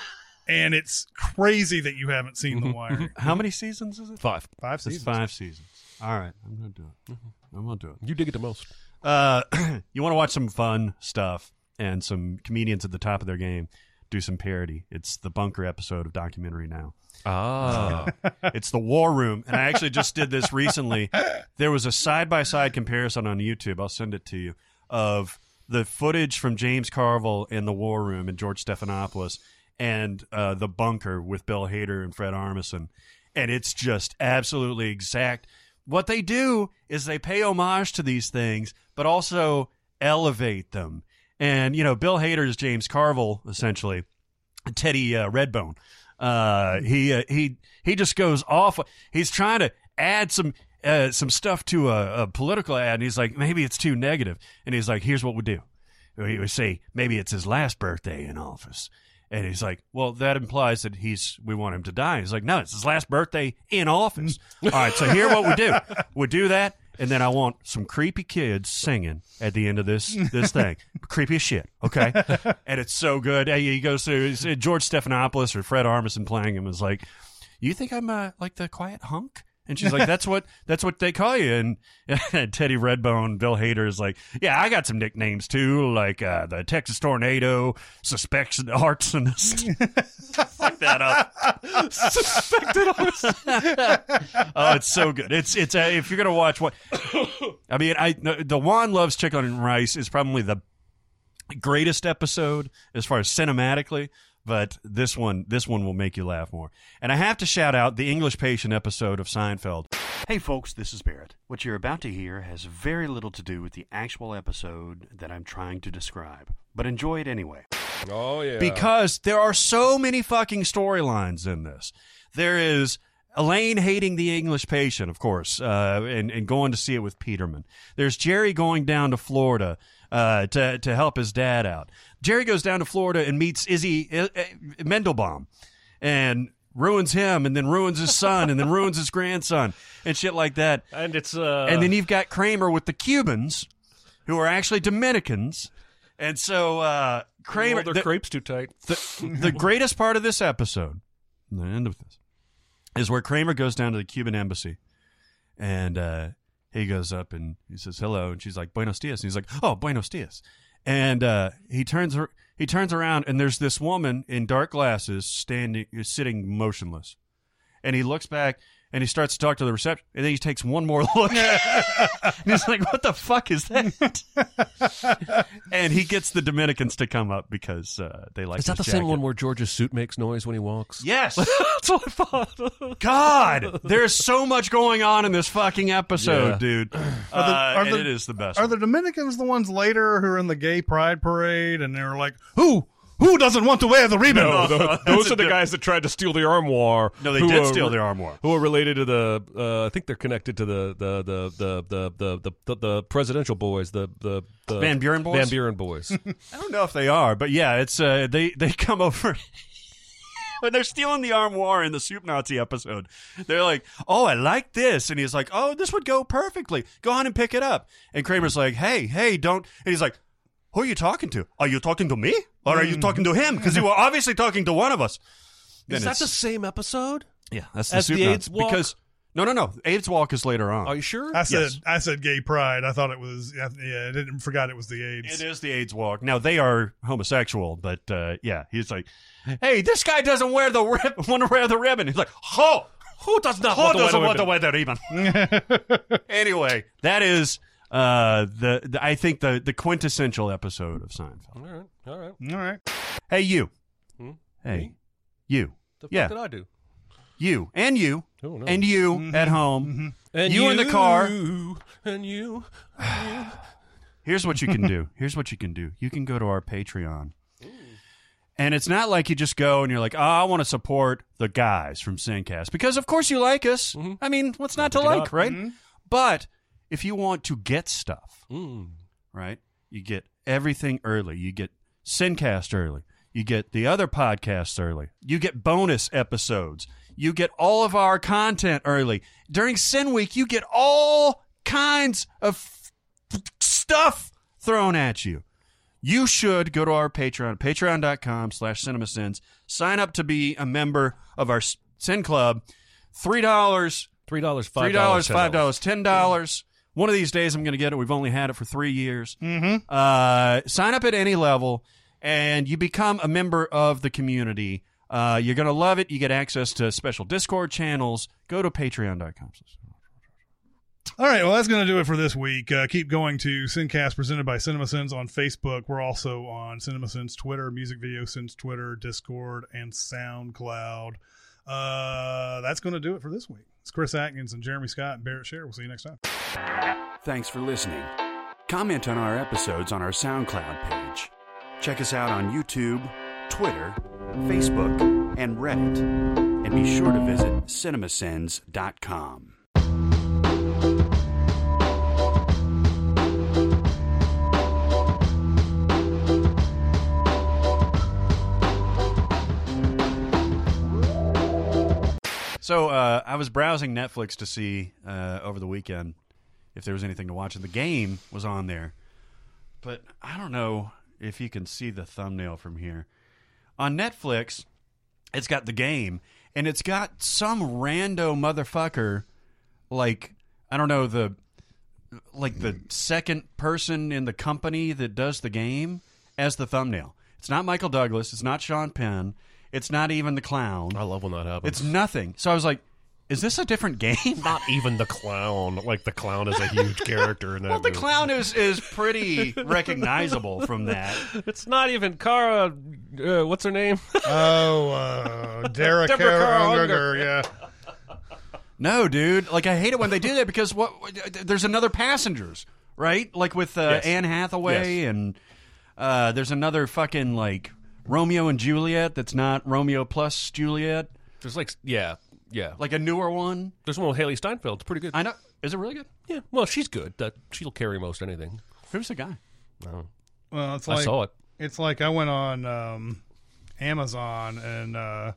<laughs> and it's crazy that you haven't seen The Wire. How many seasons is it? Five. Five It's seasons. five seasons. All right, I'm gonna do it. I'm gonna do it. You dig it the most. Uh, <clears throat> you want to watch some fun stuff and some comedians at the top of their game do some parody. It's the Bunker episode of Documentary Now. Ah. <laughs> it's the War Room, and I actually just did this recently. There was a side by side comparison on YouTube. I'll send it to you of the footage from James Carville in the War Room and George Stephanopoulos, and uh, the Bunker with Bill Hader and Fred Armisen, and it's just absolutely exact. What they do is they pay homage to these things, but also elevate them. And you know, Bill Hader is James Carville essentially. Teddy uh, Redbone. Uh, he uh, he he just goes off. He's trying to add some uh, some stuff to a, a political ad, and he's like, maybe it's too negative. And he's like, here's what we do. He would say, maybe it's his last birthday in office. And he's like, well, that implies that he's we want him to die. He's like, no, it's his last birthday in office. <laughs> All right, so here what we do. We do that, and then I want some creepy kids singing at the end of this this thing. <laughs> creepy as shit, okay? and it's so good. Hey, He goes through George Stephanopoulos or Fred Armisen playing him is like, you think I'm uh, like the quiet hunk? And she's like, "That's what that's what they call you." And, Teddy Redbone, Bill Hader is like, "Yeah, I got some nicknames too, like uh, the Texas Tornado, Suspects Arsonist." <laughs> Fuck that up. Suspected Arsonist. oh, it's so good. It's it's uh, if you're gonna watch what I mean, I the Juan loves chicken and rice is probably the greatest episode as far as cinematically but this one this one will make you laugh more and i have to shout out the english patient episode of seinfeld hey folks this is barrett what you're about to hear has very little to do with the actual episode that i'm trying to describe but enjoy it anyway Oh yeah. because there are so many fucking storylines in this. There is Elaine hating the English patient, of course, uh, and, and going to see it with Peterman. There's Jerry going down to Florida uh, to to help his dad out. Jerry goes down to Florida and meets Izzy uh, Mandelbaum, and ruins him, and then ruins his son, and then ruins his grandson, and shit like that. and it's uh And then you've got Kramer with the Cubans, who are actually Dominicans. And so uh, Kramer, Well, their the- crepes too tight. the, the greatest part of this episode, the end of this, is where Kramer goes down to the Cuban embassy, and uh, he goes up and he says hello, and she's like Buenos dias, and he's like Oh, Buenos dias, and uh, he turns he turns around, and there's this woman in dark glasses standing, sitting motionless, and he looks back. And he starts to talk to the reception, and then he takes one more <laughs> look. <laughs> and he's like, "What the fuck is that?" <laughs> and he gets the Dominicans to come up because uh, they like. Is that the his same one where George's suit makes noise when he walks? Yes. That's what I thought. God, there's so much going on in this fucking episode, Yeah. dude. <clears throat> Are the- Uh, are and the- it is the best. Are the Dominicans the ones later who are in the gay pride parade and they're like, who? Who doesn't want to wear the ribbon? No, tho- That's those are the guys that tried to steal the armoire. No, they did are- steal the armoire. Who are related to the? Uh, I think they're connected to the the the the the the the, the, the presidential boys. The the, the Van Buren boys? Van Buren boys. <laughs> I don't know if they are, but yeah, it's uh, they they come over. <laughs> When they're stealing the armoire in the Soup Nazi episode, they're like, "Oh, I like this," and he's like, "Oh, this would go perfectly. Go on and pick it up." And Kramer's like, "Hey, hey, don't!" And he's like, "Who are you talking to? Are you talking to me, or are you talking to him? Because you were <laughs> obviously talking to one of us." Then Is that it's- the same episode? Yeah, that's the As Soup the Nazi. AIDS walk? because no, no, no, AIDS walk is later on. Are you sure? I said Yes. I said gay pride. I thought it was yeah. I didn't forgot it was the AIDS. It is the AIDS walk. Now they are homosexual, but uh, yeah, he's like, "Hey, this guy doesn't wear the rib- <laughs> want to wear the ribbon." He's like, "Ho, Who does not who want to doesn't the want to ribbon? wear the ribbon?" <laughs> anyway, that is uh, the, the I think the the quintessential episode of Seinfeld. All right, all right. All right. Hey, you. Hmm? Hey, Me? you. The fuck Yeah. did I do? You and you Oh, no. and you Mm-hmm. at home. And You in the car. and you. and you. <sighs> Here's what you can do. <laughs> Here's what you can do. You can go to our Patreon. And it's not like you just go and you're like, oh, I want to support the guys from Sincast. Because, of course, you like us. I mean, what's not to like, up. right? But if you want to get stuff, Mm. right, you get everything early. You get Sincast early. You get the other podcasts early. You get bonus episodes. You get all of our content early. During Sin Week, you get all kinds of stuff thrown at you. You should go to our Patreon, patreon.com slash cinemasins. Sign up to be a member of our Sin Club. $3, Three dollars, five dollars, five dollars, ten dollars. One of these days, I'm going to get it. We've only had it for three years. Mm-hmm. Uh, sign up at any level, and you become a member of the community. Uh, you're going to love it. You get access to special Discord channels. Go to Patreon.com. All right, well, that's going to do it for this week. Uh, keep going to Sincast presented by CinemaSins on Facebook. We're also on CinemaSins Twitter, Music Video Sins Twitter, Discord, and SoundCloud. Uh, that's going to do it for this week. It's Chris Atkins and Jeremy Scott and Barrett Share. We'll see you next time. Thanks for listening. Comment on our episodes on our SoundCloud page. Check us out on YouTube, Twitter, Facebook, and Reddit. And be sure to visit cinemasins.com. So uh, I was browsing Netflix to see uh, over the weekend if there was anything to watch, and the game was on there. But I don't know if you can see the thumbnail from here. On Netflix, it's got the game, and it's got some rando motherfucker, like I don't know the like the second person in the company that does the game as the thumbnail. It's not Michael Douglas. It's not Sean Penn. It's not even the clown. I love when that happens. It's nothing. So I was like, is this a different game? not even the clown. Like the clown is a huge character in <laughs> that. well, the movie. clown is is pretty <laughs> recognizable from that. It's not even Cara. Uh, what's her name? Oh, uh, Derek Deborah Carr Unger, yeah. No, dude. Like I hate it when they do that because what? There's another passengers, right? Like with uh, Yes. Anne Hathaway Yes. and uh, there's another fucking like Romeo and Juliet that's not Romeo plus Juliet, There's like, yeah, yeah. like a newer one. There's one with Hailee Steinfeld. It's pretty good. I know. Is it really good? yeah. Well, she's good. That she'll carry most anything. Who's the guy? No. Well, it's I like saw it. it's like I went on um, Amazon and uh,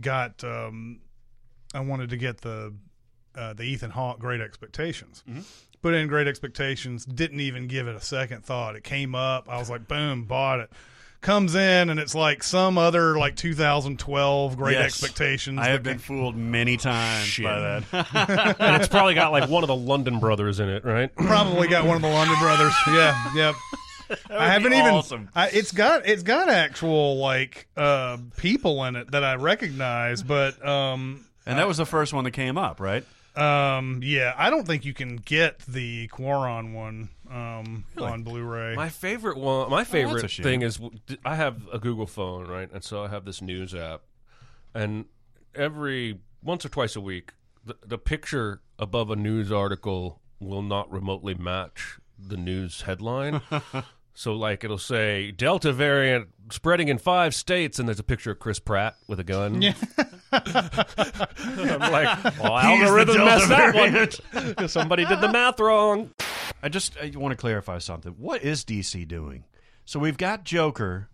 got um, I wanted to get the uh, the Ethan Hawke Great Expectations. Put in Great Expectations. Didn't even give it a second thought. It came up. I was like, boom, bought it. Comes in and it's like some other like 2012 Great Yes. Expectations. I have that been fooled many times by that. <laughs> and it's probably got like one of the London brothers in it, right? <clears throat> probably got one of the London brothers. <laughs> Yeah, yep. I haven't be even. awesome. I, it's got it's got actual like uh, people in it that I recognize, but um, and that was the first one that came up, right? um, yeah, I don't think you can get the Cuarón one um, on Blu-ray. My favorite one, my favorite shame. thing is I have a Google phone, right? And so I have this news app, and every once or twice a week, the, the picture above a news article will not remotely match the news headline. <laughs> so, like, it'll say Delta variant spreading in five states, and there's a picture of Chris Pratt with a gun. Yeah. <laughs> I'm like, well, the algorithm messed that one. <laughs> Somebody did the math wrong. I just I want to clarify something. What is DC doing? So we've got Joker,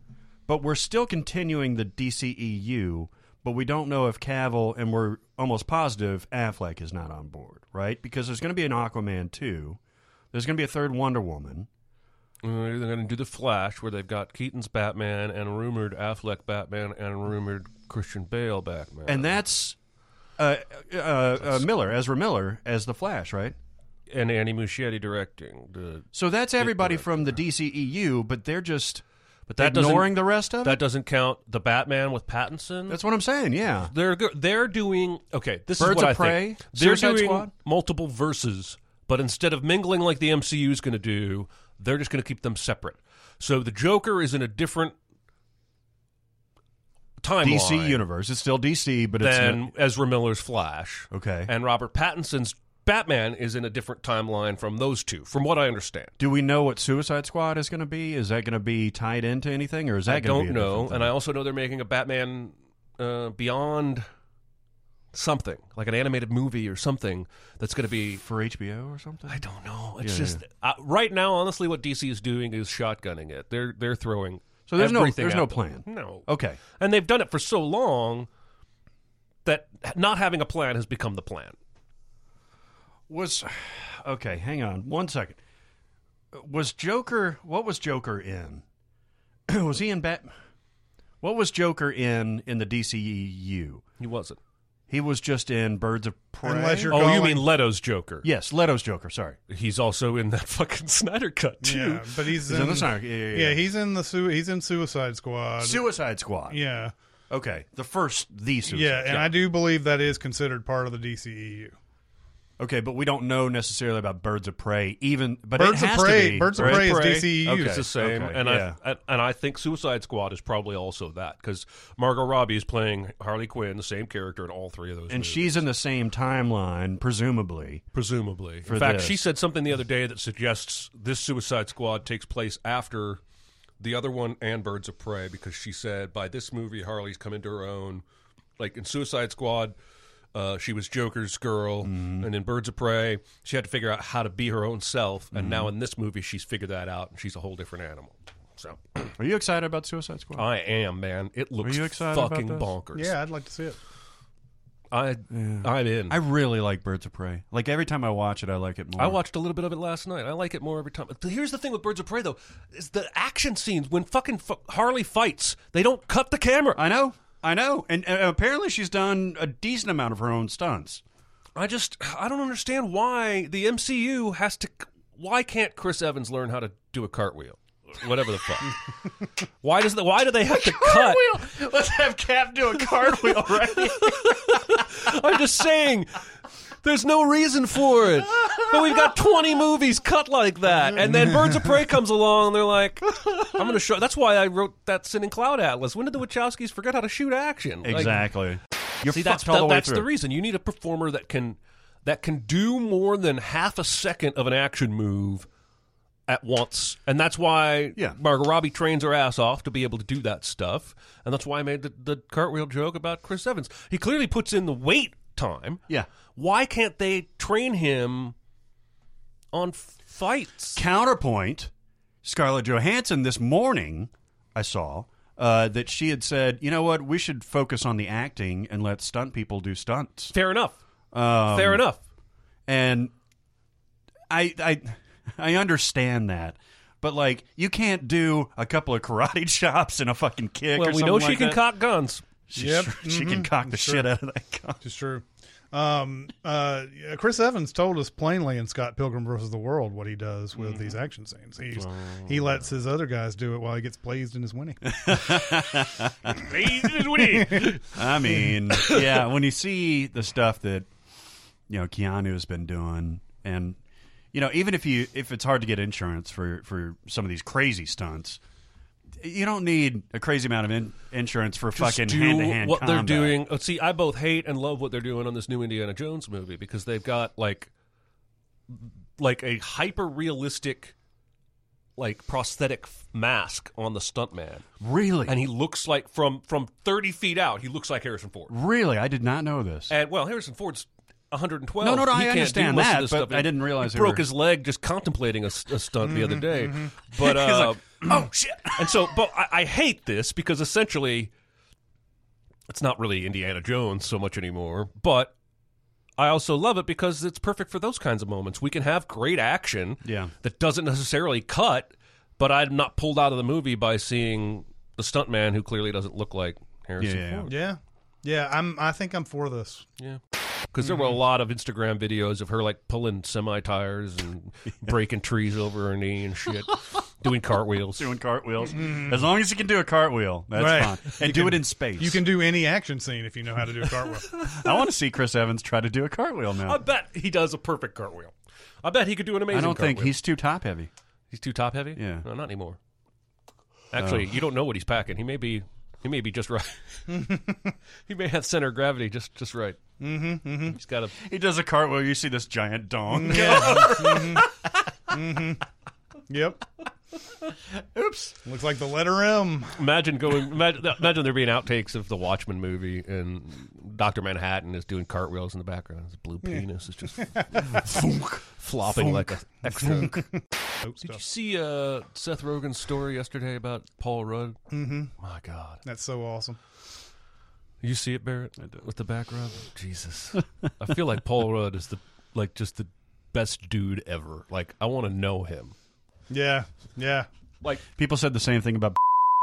but we're still continuing the DCEU, but we don't know if Cavill and we're almost positive Affleck is not on board, right? Because there's going to be an Aquaman 2. There's going to be a third Wonder Woman. Uh, They're going to do the Flash, where they've got Keaton's Batman and rumored Affleck Batman and rumored Christian Bale Batman. And that's uh, uh, uh, Miller, Ezra Miller as the Flash, right? And Andy Muschietti directing. The, So that's everybody from the DCEU, but they're just but that ignoring the rest of it. that doesn't count the Batman with Pattinson. That's what I'm saying. Yeah. they're go- they're doing okay. This Birds is what of I Prey, think. They're Suicide doing Squad? multiple verses, but instead of mingling like the MCU is going to do, they're just going to keep them separate. So the Joker is in a different timeline. DC universe. It's still DC, but it's than Ezra Miller's Flash. Okay. And Robert Pattinson's Batman is in a different timeline from those two, from what I understand. Do we know what Suicide Squad is going to be? Is that going to be tied into anything, or is that I going to don't be a know. And I also know they're making a Batman uh, Beyond something, like an animated movie or something that's going to be. for HBO or something? I don't know. It's Yeah, just uh, right now, honestly, what DC is doing is shotgunning it. They're they're throwing. So there's no- there's no them. plan. No. Okay. And they've done it for so long that not having a plan has become the plan. Was okay. Hang on one second. Was Joker? What was Joker in? <clears throat> was he in Bat? What was Joker in in the DCEU? He wasn't. He was just in Birds of Prey. Unless you're Oh, you mean Leto's Joker? yes, Leto's Joker. Sorry. He's also in that <laughs> fucking Snyder cut too. Yeah, but he's, He's in, in the Snyder- yeah, yeah, yeah. he's in the su- he's in Suicide Squad. Suicide Squad. yeah, Okay, the first the Suicide. yeah, and Squad. I do believe that is considered part of the DCEU. Okay, but we don't know necessarily about Birds of Prey, even. But Birds it of Prey- to be. Birds of? Prey is Prey, DCEU. Okay. It's the same, okay, and yeah. I and I think Suicide Squad is probably also that because Margot Robbie is playing Harley Quinn, the same character in all three of those, and movies, she's in the same timeline, presumably. presumably. in fact, this. she said something the other day that suggests this Suicide Squad takes place after the other one and Birds of Prey because she said by this movie Harley's come into her own. Like in Suicide Squad, uh, she was Joker's girl, Mm-hmm. and in Birds of Prey, she had to figure out how to be her own self. And Mm-hmm. now in this movie, she's figured that out, and she's a whole different animal. So Are you excited about Suicide Squad? I am, man. It looks you excited fucking this? bonkers. Yeah, I'd like to see it. I I'm in. I really like Birds of Prey. Like every time I watch it, I like it more. I watched a little bit of it last night. I like it more every time. Here's the thing with Birds of Prey, though, is the action scenes when fucking fu- Harley fights, they don't cut the camera. I know, I know, and, and apparently she's done a decent amount of her own stunts. I just I don't understand why the MCU has to. Why can't Chris Evans learn how to do a cartwheel? Whatever the fuck. <laughs> why does the Why do they have to cut? Let's have Cap do a cartwheel, right? <laughs> I'm just saying. There's no reason for it. But we've got 20 movies cut like that. And then Birds of Prey comes along and they're like, I'm going to show. That's why I wrote that Sin and Cloud Atlas. When did the Wachowskis forget how to shoot action? Like, exactly. You're see, fucked that's, all the way that's the reason. You need a performer that can that can do more than half a second of an action move at once. And that's why Yeah. Margot Robbie trains her ass off to be able to do that stuff. And that's why I made the, the cartwheel joke about Chris Evans. He clearly puts in the wait time. Yeah. Why can't they train him on fights? Counterpoint: Scarlett Johansson this morning, I saw uh, that she had said, "You know what? We should focus on the acting and let stunt people do stunts." Fair enough. Um, Fair enough. And I, I, I understand that, But like, you can't do a couple of karate <laughs> chops and a fucking kick. Well, or we something know she like can that. cock guns. She, Yep. she can Mhm. cock the Sure. shit out of that gun. It's true. Um, uh, Chris Evans told us plainly in Scott Pilgrim versus the World what he does with these action scenes. He's, he lets his other guys do it while he gets blazed in his winnie. <laughs> I mean, yeah, when you see the stuff that you know Keanu's been doing, and you know, even if you if it's hard to get insurance for for some of these crazy stunts, you don't need a crazy amount of in, insurance for Just fucking do hand to hand. Combat. What they're doing. Uh, see, I both hate and love what they're doing on this new Indiana Jones movie because they've got like like a hyper realistic like prosthetic f- mask on the stuntman. Really? And he looks like from from 30 feet out, he looks like Harrison Ford. Really, I did not know this. And well, Harrison Ford's 112. No, no, no, I understand that, but stuff. I didn't realize he broke were- his leg just contemplating a stunt the other Mhm, day. mhm. But <laughs> uh, like, oh <clears throat> shit! and so, but I, I hate this because essentially, it's not really Indiana Jones so much anymore. But I also love it because it's perfect for those kinds of moments. We can have great action, Yeah. that doesn't necessarily cut. But I'm not pulled out of the movie by seeing the stuntman who clearly doesn't look like Harrison Yeah. Ford. yeah, yeah. I'm. I think I'm for this. Yeah. Because there were a lot of Instagram videos of her like pulling semi tires and <laughs> breaking trees over her knee and shit, doing cartwheels. Doing cartwheels. Mhm. As long as you can do a cartwheel, that's Right. fine. And You do can- it in space. You can do any action scene if you know how to do a cartwheel. <laughs> I want to see Chris Evans try to do a cartwheel now. I bet he does a perfect cartwheel. I bet he could do an amazing. I don't think cartwheel. he's too top heavy. he's too top heavy. Yeah. no, not anymore. Actually, Oh. you don't know what he's packing. He may be. He may be just right. <laughs> he may have center of gravity just just right. Mm-hmm, mm-hmm. He's got a. He does a cartwheel. You see this giant dong. Yeah. <laughs> mm-hmm. Mm-hmm. Yep. <laughs> Oops. Looks like the letter M. Imagine going. Imagine, imagine there being outtakes of the Watchmen movie, and Doctor Manhattan is doing cartwheels in the background. His blue Yeah. penis is just <laughs> funk, flopping like a extra. Dope Did you see uh, Seth Rogen's story yesterday about Paul Rudd? Mm-hmm. My God, That's so awesome. you see it, Barrett, with the back rub. Jesus, <laughs> I feel like Paul Rudd is the like just the best dude ever. Like I want to know him. Yeah. Yeah. Like People said the same thing about.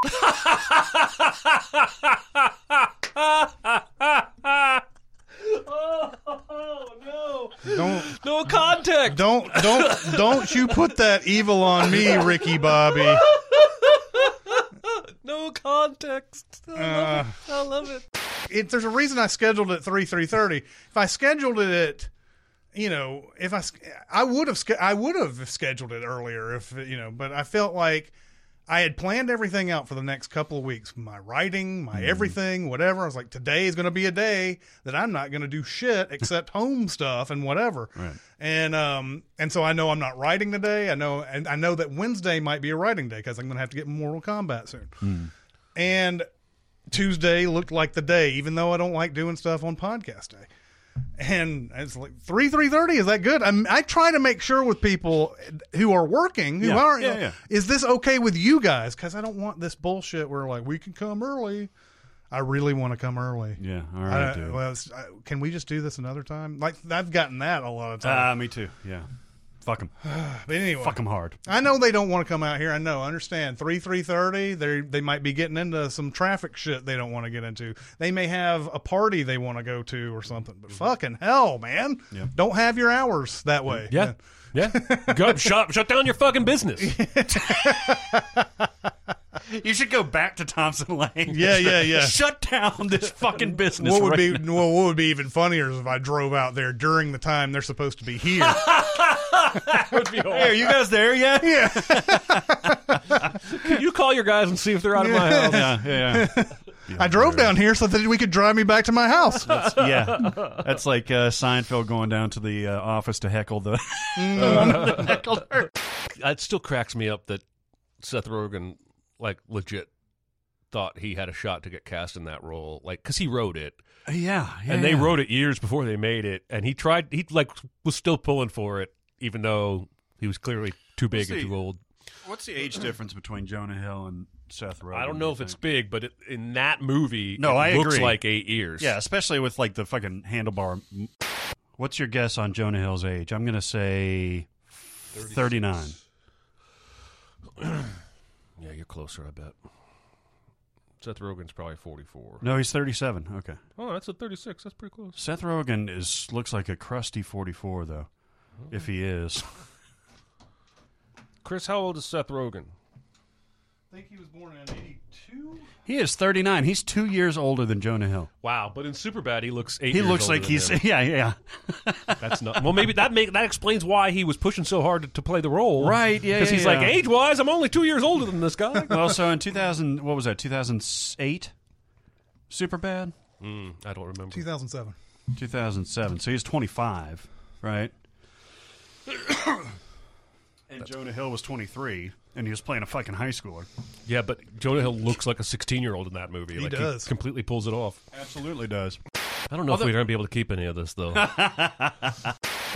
<laughs> oh no! Don't No context. don't don't don't you put that evil on me, Ricky Bobby. No context. I love it. Uh. I love it. It, there's a reason I scheduled it three three thirty. If I scheduled it at, you know, if I I would have I would have scheduled it earlier if you know, but I felt like I had planned everything out for the next couple of weeks. My writing, my everything, whatever. I was like, today is going to be a day that I'm not going to do shit <laughs> except home stuff and whatever. Right. And um and so I know I'm not writing today. I know and I know that Wednesday might be a writing day because I'm going to have to get Mortal Kombat soon. And Tuesday looked like the day, even though I don't like doing stuff on podcast day. And it's like three three thirty. Is that good? I'm, I try to make sure with people who are working, who Yeah, aren't. yeah, yeah. Is this okay with you guys? Because I don't want this bullshit where like we can come early. I really want to come early. Yeah, all right. I- dude. well, I- can we just do this another time? Like I've gotten that a lot of Ah, times. me too. Yeah. Fuck them. <sighs> but anyway, Fuck him hard. I know they don't want to come out here. I know. I understand. Three three thirty. They they might be getting into some traffic shit they don't want to get into. They may have a party they want to go to or something. But mm-hmm. fucking hell, man! Yeah. Don't have your hours that way. Yeah. Yeah. Yeah, go shut shut down your fucking business. You should go back to Thompson Lane. Yeah, yeah, yeah. Shut down this fucking business. What would right be now. well, what would be even funnier is if I drove out there during the time they're supposed to be here. <laughs> that would be Hey, are you guys there yet? yeah, <laughs> Can you call your guys and see if they're out of my house? Yeah, yeah, yeah. I drove down here so that we could drive me back to my house. <laughs> That's, yeah. That's like uh, Seinfeld going down to the uh, office to heckle the. <laughs> <laughs> heckle her. It still cracks me up that Seth Rogen, like, legit thought he had a shot to get cast in that role, like, because he wrote it, Yeah, yeah. and they yeah. wrote it years before they made it, and he tried, he like was still pulling for it, even though he was clearly too big and see. too old. What's the age difference between Jonah Hill and Seth Rogen? I don't know if it's big, but it, in that movie, No, it I looks agree. like eight years. Yeah, especially with like the fucking handlebar. What's your guess on Jonah Hill's age? I'm gonna say thirty-nine. <clears throat> yeah, you're closer, I bet. Seth Rogen's probably 44. No, he's 37. Okay. Oh, that's a 36. That's pretty close. Seth Rogen is looks like a crusty 44 though. If he is. Chris, how old is Seth Rogen? I think he was born in 82. He is 39. He's 2 years older than Jonah Hill. Wow, but in Superbad he looks 8 He years looks older like than he's him. <laughs> yeah, yeah. That's not. Well, maybe that make that explains why he was pushing so hard to, to play the role. Right, yeah, Because yeah, he's yeah. like, age-wise, I'm only 2 years older than this guy. well, so in 2000 what was that? 2008? Superbad? Mm, I don't remember. 2007. 2007. So he's 25, right? <coughs> and Jonah Hill was 23 and he was playing a fucking high schooler. Yeah, but Jonah Hill looks like a 16-year-old in that movie. He like, does. completely pulls it off. Absolutely does. I don't know Although- if we're going to be able to keep any of this, though. <laughs>